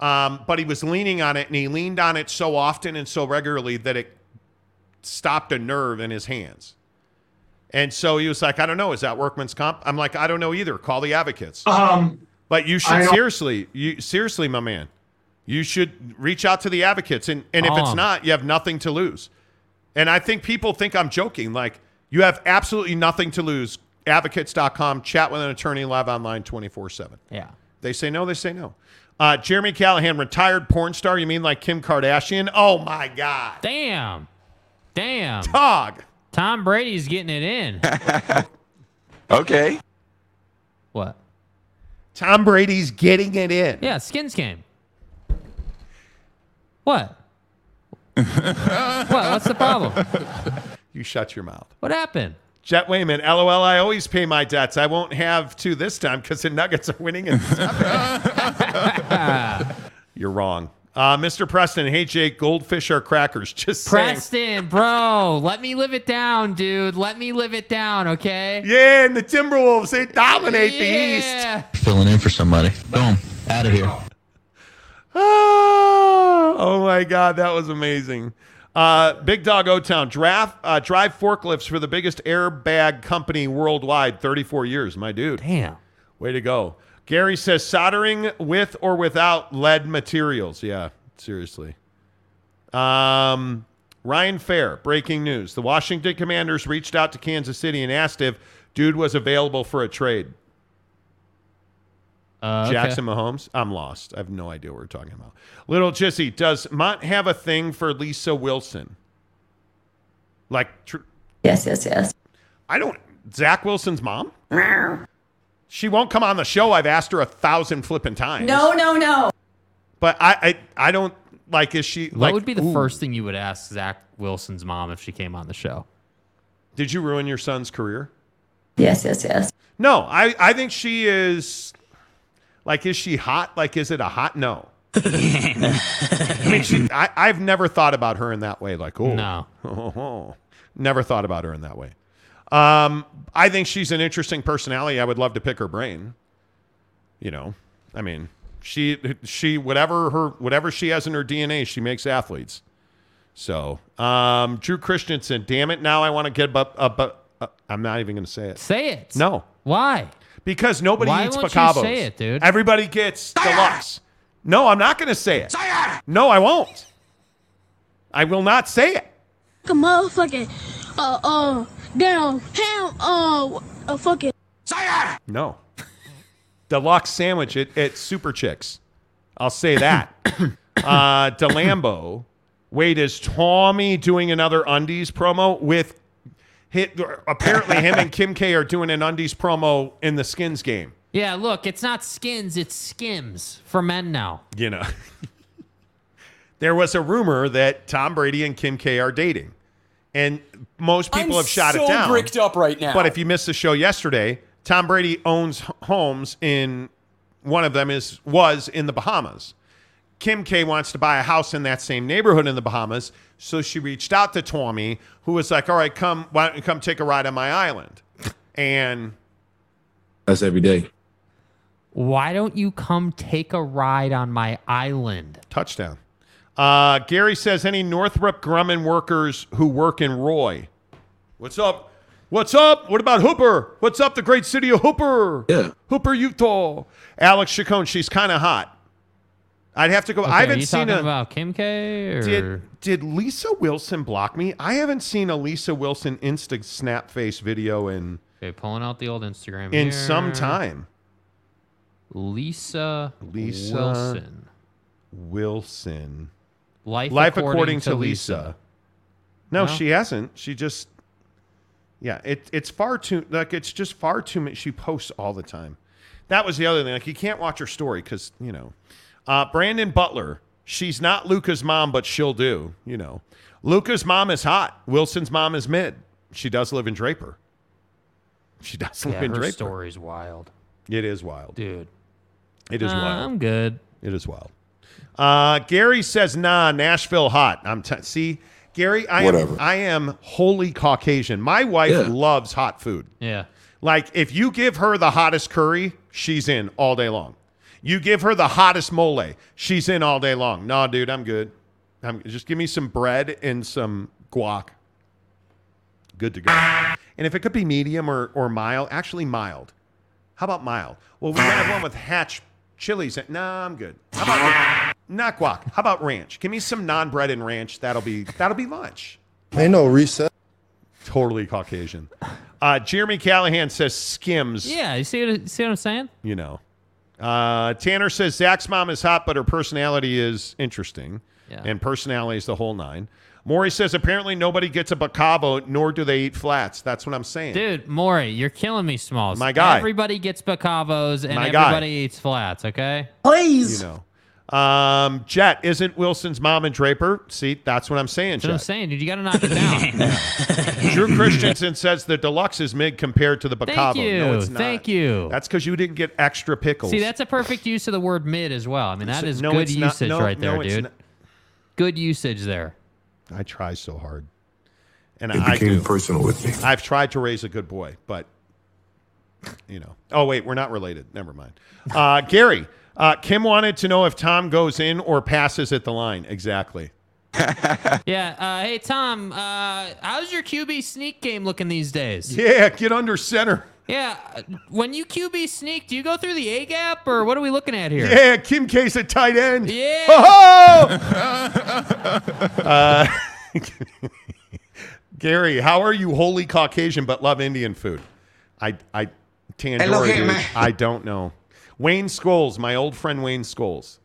Um, but he was leaning on it and he leaned on it so often and so regularly that it stopped a nerve in his hands. And so he was like, I don't know, is that workman's comp? I'm like, I don't know either. Call the advocates. Um, But you should seriously, you seriously, my man, you should reach out to the advocates. And, and if it's Um. not, you have nothing to lose. And I think people think I'm joking. Like, you have absolutely nothing to lose. Advocates.com, chat with an attorney live online 24 7. Yeah. They say no, they say no. Uh, Jeremy Callahan, retired porn star. You mean like Kim Kardashian? Oh my God. Damn. Damn. Dog. Tom Brady's getting it in. Okay. what? Tom Brady's getting it in. Yeah, skins game. What? what? What's the problem? You shut your mouth. What happened? Jet Wayman, LOL, I always pay my debts. I won't have to this time because the Nuggets are winning in seven. You're wrong. Uh, Mr. Preston, hey Jake, goldfish are crackers. Just saying. Preston, bro, let me live it down, dude. Let me live it down, okay? Yeah, and the Timberwolves, they dominate the East. Filling in for somebody. Boom. Out of here. Oh, oh my God, that was amazing. Uh, Big Dog O Town, draft, uh, drive forklifts for the biggest airbag company worldwide, 34 years, my dude. Damn. Way to go. Gary says soldering with or without lead materials. Yeah, seriously. Um, Ryan Fair, breaking news. The Washington Commanders reached out to Kansas City and asked if dude was available for a trade. Uh, okay. Jackson Mahomes. I'm lost. I have no idea what we're talking about. Little Jissy, does Mont have a thing for Lisa Wilson? Like, tr- Yes, yes, yes. I don't. Zach Wilson's mom? She won't come on the show. I've asked her a thousand flipping times. No, no, no. But I, I, I don't like. Is she? What like, would be the ooh, first thing you would ask Zach Wilson's mom if she came on the show? Did you ruin your son's career? Yes, yes, yes. No, I, I think she is. Like, is she hot? Like, is it a hot no? I mean, she, I, I've never thought about her in that way. Like, oh, No. never thought about her in that way. Um, I think she's an interesting personality. I would love to pick her brain. You know, I mean, she, she, whatever her, whatever she has in her DNA, she makes athletes. So, um, Drew Christensen, damn it! Now I want to get up, up, up, up. I'm not even going to say it. Say it. No. Why? Because nobody Why eats won't you bacavos. say it, dude? Everybody gets deluxe. No, I'm not going to say it. No, I won't. I will not say it. a motherfucking uh uh down ham uh a fucking No. Deluxe sandwich at, at Super Chicks. I'll say that. uh, DeLambo. Wait, is Tommy doing another undies promo with hit? Apparently, him and Kim K are doing an undies promo in the skins game. Yeah, look, it's not skins, it's skims for men now. you know. there was a rumor that Tom Brady and Kim K are dating. And most people I'm have shot so it down. bricked up right now. But if you missed the show yesterday, Tom Brady owns homes in one of them is was in the Bahamas. Kim K wants to buy a house in that same neighborhood in the Bahamas, so she reached out to Tommy, who was like, "All right, come, why don't you come take a ride on my island?" And That's every day. Why don't you come take a ride on my island? touchdown. Uh, Gary says any Northrop Grumman workers who work in Roy. What's up? What's up? What about Hooper? What's up, the great city of Hooper? Yeah. Hooper, Utah. Alex Chacon, she's kind of hot. I'd have to go. Okay, I haven't seen a. about Kim K or Did did Lisa Wilson block me? I haven't seen a Lisa Wilson Insta snap face video in okay, pulling out the old Instagram in here. some time. Lisa Lisa Wilson. Wilson. Life, Life according, according to to Lisa. Lisa. No, No? she hasn't. She just Yeah, it it's far too like it's just far too much she posts all the time. That was the other thing. Like you can't watch her story cuz, you know. Uh Brandon Butler, she's not Luka's mom, but she'll do, you know. Luka's mom is hot. Wilson's mom is mid. She does live in Draper. She does live Yeah, in her Draper. story's wild, It is wild. dude. It is Uh, wild. I'm good. It is wild. Uh, Gary says, "Nah, Nashville hot." I'm t- see, Gary. I Whatever. am. I am wholly Caucasian. My wife Yeah. loves hot food. Yeah. Like if you give her the hottest curry, she's in all day long. You give her the hottest mole, she's in all day long. No, dude, I'm good. I'm just give me some bread and some guac. Good to go. And if it could be medium or or mild, actually mild. How about mild? Well, we have one with hatch chilies. Nah, I'm good. How about not guac? How about ranch? Give me some non-bread and ranch. That'll be that'll be lunch. Ain't no reset. Totally Caucasian. Uh, Jeremy Callahan says Skims. Yeah, you see what, see what I'm saying? You know. Uh, Tanner says Zach's mom is hot, but her personality is interesting. Yeah. And personality is the whole nine. Maury says apparently nobody gets a bacavo, nor do they eat flats. That's what I'm saying. Dude, Maury, you're killing me, Smalls. My guy. Everybody gets bacavos and My guy. everybody eats flats, okay? Please. You know. Um, Jet, isn't Wilson's mom and Draper? See, that's what I'm saying, That's what I'm saying, dude. You got to knock it down. Drew Christensen says the deluxe is mid compared to the bacavo. Thank you. No, it's not. Thank you. That's because you didn't get extra pickles. See, that's a perfect use of the word mid as well. I mean, that is No, good it's not. usage No, right there, no, dude. not. Good usage there. I try so hard. And It I became do. personal with me. I've tried to raise a good boy, but you know. Oh wait, we're not related. Never mind. Uh, Gary, uh, Kim wanted to know if Tom goes in or passes at the line. Exactly. Yeah. Uh, hey, Tom, uh, how's your QB sneak game looking these days? Yeah, get under center. Yeah. uh, When you QB sneak, do you go through the A gap or what are we looking at here? Yeah, Kim K's a tight end. Yeah. Oh! uh, Gary, how are you wholly Caucasian but love Indian food? I, I, Tandora, Hey, look here, dude, man. I don't know. Wayne Scholes, my old friend Wayne Scholes,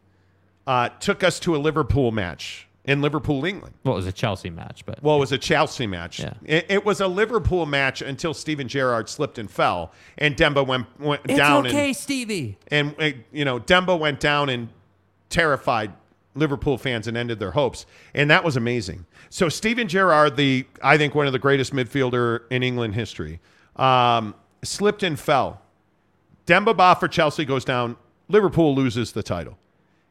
uh, took us to a Liverpool match in Liverpool, England. Well, it was a Chelsea match, but Well, it was a Chelsea match. Yeah. It, it was a Liverpool match until Steven Gerrard slipped and fell, and Demba went, went it's down. okay, and, Stevie. and uh, you know Demba went down and terrified Liverpool fans and ended their hopes, and that was amazing. So Steven Gerrard, the I think one of the greatest midfielder in England history, um, slipped and fell. Demba Ba for Chelsea goes down. Liverpool loses the title,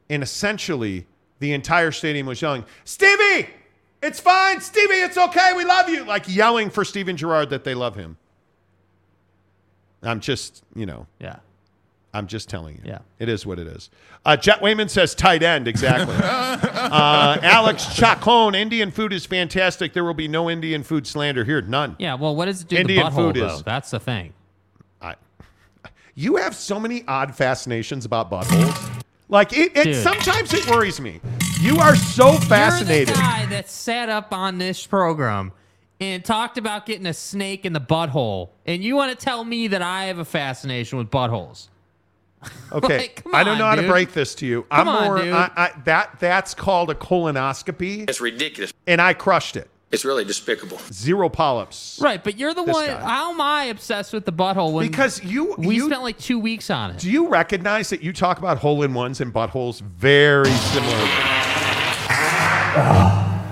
and essentially the entire stadium was yelling, "Stevie, it's fine, Stevie, it's okay, we love you!" Like yelling for Steven Gerrard that they love him. I'm just, you know, Yeah. I'm just telling you. Yeah. It is what it is. Uh, Jet Wayman says tight end. Exactly. uh, Alex Chacon, Indian food is fantastic. There will be no Indian food slander here. None. Yeah. Well, what does it do Indian to the butthole, food though? is- That's the thing. I, you have so many odd fascinations about buttholes. Like, it, it Dude. sometimes it worries me. You are so fascinated. You're the guy that sat up on this program and talked about getting a snake in the butthole, and you want to tell me that I have a fascination with buttholes? Okay, Like, come I don't on, know how to break this to you. Come I'm on, more dude. I, I, that that's called a colonoscopy, It's ridiculous. and I crushed it. It's really despicable. Zero polyps. Right, but you're the This one. guy. How am I obsessed with the butthole? When Because you we you, spent like two weeks on it. Do you recognize that you talk about hole in ones and buttholes very similarly?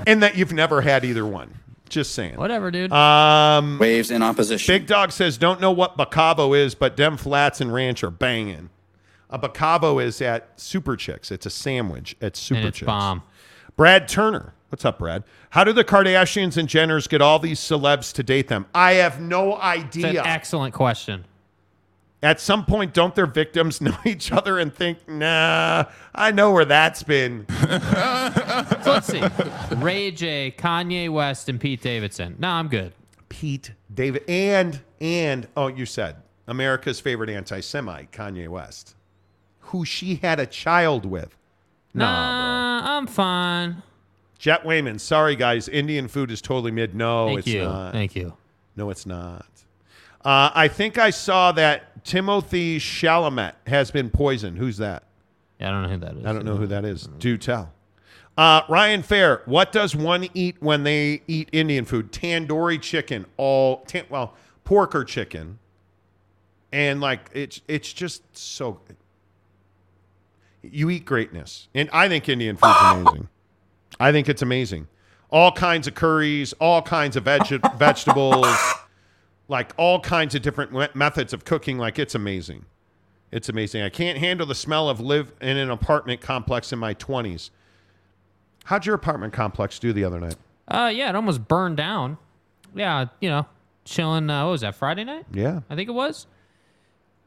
and that you've never had either one. Just saying. Whatever, dude. Um, Waves in opposition. Big Dog says, don't know what Bacavo is, but dem flats and ranch are banging. A Bacavo is at Super Chicks. It's a sandwich at Super and it's Chicks. bomb. Brad Turner. What's up, Brad? How do the Kardashians and Jenners get all these celebs to date them? I have no It's an idea. excellent question. At some point, don't their victims know each other and think, nah, I know where that's been? So let's see. Ray J, Kanye West, and Pete Davidson. No, I'm good. Pete David and and oh, you said America's favorite anti-Semite, Kanye West, who she had a child with. Nah, I'm fine. Jet Wayman, sorry guys, Indian food is totally mid. No, Thank it's you. not. Thank you. No, it's not. Uh, I think I saw that Timothée Chalamet has been poisoned. Who's that? Yeah, I don't know who that is. I don't know who that is. Do tell. Uh, Ryan Fair, what does one eat when they eat Indian food? Tandoori chicken, all tan- well, pork or chicken, and like it's it's just so. You eat greatness, and I think Indian food's amazing. I think it's amazing. All kinds of curries, all kinds of veg- vegetables, like all kinds of different me- methods of cooking. Like it's amazing. It's amazing. I can't handle the smell of live in an apartment complex in my 20s. How'd your apartment complex do the other night? Uh, yeah, it almost burned down. Yeah, you know, chilling. Uh, what was that? Friday night? Yeah. I think it was.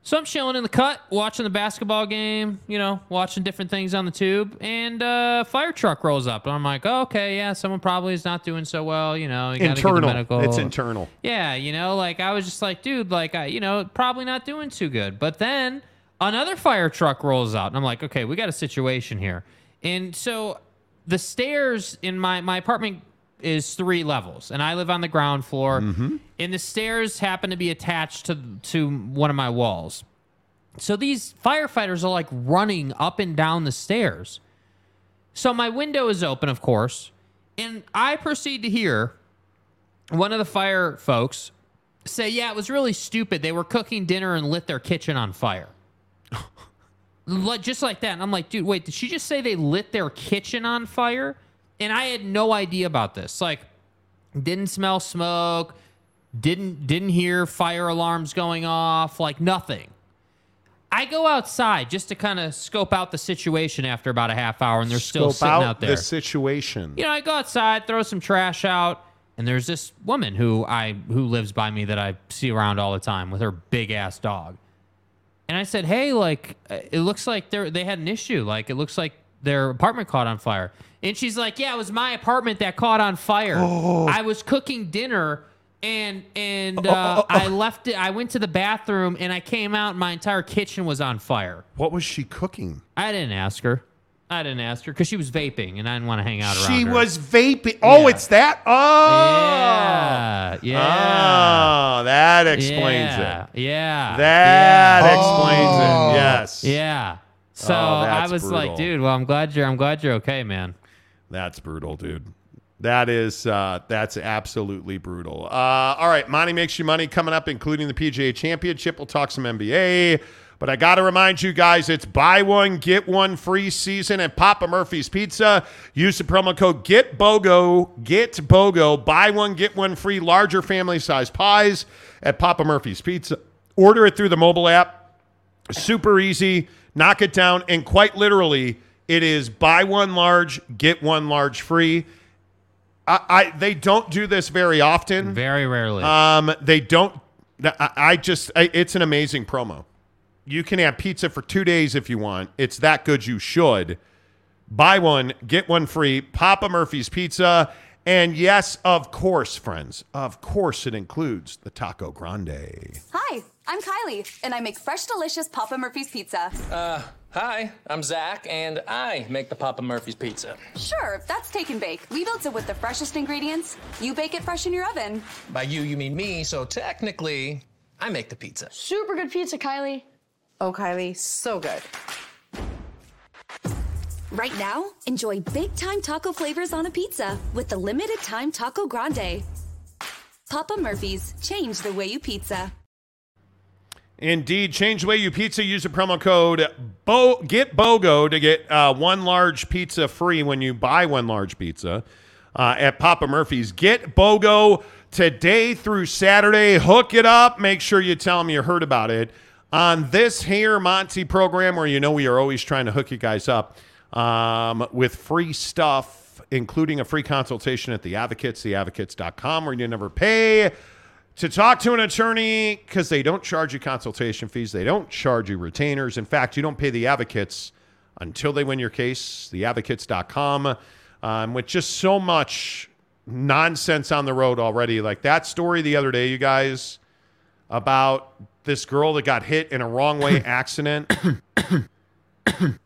So I'm chilling in the cut, watching the basketball game. You know, watching different things on the tube, and uh, fire truck rolls up, and I'm like, oh, okay, yeah, someone probably is not doing so well. You know, you gotta get the internal. medical. It's internal. Yeah, you know, like I was just like, dude, like I, you know, probably not doing too good. But then another fire truck rolls out, and I'm like, okay, we got a situation here. And so the stairs in my my apartment is three levels, and I live on the ground floor. Mm-hmm. And the stairs happen to be attached to to one of my walls. So these firefighters are like running up and down the stairs. So my window is open, of course, and I proceed to hear one of the fire folks say, "Yeah, it was really stupid. They were cooking dinner and lit their kitchen on fire." Like- just like that. And I'm like, dude, wait, did she just say they lit their kitchen on fire? And I had no idea about this. Like, didn't smell smoke, didn't didn't hear fire alarms going off, like nothing. I go outside just to kind of scope out the situation after about a half hour, and they're still Scope sitting out out there. the situation. You know, I go outside, throw some trash out, and there's this woman who I who lives by me that I see around all the time with her big ass dog. And I said, "Hey, like uh, it looks like they they had an issue. Like it looks like their apartment caught on fire." And she's like, "Yeah, it was my apartment that caught on fire. I was cooking dinner." And and uh, I left it. I went to the bathroom and I came out. and My entire kitchen was on fire. What was she cooking? I didn't ask her. I didn't ask her because she was vaping and I didn't want to hang out around She her. was vaping. Oh, it's that. Oh, Yeah, yeah. Oh, that explains yeah, it. Yeah. That yeah. explains it. Yes. Yeah. So Oh, I was like, dude, well, I'm glad you're I'm glad you're okay, man. That's brutal, dude. That is uh, that's absolutely brutal. Uh, all right, Monty makes you money coming up, including the PGA Championship. We'll talk some NBA, but I got to remind you guys, it's buy one get one free season at Papa Murphy's Pizza. Use the promo code Get Bogo. Get Bogo. Buy one get one free. Larger family size pies at Papa Murphy's Pizza. Order it through the mobile app. Super easy. Knock it down. And quite literally, it is buy one large, get one large free. I, I they don't do this very often. Very rarely. Um, they don't. I, I just I, it's an amazing promo. You can have pizza for two days if you want. It's that good. You should buy one, get one free. Papa Murphy's Pizza. And yes, of course, friends, of course, it includes the Taco Grande. Hi, I'm Kylie, and I make fresh, delicious Papa Murphy's pizza. Uh, hi, I'm Zach, and I make the Papa Murphy's pizza. Sure, that's take and bake. We built it with the freshest ingredients. You bake it fresh in your oven. By you, you mean me, so technically, I make the pizza. Super good pizza, Kylie. Oh, Kylie, so good. Right now, enjoy big time taco flavors on a pizza with the limited time Taco Grande. Papa Murphy's, change the way you pizza. Indeed, change the way you pizza. Use the promo code Bo Get Bogo to get uh, one large pizza free when you buy one large pizza uh, at Papa Murphy's. Get Bogo today through Saturday. Hook it up. Make sure you tell them you heard about it on this here Monty program, where you know we are always trying to hook you guys up um, with free stuff, including a free consultation at the Advocates, theadvocates.com, where you never pay to talk to an attorney because they don't charge you consultation fees. They don't charge you retainers. In fact, you don't pay the advocates until they win your case. Theadvocates.com, um, with just so much nonsense on the road already. Like that story the other day, you guys, about this girl that got hit in a wrong way accident.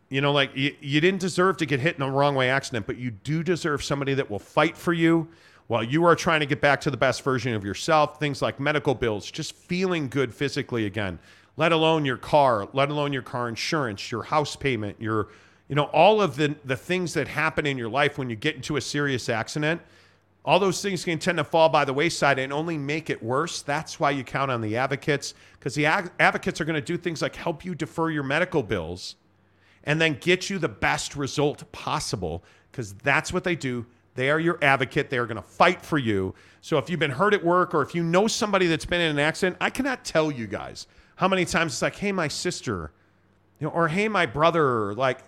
you know, like you, you didn't deserve to get hit in a wrong way accident, but you do deserve somebody that will fight for you while you are trying to get back to the best version of yourself. Things like medical bills, just feeling good physically again, let alone your car, let alone your car insurance, your house payment, your, you know, all of the, the things that happen in your life when you get into a serious accident. All those things can tend to fall by the wayside and only make it worse. That's why you count on the advocates because the advocates are going to do things like help you defer your medical bills and then get you the best result possible because that's what they do. They are your advocate. They are going to fight for you. So if you've been hurt at work or if you know somebody that's been in an accident, I cannot tell you guys how many times it's like, hey, my sister, you know, or hey, my brother, like,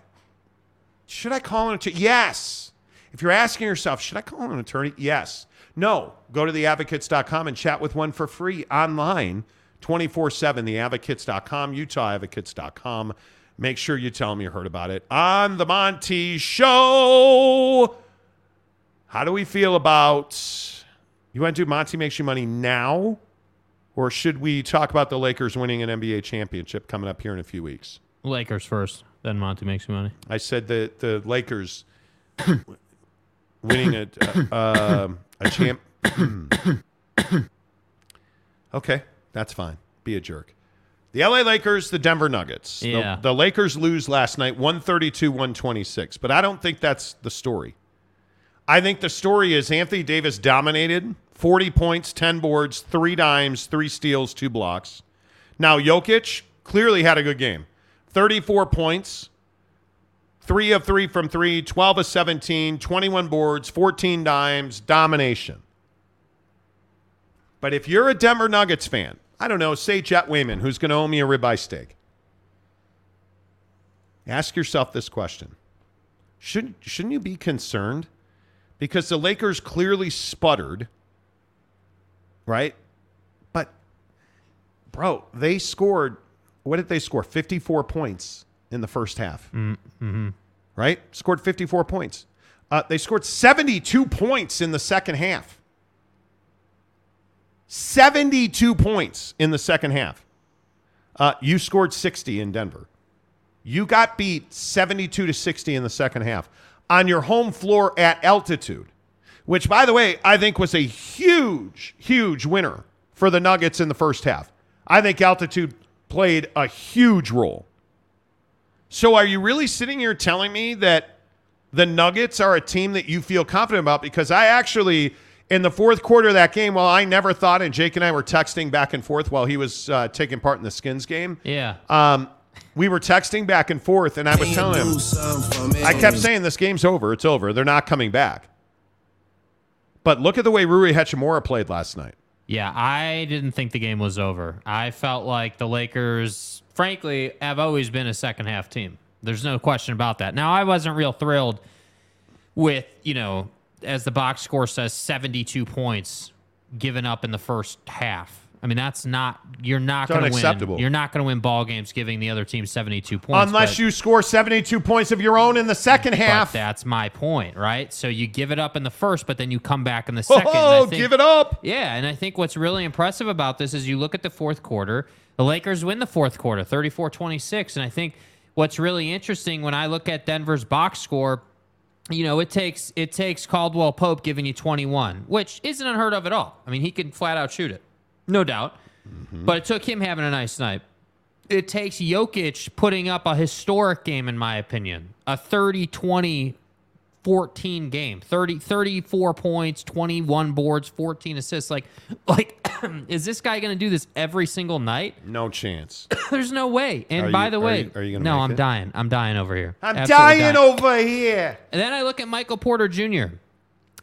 should I call an attorney? Yes. If you're asking yourself, should I call an attorney? Yes. No. Go to theadvocates.com and chat with one for free online 24 7. Theadvocates.com, UtahAdvocates.com. Make sure you tell them you heard about it on The Monty Show. How do we feel about you want to do Monty Makes You Money now? Or should we talk about the Lakers winning an NBA championship coming up here in a few weeks? Lakers first, then Monty makes you money. I said that the Lakers winning a uh, um, a champ. okay, that's fine. Be a jerk. The LA Lakers, the Denver Nuggets. The- Yeah. The, Lakers lose last night 132 126, but I don't think that's the story. I think the story is Anthony Davis dominated 40 points, 10 boards, three dimes, three steals, two blocks. Now, Jokic clearly had a good game 34 points, three of three from three, 12 of 17, 21 boards, 14 dimes, domination. But if you're a Denver Nuggets fan, I don't know, say Jet Wayman, who's going to owe me a ribeye steak, ask yourself this question Shouldn't, shouldn't you be concerned? Because the Lakers clearly sputtered, right? But, bro, they scored, what did they score? 54 points in the first half Mm-hmm. right? Scored 54 points. Uh, they scored 72 points in the second half. 72 points in the second half. Uh, you scored 60 in Denver. You got beat 72 to 60 in the second half on your home floor at altitude, which, by the way, I think was a huge, huge winner for the Nuggets in the first half. I think altitude played a huge role. So are you really sitting here telling me that the Nuggets are a team that you feel confident about? Because I actually, in the fourth quarter of that game, well, I never thought, and Jake and I were texting back and forth while he was uh, taking part in the Skins game. Yeah. Um, we were texting back and forth, and I was telling him, I kept saying, this game's over. It's over. They're not coming back. But look at the way Rui Hachimura played last night. Yeah, I didn't think the game was over. I felt like the Lakers, frankly, have always been a second half team. There's no question about that. Now, I wasn't real thrilled with, you know, as the box score says, 72 points given up in the first half. I mean, that's not you're not going to win. You're not going to win ball games giving the other team 72 points. Unless but- you score 72 points of your own in the second half. That's my point, right? So you give it up in the first, but then you come back in the second. Oh, think- give it up. Yeah, and I think what's really impressive about this is you look at the fourth quarter, the Lakers win the fourth quarter, 34-26, and I think what's really interesting when I look at Denver's box score, you know, it takes it takes Caldwell Pope giving you 21, which isn't unheard of at all. I mean, he can flat out shoot it. No doubt. But it took him having a nice night. It takes Jokic putting up a historic game, in my opinion. A 30 20 14 game 30 34 points 21 boards 14 assists like like is this guy gonna do this every single night No chance. there's no way and Are by you- the are way you- are you gonna no i'm it? dying i'm dying over here I'm Absolutely dying over here. and then i look at michael porter jr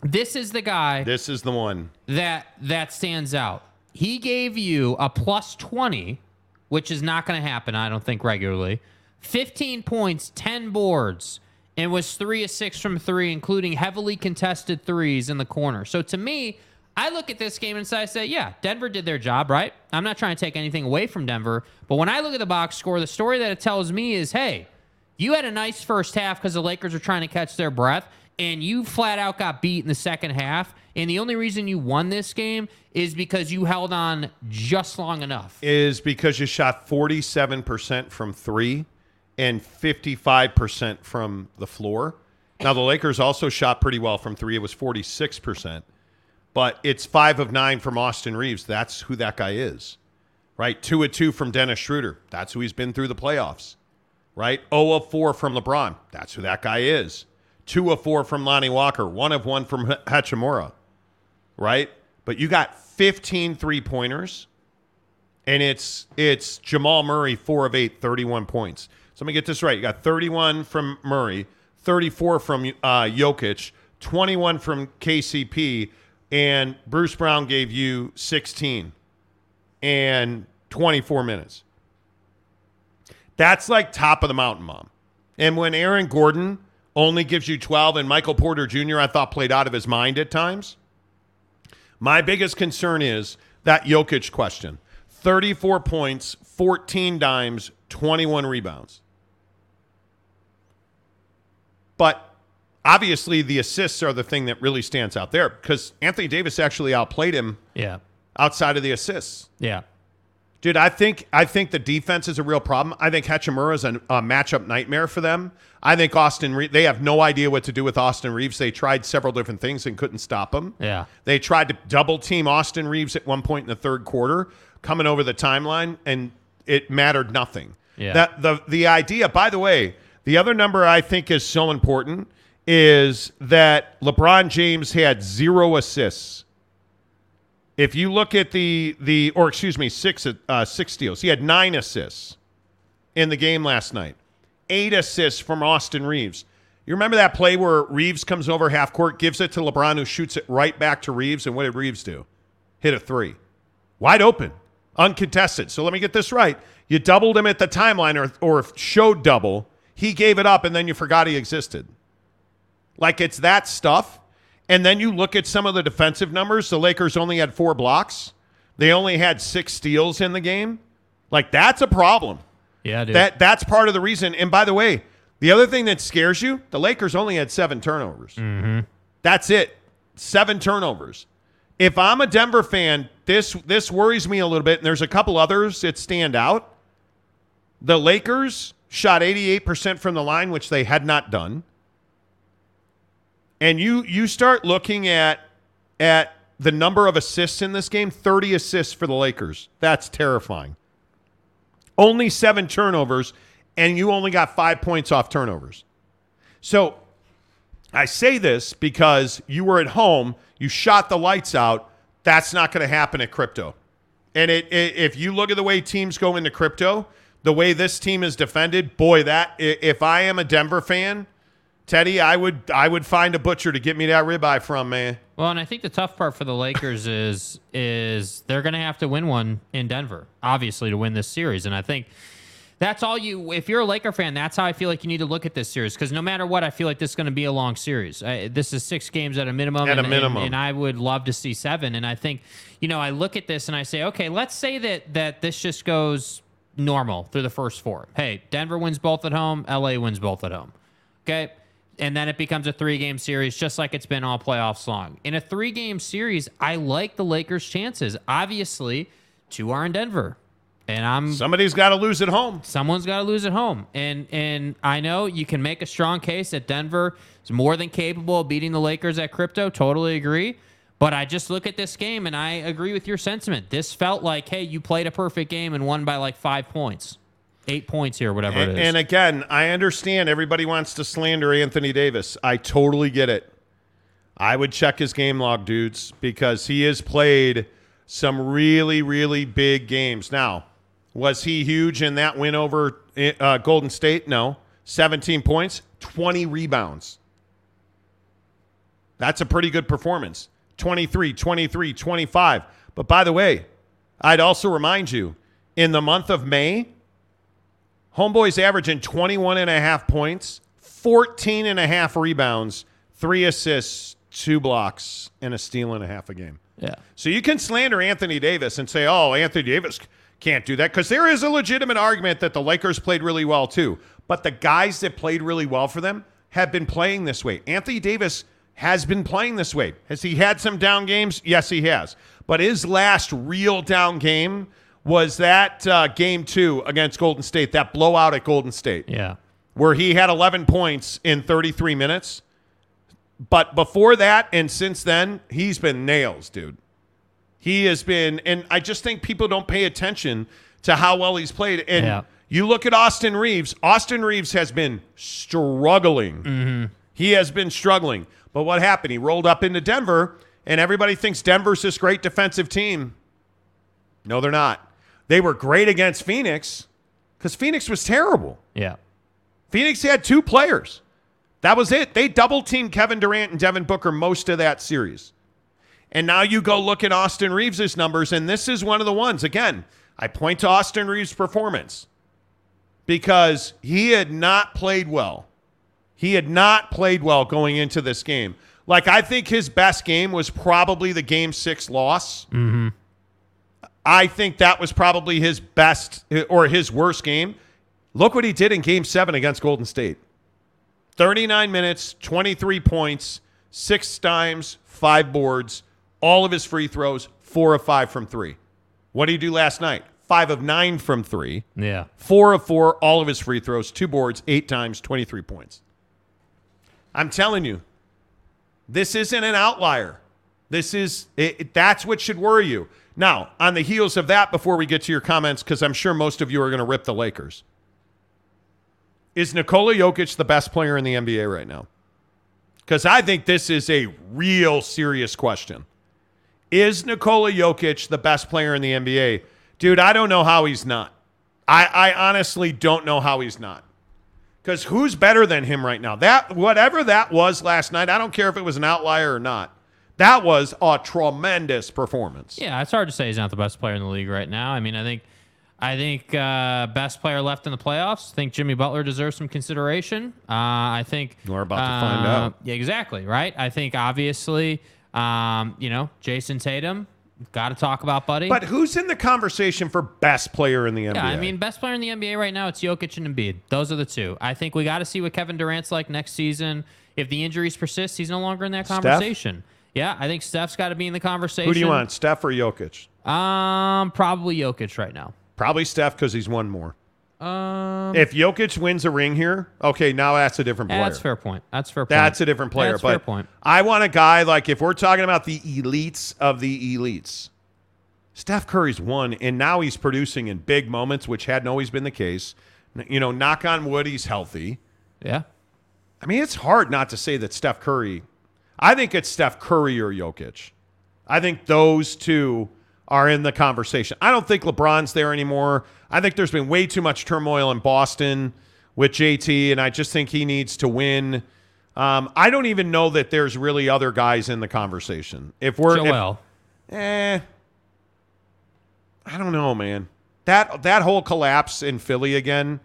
this is the guy This is the one. that that stands out. He gave you a plus 20, which is not going to happen, I don't think, regularly. 15 points, 10 boards, and was three of six from three, including heavily contested threes in the corner. So to me, I look at this game and say, I say, yeah, Denver did their job, right? I'm not trying to take anything away from Denver, but when I look at the box score, the story that it tells me is, hey, you had a nice first half because the Lakers were trying to catch their breath, and you flat out got beat in the second half. And the only reason you won this game is because you held on just long enough. Is because you shot 47% from three and 55% from the floor. Now, the Lakers also shot pretty well from three. It was 46%. But it's five of nine from Austin Reaves. That's who that guy is, right? Two of two from Dennis Schroeder. That's who he's been through the playoffs, right? 0 of four from LeBron. That's who that guy is. Two of four from Lonnie Walker. One of one from Hachimura, right? But you got 15 three pointers, and it's it's Jamal Murray, four of eight, 31 points. So let me get this right. You got 31 from Murray, 34 from uh, Jokic, 21 from KCP, and Bruce Brown gave you 16 and 24 minutes. That's like top of the mountain, mom. And when Aaron Gordon only gives you 12 and Michael Porter Jr., I thought played out of his mind at times. My biggest concern is that Jokic question 34 points, 14 dimes, 21 rebounds. But obviously, the assists are the thing that really stands out there because Anthony Davis actually outplayed him Yeah. outside of the assists. Yeah. Dude, I think I think the defense is a real problem. I think Hachimura is a, a matchup nightmare for them. I think Austin Reaves, they have no idea what to do with Austin Reaves. They tried several different things and couldn't stop him. Yeah. They tried to double team Austin Reaves at one point in the third quarter, coming over the timeline, and it mattered nothing. Yeah. That the the idea, by the way, the other number I think is so important is that LeBron James had zero assists. If you look at the the or excuse me, six uh, six steals. He had nine assists in the game last night. Eight assists from Austin Reaves. You remember that play where Reaves comes over half court, gives it to LeBron, who shoots it right back to Reaves, and what did Reaves do? Hit a three, wide open, uncontested. So let me get this right: you doubled him at the timeline, or or showed double. He gave it up, and then you forgot he existed. Like it's that stuff. And then you look at some of the defensive numbers. The Lakers only had four blocks. They only had six steals in the game. Like that's a problem. Yeah, dude. That that's part of the reason. And by the way, the other thing that scares you, the Lakers only had seven turnovers. Mm-hmm. That's it. Seven turnovers. If I'm a Denver fan, this this worries me a little bit. And there's a couple others that stand out. The Lakers shot 88% from the line, which they had not done and you you start looking at at the number of assists in this game 30 assists for the lakers. That's terrifying. Only seven turnovers and you only got five points off turnovers. So i say this because you were at home you shot the lights out that's not going to happen at crypto. And it, it, if you look at the way teams go into crypto the way this team is defended boy that if i am a denver fan Teddy, I would I would find a butcher to get me that ribeye from, man. Well, and I think the tough part for the Lakers is is they're going to have to win one in Denver, obviously, to win this series. And I think that's all you. If you're a Laker fan, that's how I feel like you need to look at this series. Because no matter what, I feel like this is going to be a long series. I, this is six games at a minimum. At a and, minimum. and, and I would love to see seven. And I think, you know, I look at this and I say, okay, let's say that that this just goes normal through the first four. Hey, Denver wins both at home. LA wins both at home. Okay and then it becomes a three game series, just like it's been all playoffs long. In a three game series, I like the Lakers' chances. Obviously, two are in Denver. And I'm somebody's got to lose at home. Someone's got to lose at home, and and I know you can make a strong case that Denver is more than capable of beating the Lakers at crypto. Totally agree, but I just look at this game and I agree with your sentiment. This felt like, hey, you played a perfect game and won by like five points eight points here, whatever and, it is. And again, I understand everybody wants to slander Anthony Davis. I totally get it. I would check his game log, dudes, because he has played some really, really big games. Now, was he huge in that win over uh, Golden State? No. 17 points, 20 rebounds. That's a pretty good performance. 23, 23, 25. But by the way, I'd also remind you in the month of May, Homeboy's averaging 21 and a half points, 14 and a half rebounds, three assists, two blocks, and a steal and a half a game. Yeah. So you can slander Anthony Davis and say, "Oh, Anthony Davis can't do that," because there is a legitimate argument that the Lakers played really well too. But the guys that played really well for them have been playing this way. Anthony Davis has been playing this way. Has he had some down games? Yes, he has. But his last real down game was that uh, game two against Golden State, that blowout at Golden State Yeah. where he had 11 points in 33 minutes. But before that and since then, he's been nails, dude. He has been, and I just think people don't pay attention to how well he's played. And Yeah. you look at Austin Reaves, Austin Reaves has been struggling. Mm-hmm. He has been struggling. But what happened? He rolled up into Denver, and everybody thinks Denver's this great defensive team. No, they're not. They were great against Phoenix because Phoenix was terrible. Yeah. Phoenix had two players. That was it. They double teamed Kevin Durant and Devin Booker most of that series. And now you go look at Austin Reaves' numbers, and this is one of the ones. Again, I point to Austin Reaves' performance because he had not played well. He had not played well going into this game. Like, I think his best game was probably the game six loss. Mm-hmm. I think that was probably his best or his worst game. Look what he did in game seven against Golden State 39 minutes, 23 points, six dimes, five boards, all of his free throws, four of five from three. What did he do last night? Five of nine from three, Yeah. four of four, all of his free throws, two boards, eight times, 23 points. I'm telling you, this isn't an outlier. This is it, it- that's what should worry you. Now, on the heels of that, before we get to your comments, because I'm sure most of you are going to rip the Lakers, is Nikola Jokic the best player in the NBA right now? Because I think this is a real serious question. Is Nikola Jokic the best player in the NBA? Dude, I don't know how he's not. I, I honestly don't know how he's not. Because who's better than him right now? That whatever that was last night, I don't care if it was an outlier or not. That was a tremendous performance. Yeah, it's hard to say he's not the best player in the league right now. I mean, I think, I think uh, best player left in the playoffs. I think Jimmy Butler deserves some consideration. Uh, I think We're about to find uh, out. Yeah, exactly. Right. I think obviously, um, you know, Jayson Tatum. Got to talk about Buddy. But who's in the conversation for best player in the NBA? Yeah, I mean, best player in the NBA right now, it's Jokic and Embiid. Those are the two. I think we got to see what Kevin Durant's like next season. If the injuries persist, he's no longer in that Steph? Yeah, I think Steph's got to be in the conversation. who do you want, Steph or Jokic? Um, probably Jokic right now. Probably Steph because he's won more. Um, If Jokic wins a ring here, okay, now that's a different player. that's a fair point. That's a fair point. That's a different player. That's but fair point. I want a guy like if we're talking about the elites of the elites, Steph Curry's won, and now he's producing in big moments, which hadn't always been the case. You know, knock on wood, he's healthy. Yeah. I mean, it's hard not to say that Steph Curry. I think it's Steph Curry or Jokic. I think those two are in the conversation. I don't think LeBron's there anymore. I think there's been way too much turmoil in Boston with JT, and I just think he needs to win. Um, I don't even know that there's really other guys in the conversation. If we're if- Joel. eh, I don't know, man. That that whole collapse in Philly again,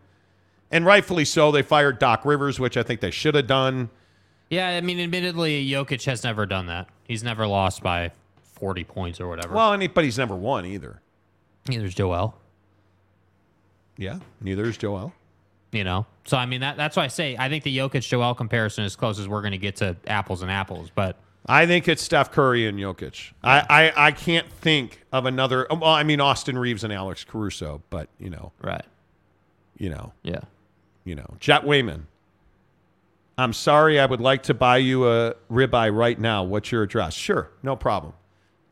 and rightfully so. They fired Doc Rivers, which I think they should have done. Yeah, I mean, admittedly, Jokic has never done that. He's never lost by 40 points or whatever. Well, and he, but he's never won either. Neither's Joel. Yeah, neither is Joel. You know, so I mean that that's why I say I think the Jokic Joel comparison is close as we're going to get to apples and apples. But I think it's Steph Curry and Jokic. I, I, I can't think of another. Well, I mean Austin Reaves and Alex Caruso, but you know, right? You know, yeah, you know, Jet Wayman. I'm sorry. I would like to buy you a ribeye right now. What's your address? Sure, no problem.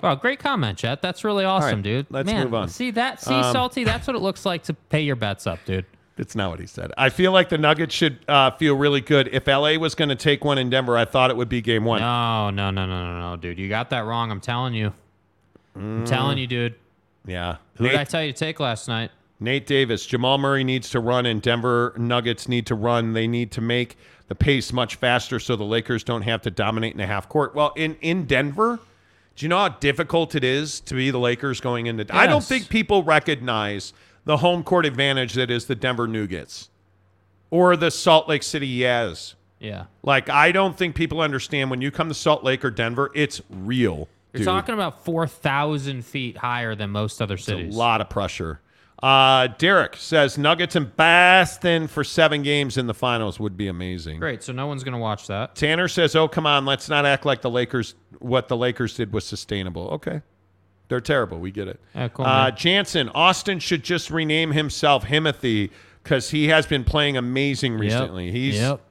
Wow, great comment, Chet. That's really awesome, right, dude. let's Man, move on. See that? See, Um, salty. That's what it looks like to pay your bets up, dude. It's not what he said. I feel like the Nuggets should uh, feel really good. If LA was going to take one in Denver, I thought it would be game one. No, no, no, no, no, no, dude. You got that wrong. I'm telling you. I'm telling you, dude. Yeah. Who did I tell you to take last night? Nate Davis, Jamal Murray needs to run, and Denver Nuggets need to run. They need to make the pace much faster so the Lakers don't have to dominate in the half court. Well, in, in Denver, do you know how difficult it is to be the Lakers going into? I don't think people recognize the home court advantage that is the Denver Nuggets or the Salt Lake City Yaz. Yeah. Like, I don't think people understand when you come to Salt Lake or Denver, it's real. You're dude. talking about 4,000 feet higher than most other It's cities. a lot of pressure. Uh, Derek says Nuggets and Boston for seven games in the finals would be amazing. Great. So no one's going to watch that. Tanner says, "Oh, come on, let's not act like the Lakers. What the Lakers did was sustainable. Okay, they're terrible. We get it." Yeah, cool, uh. Jansen, Austin should just rename himself Himothy because he has been playing amazing recently. He's Yep.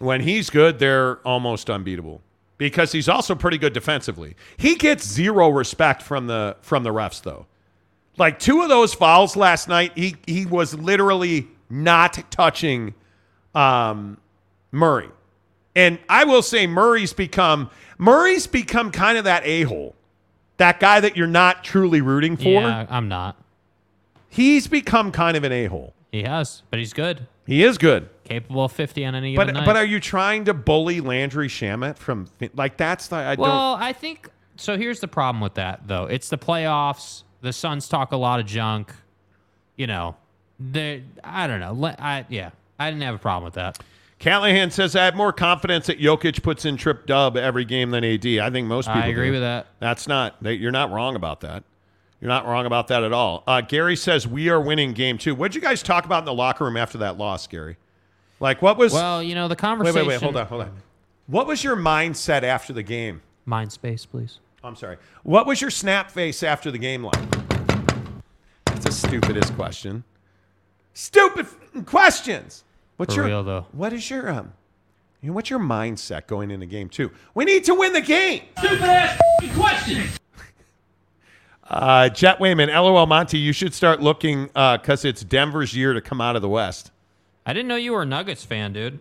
when he's good, they're almost unbeatable because he's also pretty good defensively. He gets zero respect from the from the refs though. Like two of those fouls last night, he he was literally not touching um, Murray. And I will say Murray's become Murray's become kind of that a-hole. That guy that you're not truly rooting for. Yeah, I'm not. He's become kind of an a-hole. He has, but he's good. He is good. Capable of 50 on any But given night. but are you trying to bully Landry Shamet from like that's the I don't well, I think so. Here's the problem with that, though. It's the playoffs. The Suns talk a lot of junk. You know, they. I don't know. I yeah. I didn't have a problem with that. Callahan says I have more confidence that Jokic puts in trip dub every game than AD. I think most people I agree do. with that. That's not. They, you're not wrong about that. You're not wrong about that at all. Uh, Gary says we are winning game two. What did you guys talk about in the locker room after that loss, Gary? Like what was? Well, you know the conversation. wait, wait, wait. Hold on, hold on. What was your mindset after the game? Mind space, please. I'm sorry. What was your snap face after the game like? That's the stupidest question. Stupid f- questions. What's For your real, though. What is your um? You know, what's your mindset going into game two? We need to win the game. Stupid ass question. Uh, Jet Wayman, LOL Monty, you should start looking because it's Denver's year to come out of the West. I didn't know you were a Nuggets fan, dude.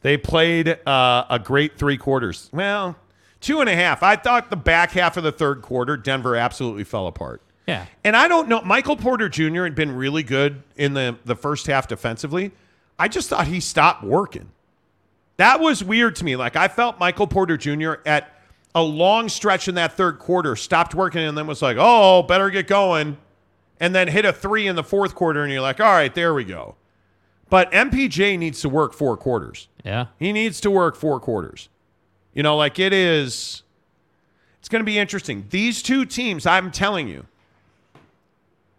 They played uh, a great three quarters. Well, two and a half. I thought the back half of the third quarter, Denver absolutely fell apart. Yeah. And I don't know. Michael Porter Jr. had been really good in the, the first half defensively. I just thought he stopped working. That was weird to me. Like, I felt Michael Porter Jr. at a long stretch in that third quarter stopped working and then was like, oh, better get going. And then hit a three in the fourth quarter, and you're like, all right, there we go. But MPJ needs to work four quarters. Yeah. He needs to work four quarters. You know, like it is, it's going to be interesting. These two teams, I'm telling you,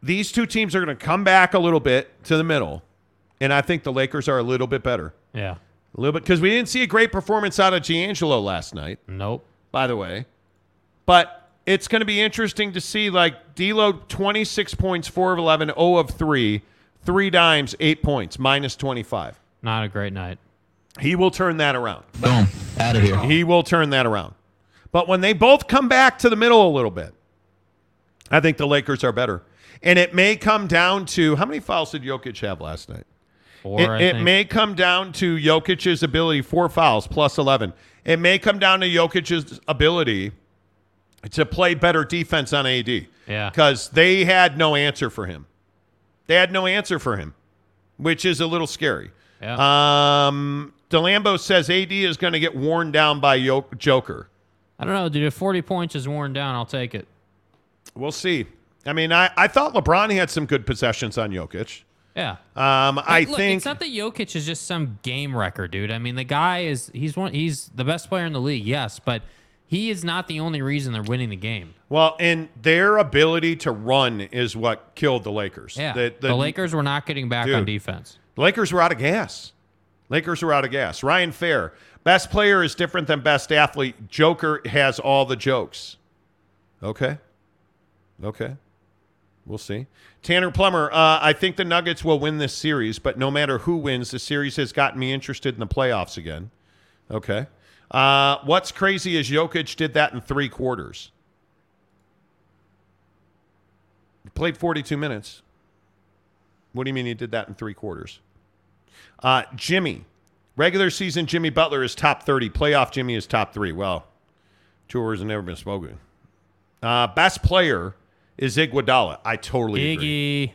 these two teams are going to come back a little bit to the middle. And I think the Lakers are a little bit better. Yeah. A little bit, because we didn't see a great performance out of D'Angelo last night, Nope. by the way. But it's going to be interesting to see, like, D'Lo, 26 points, 4 of 11, 0 of 3, three dimes, 8 points, minus 25. Not a great night. He will turn that around. Boom. Out of here. He will turn that around. But when they both come back to the middle a little bit, I think the Lakers are better. And it may come down to how many fouls did Jokic have last night? Four, it it may come down to Jokic's ability, four fouls plus 11. It may come down to Jokic's ability to play better defense on AD. Yeah. Because they had no answer for him. They had no answer for him, which is a little scary. Yeah. Um, DeLambo says AD is going to get worn down by Joker. I don't know, dude. If 40 points is worn down, I'll take it. We'll see. I mean, I, I thought LeBron had some good possessions on Jokic. Yeah. Um, I Look, think it's not that Jokic is just some game record, dude. I mean, the guy is he's one he's the best player in the league, yes, but he is not the only reason they're winning the game. well, and their ability to run is what killed the Lakers. Yeah. The, The, Lakers were not getting back on Dude. defense. Lakers were out of gas. Lakers were out of gas. Ryan Fair, best player is different than best athlete. Joker has all the jokes. Okay. Okay. We'll see. Tanner Plummer, uh, I think the Nuggets will win this series, but no matter who wins, the series has gotten me interested in the playoffs again. Okay. Uh, what's crazy is Jokic did that in three quarters. He played 42 minutes. What do you mean he did that in three quarters? Uh, Jimmy, regular season Jimmy Butler is top 30. Playoff Jimmy is top three. Well, two words have never been spoken. Uh, best player is Iguodala. I totally agree. Iggy.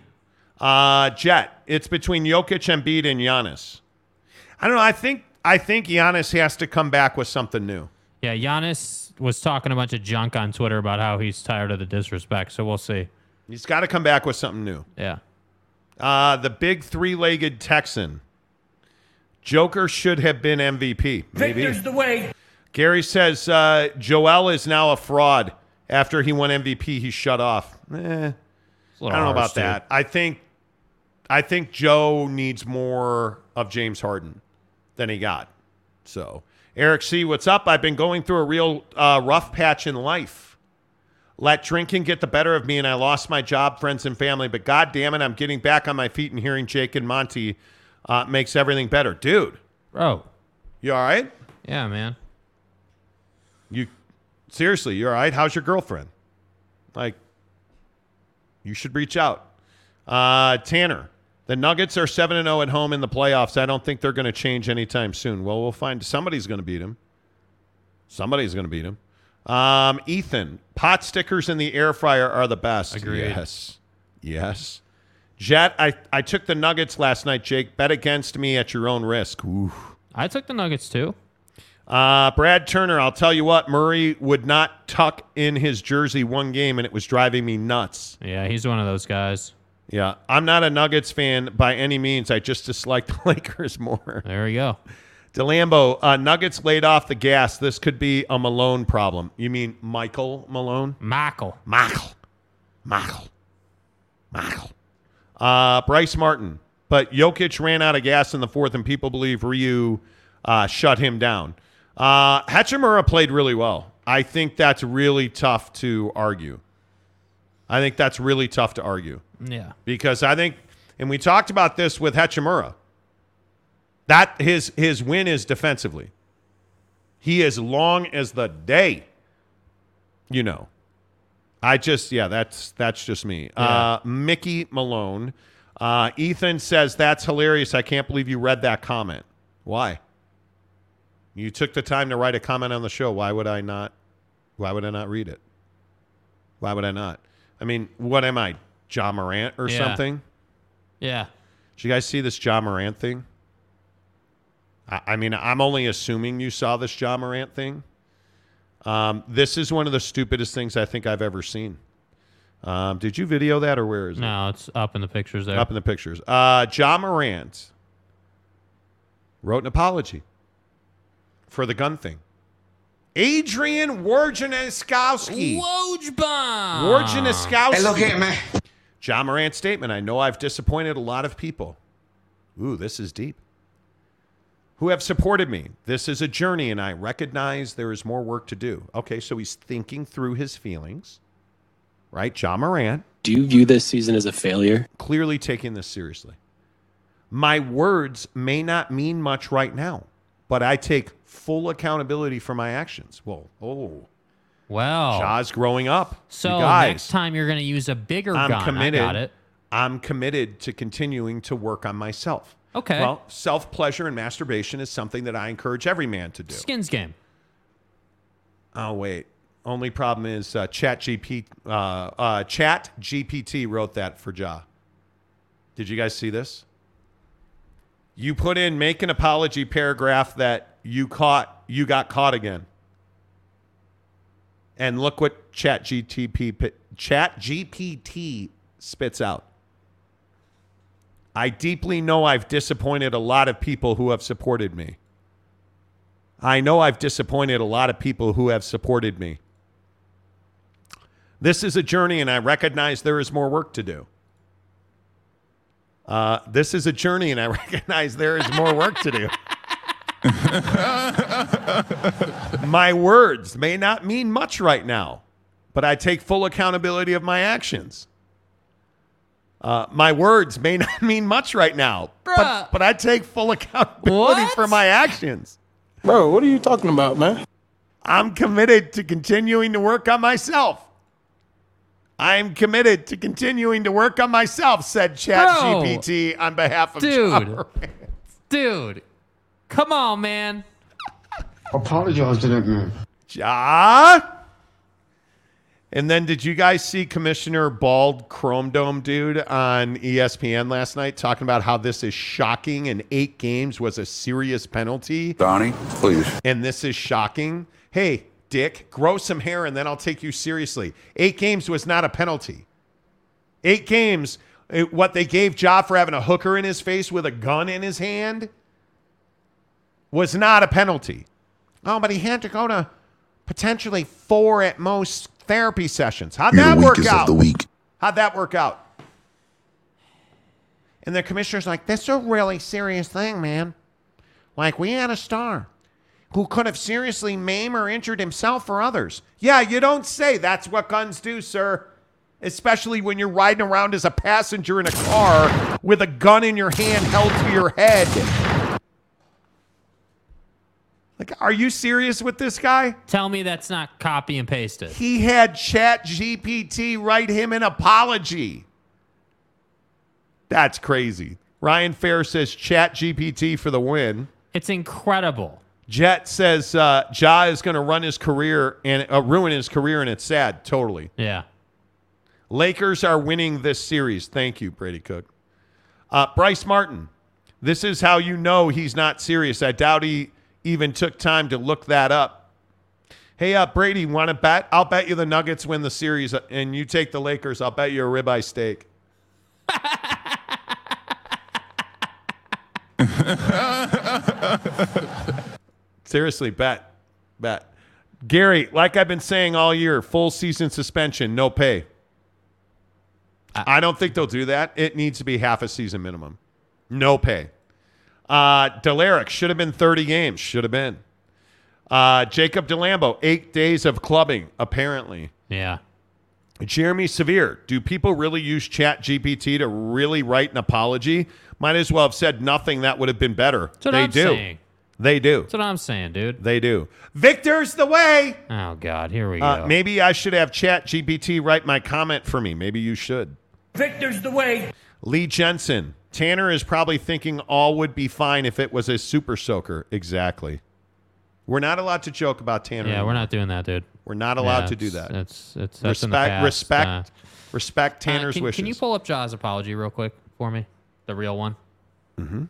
Uh, Jet, it's between Jokic, Embiid, and Giannis. I don't know. I think I think Giannis has to come back with something new. Yeah, Giannis was talking a bunch of junk on Twitter about how he's tired of the disrespect, so we'll see. He's got to come back with something new. Yeah. Uh, the big three-legged Texan. Joker should have been MVP. Maybe. Victor's the way. Gary says uh, Joel is now a fraud. After he won MVP, he shut off. Eh, I don't know about dude. that. I think, I think Joe needs more of James Harden than he got. So, Eric C, what's up? I've been going through a real uh, rough patch in life. Let drinking get the better of me, and I lost my job, friends, and family. But God damn it, I'm getting back on my feet and hearing Jake and Monty uh, makes everything better, dude. Bro, You all right? yeah, man. You seriously, you all right? How's your girlfriend? Like, you should reach out. Uh, Tanner, the Nuggets are seven and zero at home in the playoffs. I don't think they're going to change anytime soon. Well, we'll find somebody's going to beat them. Somebody's going to beat them. Um, Ethan, pot stickers in the air fryer are the best. Agreed. Yes, yes. Jet, I I took the Nuggets last night. Jake, bet against me at your own risk. Ooh. I took the Nuggets too. Uh, Brad Turner, I'll tell you what, Murray would not tuck in his jersey one game, and it was driving me nuts. Yeah, he's one of those guys. Yeah, I'm not a Nuggets fan by any means. I just dislike the Lakers more. There we go. DeLambo, uh, Nuggets laid off the gas. This could be a Malone problem. You mean Michael Malone? Michael. Michael. Michael. Michael. Uh, Bryce Martin. But Jokic ran out of gas in the fourth, and people believe Rui uh, shut him down. Uh, Hachimura played really well. I think that's really tough to argue. I think that's really tough to argue Yeah. because I think, and we talked about this with Hachimura. That his his win is defensively. He is long as the day. You know. I just yeah, that's that's just me. Uh, Mickey Malone. Uh, Ethan says that's hilarious. I can't believe you read that comment. Why? You took the time to write a comment on the show. Why would I not? Why would I not read it? Why would I not? I mean, what am I, Ja Morant or Yeah. something? Yeah. Did you guys see this Ja Morant thing? I, I mean, I'm only assuming you saw this Ja Morant thing. Um, this is one of the stupidest things I think I've ever seen. Um, did you video that or where is it? No, it's up in the pictures there. Up in the pictures. Uh, Ja Morant wrote an apology for the gun thing. Adrian Wojnarowski. Wojbomb. Wojnarowski. Hey, look here, man. Ja Morant's statement. I know I've disappointed a lot of people. Ooh, this is deep. Who have supported me. This is a journey, and I recognize there is more work to do. Okay, so he's thinking through his feelings, right? Ja Morant. Do you view this season as a failure? Clearly taking this seriously. My words may not mean much right now, but I take full accountability for my actions. Well, oh, Well, Ja's growing up. so you guys, next time you're going to use a bigger I'm gun. committed. I got it. I'm committed to continuing to work on myself. Okay. Well, self pleasure and masturbation is something that I encourage every man to do. Skins game. Oh wait. Only problem is uh, Chat GP, uh, uh, Chat GPT wrote that for Ja. Did you guys see this? You put in make an apology paragraph that you caught you got caught again. And look what Chat GTP Chat GPT spits out. I deeply know I've disappointed a lot of people who have supported me. I know I've disappointed a lot of people who have supported me. This is a journey, and I recognize there is more work to do. Uh, this is a journey, and I recognize there is more work to do. my words may not mean much right now, but I take full accountability of my actions. Uh, my words may not mean much right now, but, Bruh. but I take full accountability for my actions. Bro, what are you talking about, man? I'm committed to continuing to work on myself. I'm committed to continuing to work on myself, said ChatGPT on behalf of Dude. John Dude. Come on, man. Apologize to that man. Ja. And then did you guys see Commissioner Bald Chrome Dome dude on ESPN last night talking about how this is shocking and eight games was a serious penalty? Donnie, please. And this is shocking. Hey, Dick, grow some hair and then I'll take you seriously. Eight games was not a penalty. Eight games, eh, what they gave Ja for having a hooker in his face with a gun in his hand was not a penalty. Oh, but he had to go to potentially four at most therapy sessions. How'd You're that work out? the weak. How'd that work out? And the commissioner's like, that's a really serious thing, man. Like, we had a star who could have seriously maimed or injured himself or others. Yeah, you don't say. That's what guns do, sir. Especially when you're riding around as a passenger in a car with a gun in your hand held to your head. Like, are you serious with this guy? Tell me that's not copy and pasted. He had Chat GPT write him an apology. That's crazy. Ryan Fair says Chat GPT for the win. It's incredible. Jet says uh, Ja is going to run his career and uh, ruin his career, and it's sad. Totally. Yeah. Lakers are winning this series. Thank you, Brady Cook. Uh, Bryce Martin. This is how you know he's not serious. I doubt he even took time to look that up. Hey, uh, Brady, want to bet? I'll bet you the Nuggets win the series, uh, and you take the Lakers. I'll bet you a ribeye steak. Seriously, bet. Bet. Gary, like I've been saying all year, full season suspension, no pay. I don't think they'll do that. It needs to be half a season minimum. No pay. Uh, Delaric should have been 30 games. Should have been. Uh, Jacob DeLambo, eight days of clubbing, apparently. Yeah. Jeremy Severe, do people really use Chat GPT to really write an apology? Might as well have said nothing. That would have been better. That's what they I'm do. saying. They do. That's what I'm saying, dude. They do. Victor's the way. Oh God, here we go. Uh, maybe I should have Chat GPT write my comment for me. Maybe you should. Victor's the way. Lee Jensen. Tanner is probably thinking all would be fine if it was a super soaker. Exactly. We're not allowed to joke about Tanner. yeah, we're not doing that, dude. We're not allowed Yeah, to do that. It's it's that's respect, past. respect, Uh, respect uh, Tanner's can, wishes. Can you pull up Ja's apology real quick for me? The real one. Mm-hmm.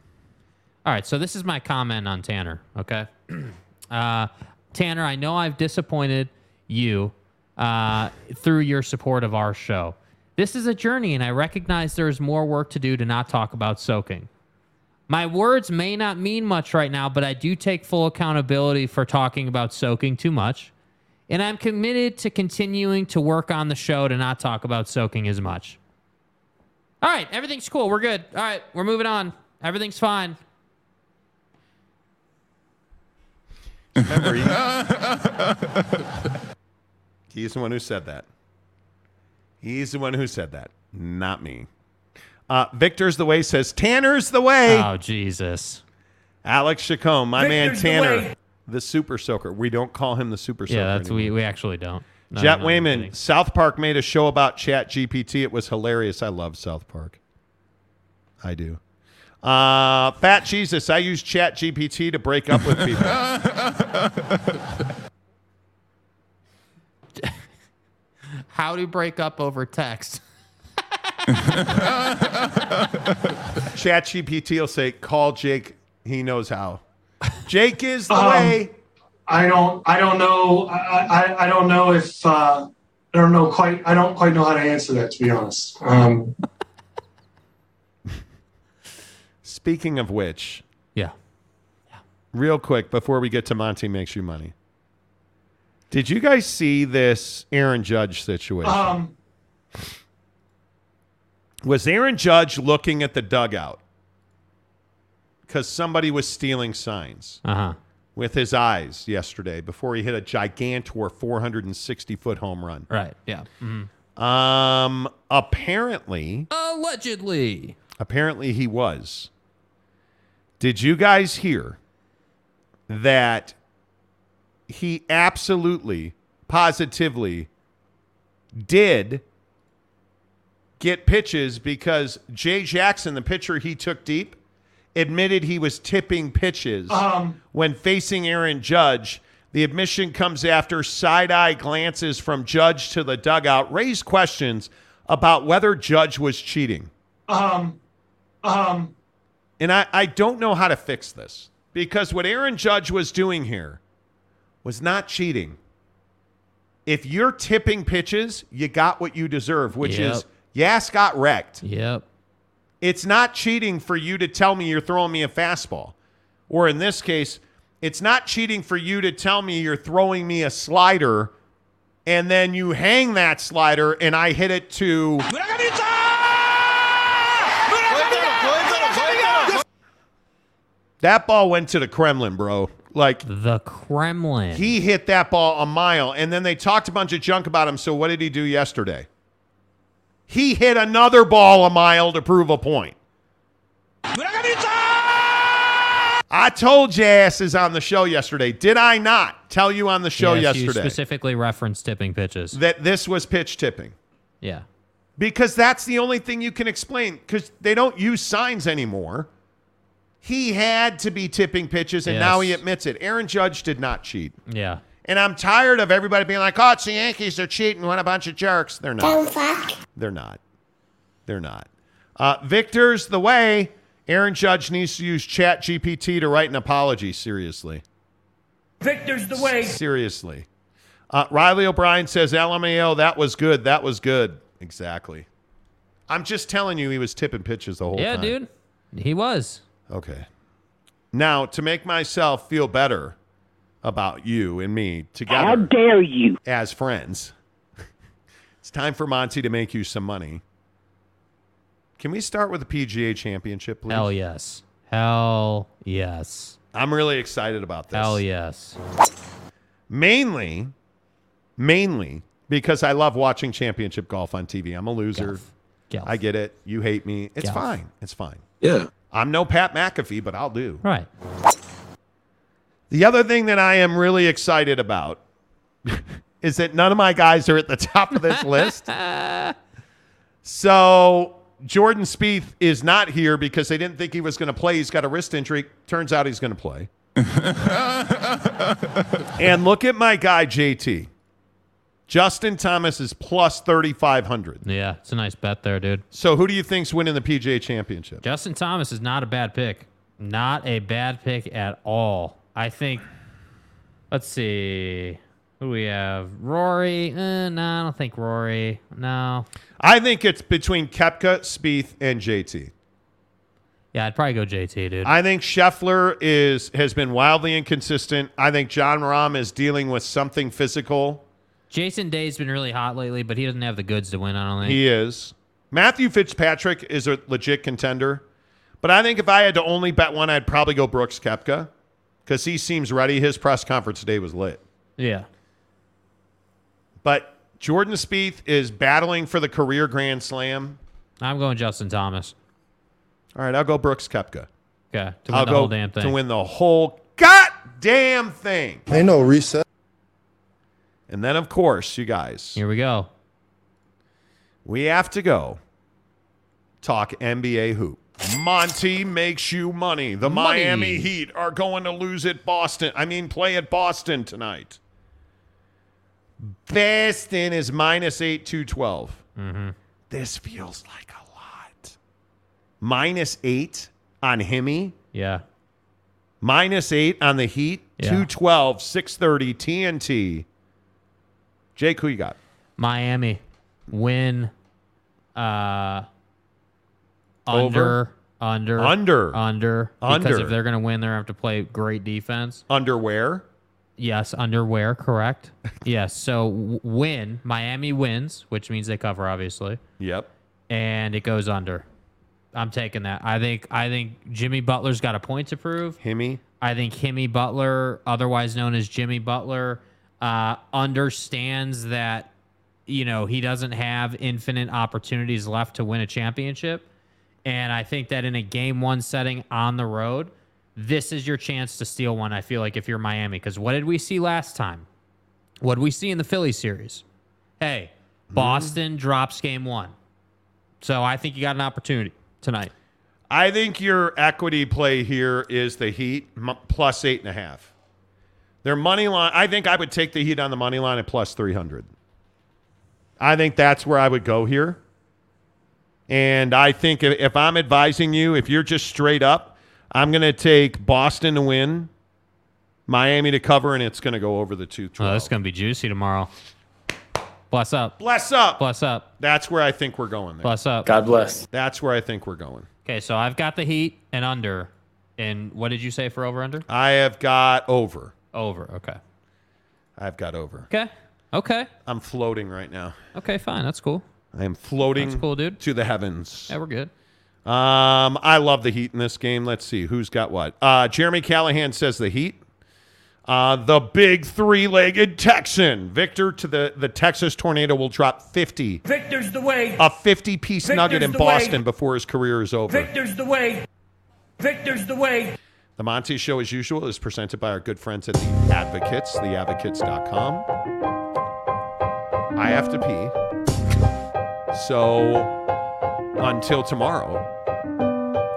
All right, so this is my comment on Tanner. Okay, uh, Tanner, I know I've disappointed you uh, through your support of our show. This is a journey, and I recognize there is more work to do to not talk about soaking. My words may not mean much right now, but I do take full accountability for talking about soaking too much. And I'm committed to continuing to work on the show to not talk about soaking as much. All right, everything's cool. We're good. All right, we're moving on. Everything's fine. Remember, he- he's the one who said that. He's the one who said that, not me. Uh, Victor's the way says Tanner's the way. Oh, Jesus. Alex Chacon, my Victor's man Tanner, way. the, super soaker. We don't call him the super soaker. Yeah, that's anymore. we, we actually don't. No, Jet no, Wayman. South Park made a show about Chat GPT. It was hilarious. I love South Park. I do. Uh, Fat Jesus, I use Chat GPT to break up with people. How to break up over text. Chat GPT will say, call Jake. He knows how. Jake is the Um, way. I don't. I don't know. I. I, I don't know if. Uh, I don't know quite. I don't quite know how to answer that. To be honest. Um, Speaking of which, yeah. real quick before we get to Monty makes you money. Did you guys see this Aaron Judge situation? um, was Aaron Judge looking at the dugout because somebody was stealing signs Uh huh. with his eyes yesterday before he hit a gigantor 460 foot home run? Right. Yeah. Mhm. Um, apparently, Allegedly. apparently he was. Did you guys hear that he absolutely, positively did get pitches because Jay Jackson, the pitcher he took deep, admitted he was tipping pitches Um. when facing Aaron Judge. The admission comes after side eye glances from Judge to the dugout raised questions about whether Judge was cheating. um, um, And I, I don't know how to fix this because what Aaron Judge was doing here was not cheating. If you're tipping pitches, you got what you deserve, which Yep. is Yas got wrecked. Yep. It's not cheating for you to tell me you're throwing me a fastball. Or in this case, It's not cheating for you to tell me you're throwing me a slider and then you hang that slider and I hit it to That ball went to the Kremlin, bro. Like the Kremlin. He hit that ball a mile and then they talked a bunch of junk about him. So what did he do yesterday? He hit another ball a mile to prove a point. I told your asses on the show yesterday. Did I not tell you on the show Yes, yesterday specifically referenced tipping pitches. that this was pitch tipping? Yeah. Because that's the only thing you can explain. Because they don't use signs anymore. He had to be tipping pitches, and Yes. now he admits it. Aaron Judge did not cheat. Yeah. And I'm tired of everybody being like, oh, it's the Yankees. They're cheating. What a bunch of jerks. They're not. They're not. They're not. Uh, Victor's the way. Aaron Judge needs to use Chat GPT to write an apology. Seriously. Victor's the way. Seriously. Uh, Riley O'Brien says, LMAO, that was good. That was good. Exactly. I'm just telling you, he was tipping pitches the whole Yeah, time. Yeah, dude. He was. Okay. Now, to make myself feel better about you and me together. How dare you? As friends, it's time for Monty to make you some money. Can we start with the PGA Championship, please? Hell yes. Hell yes. I'm really excited about this. Hell yes. Mainly, mainly because I love watching championship golf on TV. I'm a loser. Gelf. I get it. You hate me. It's Gelf. fine. It's fine. Yeah. I'm no Pat McAfee, but I'll do. Right. The other thing that I am really excited about is that none of my guys are at the top of this list. So Jordan Spieth is not here because they didn't think he was going to play. He's got a wrist injury. Turns out he's going to play. and look at my guy JT. Justin Thomas is plus 3500. Yeah, it's a nice bet there, dude. So who do you think's winning the PGA Championship? Justin Thomas is not a bad pick. Not a bad pick at all. I think. Let's see. Who we have? Rory. Eh, no, I don't think Rory. No. I think it's between Koepka, Spieth, and JT. Yeah, I'd probably go JT, dude. I think Scheffler is has been wildly inconsistent. I think Jon Rahm is dealing with something physical. Jason Day's been really hot lately, but he doesn't have the goods to win. I don't think. He is. Matthew Fitzpatrick is a legit contender. But I think if I had to only bet one, I'd probably go Brooks Koepka because he seems ready. His press conference today was lit. yeah. But Jordan Spieth is battling for the career Grand Slam. I'm going Justin Thomas. All right, I'll go Brooks Koepka. Okay. To win I'll the go whole damn thing. to win the whole goddamn thing. Ain't no reset. And then, of course, you guys, Here we go. we have to go talk NBA hoop. Monty makes you money. The Money. Miami Heat are going to lose at Boston. I mean, play at Boston tonight. Boston is minus 8, 212. Mm-hmm. This feels like a lot. Minus 8 on Hemi. Yeah. Minus 8 on the Heat. Yeah. 212, 630, TNT. Jake, who you got? Miami win. Uh, Over? under, under, Under. under, Because Under. if they're going to win, they're going to have to play great defense. Underwear. Yes, underwear, correct. yes, so w- win. Miami wins, which means they cover, obviously, Yep. and it goes under. I'm taking that. I think. I think Jimmy Butler's got a point to prove. Hemi. I think Himmy Butler, otherwise known as Jimmy Butler, uh, understands that you know he doesn't have infinite opportunities left to win a championship, and I think that in a game one setting on the road, this is your chance to steal one. I feel like if you're Miami, because what did we see last time? What did we see in the Philly series? Hey, Boston drops game one, so I think you got an opportunity tonight. I think your equity play here is the Heat m- plus eight and a half. Their money line, I think I would take the Heat on the money line at plus 300. I think that's where I would go here. And I think if, if I'm advising you, if you're just straight up, I'm going to take Boston to win, Miami to cover, and it's going to go over the two. Oh, this is gonna be juicy tomorrow. Bless up. Bless up. Bless up. That's where I think we're going there. Bless up. God bless. That's where I think we're going. Okay, so I've got the Heat and under And what did you say for over under? I have got over. Over. Okay. I've got over. Okay. Okay. I'm floating right now. Okay. Fine. That's cool. I am floating That's cool, dude. to the heavens. Yeah, we're good. Um, I love the Heat in this game. Let's see who's got what. Uh, Jeremy Callahan says the Heat. Uh, the big three-legged Texan Victor to the the Texas Tornado will drop 50. Victor's the way. A 50-piece Victor's nugget in Boston way. before his career is over. Victor's the way. Victor's the way. The Monty Show, as usual, is presented by our good friends at The Advocates, theadvocates.com. I have to pee. So until tomorrow,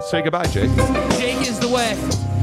say goodbye, Jake. Jake is the way.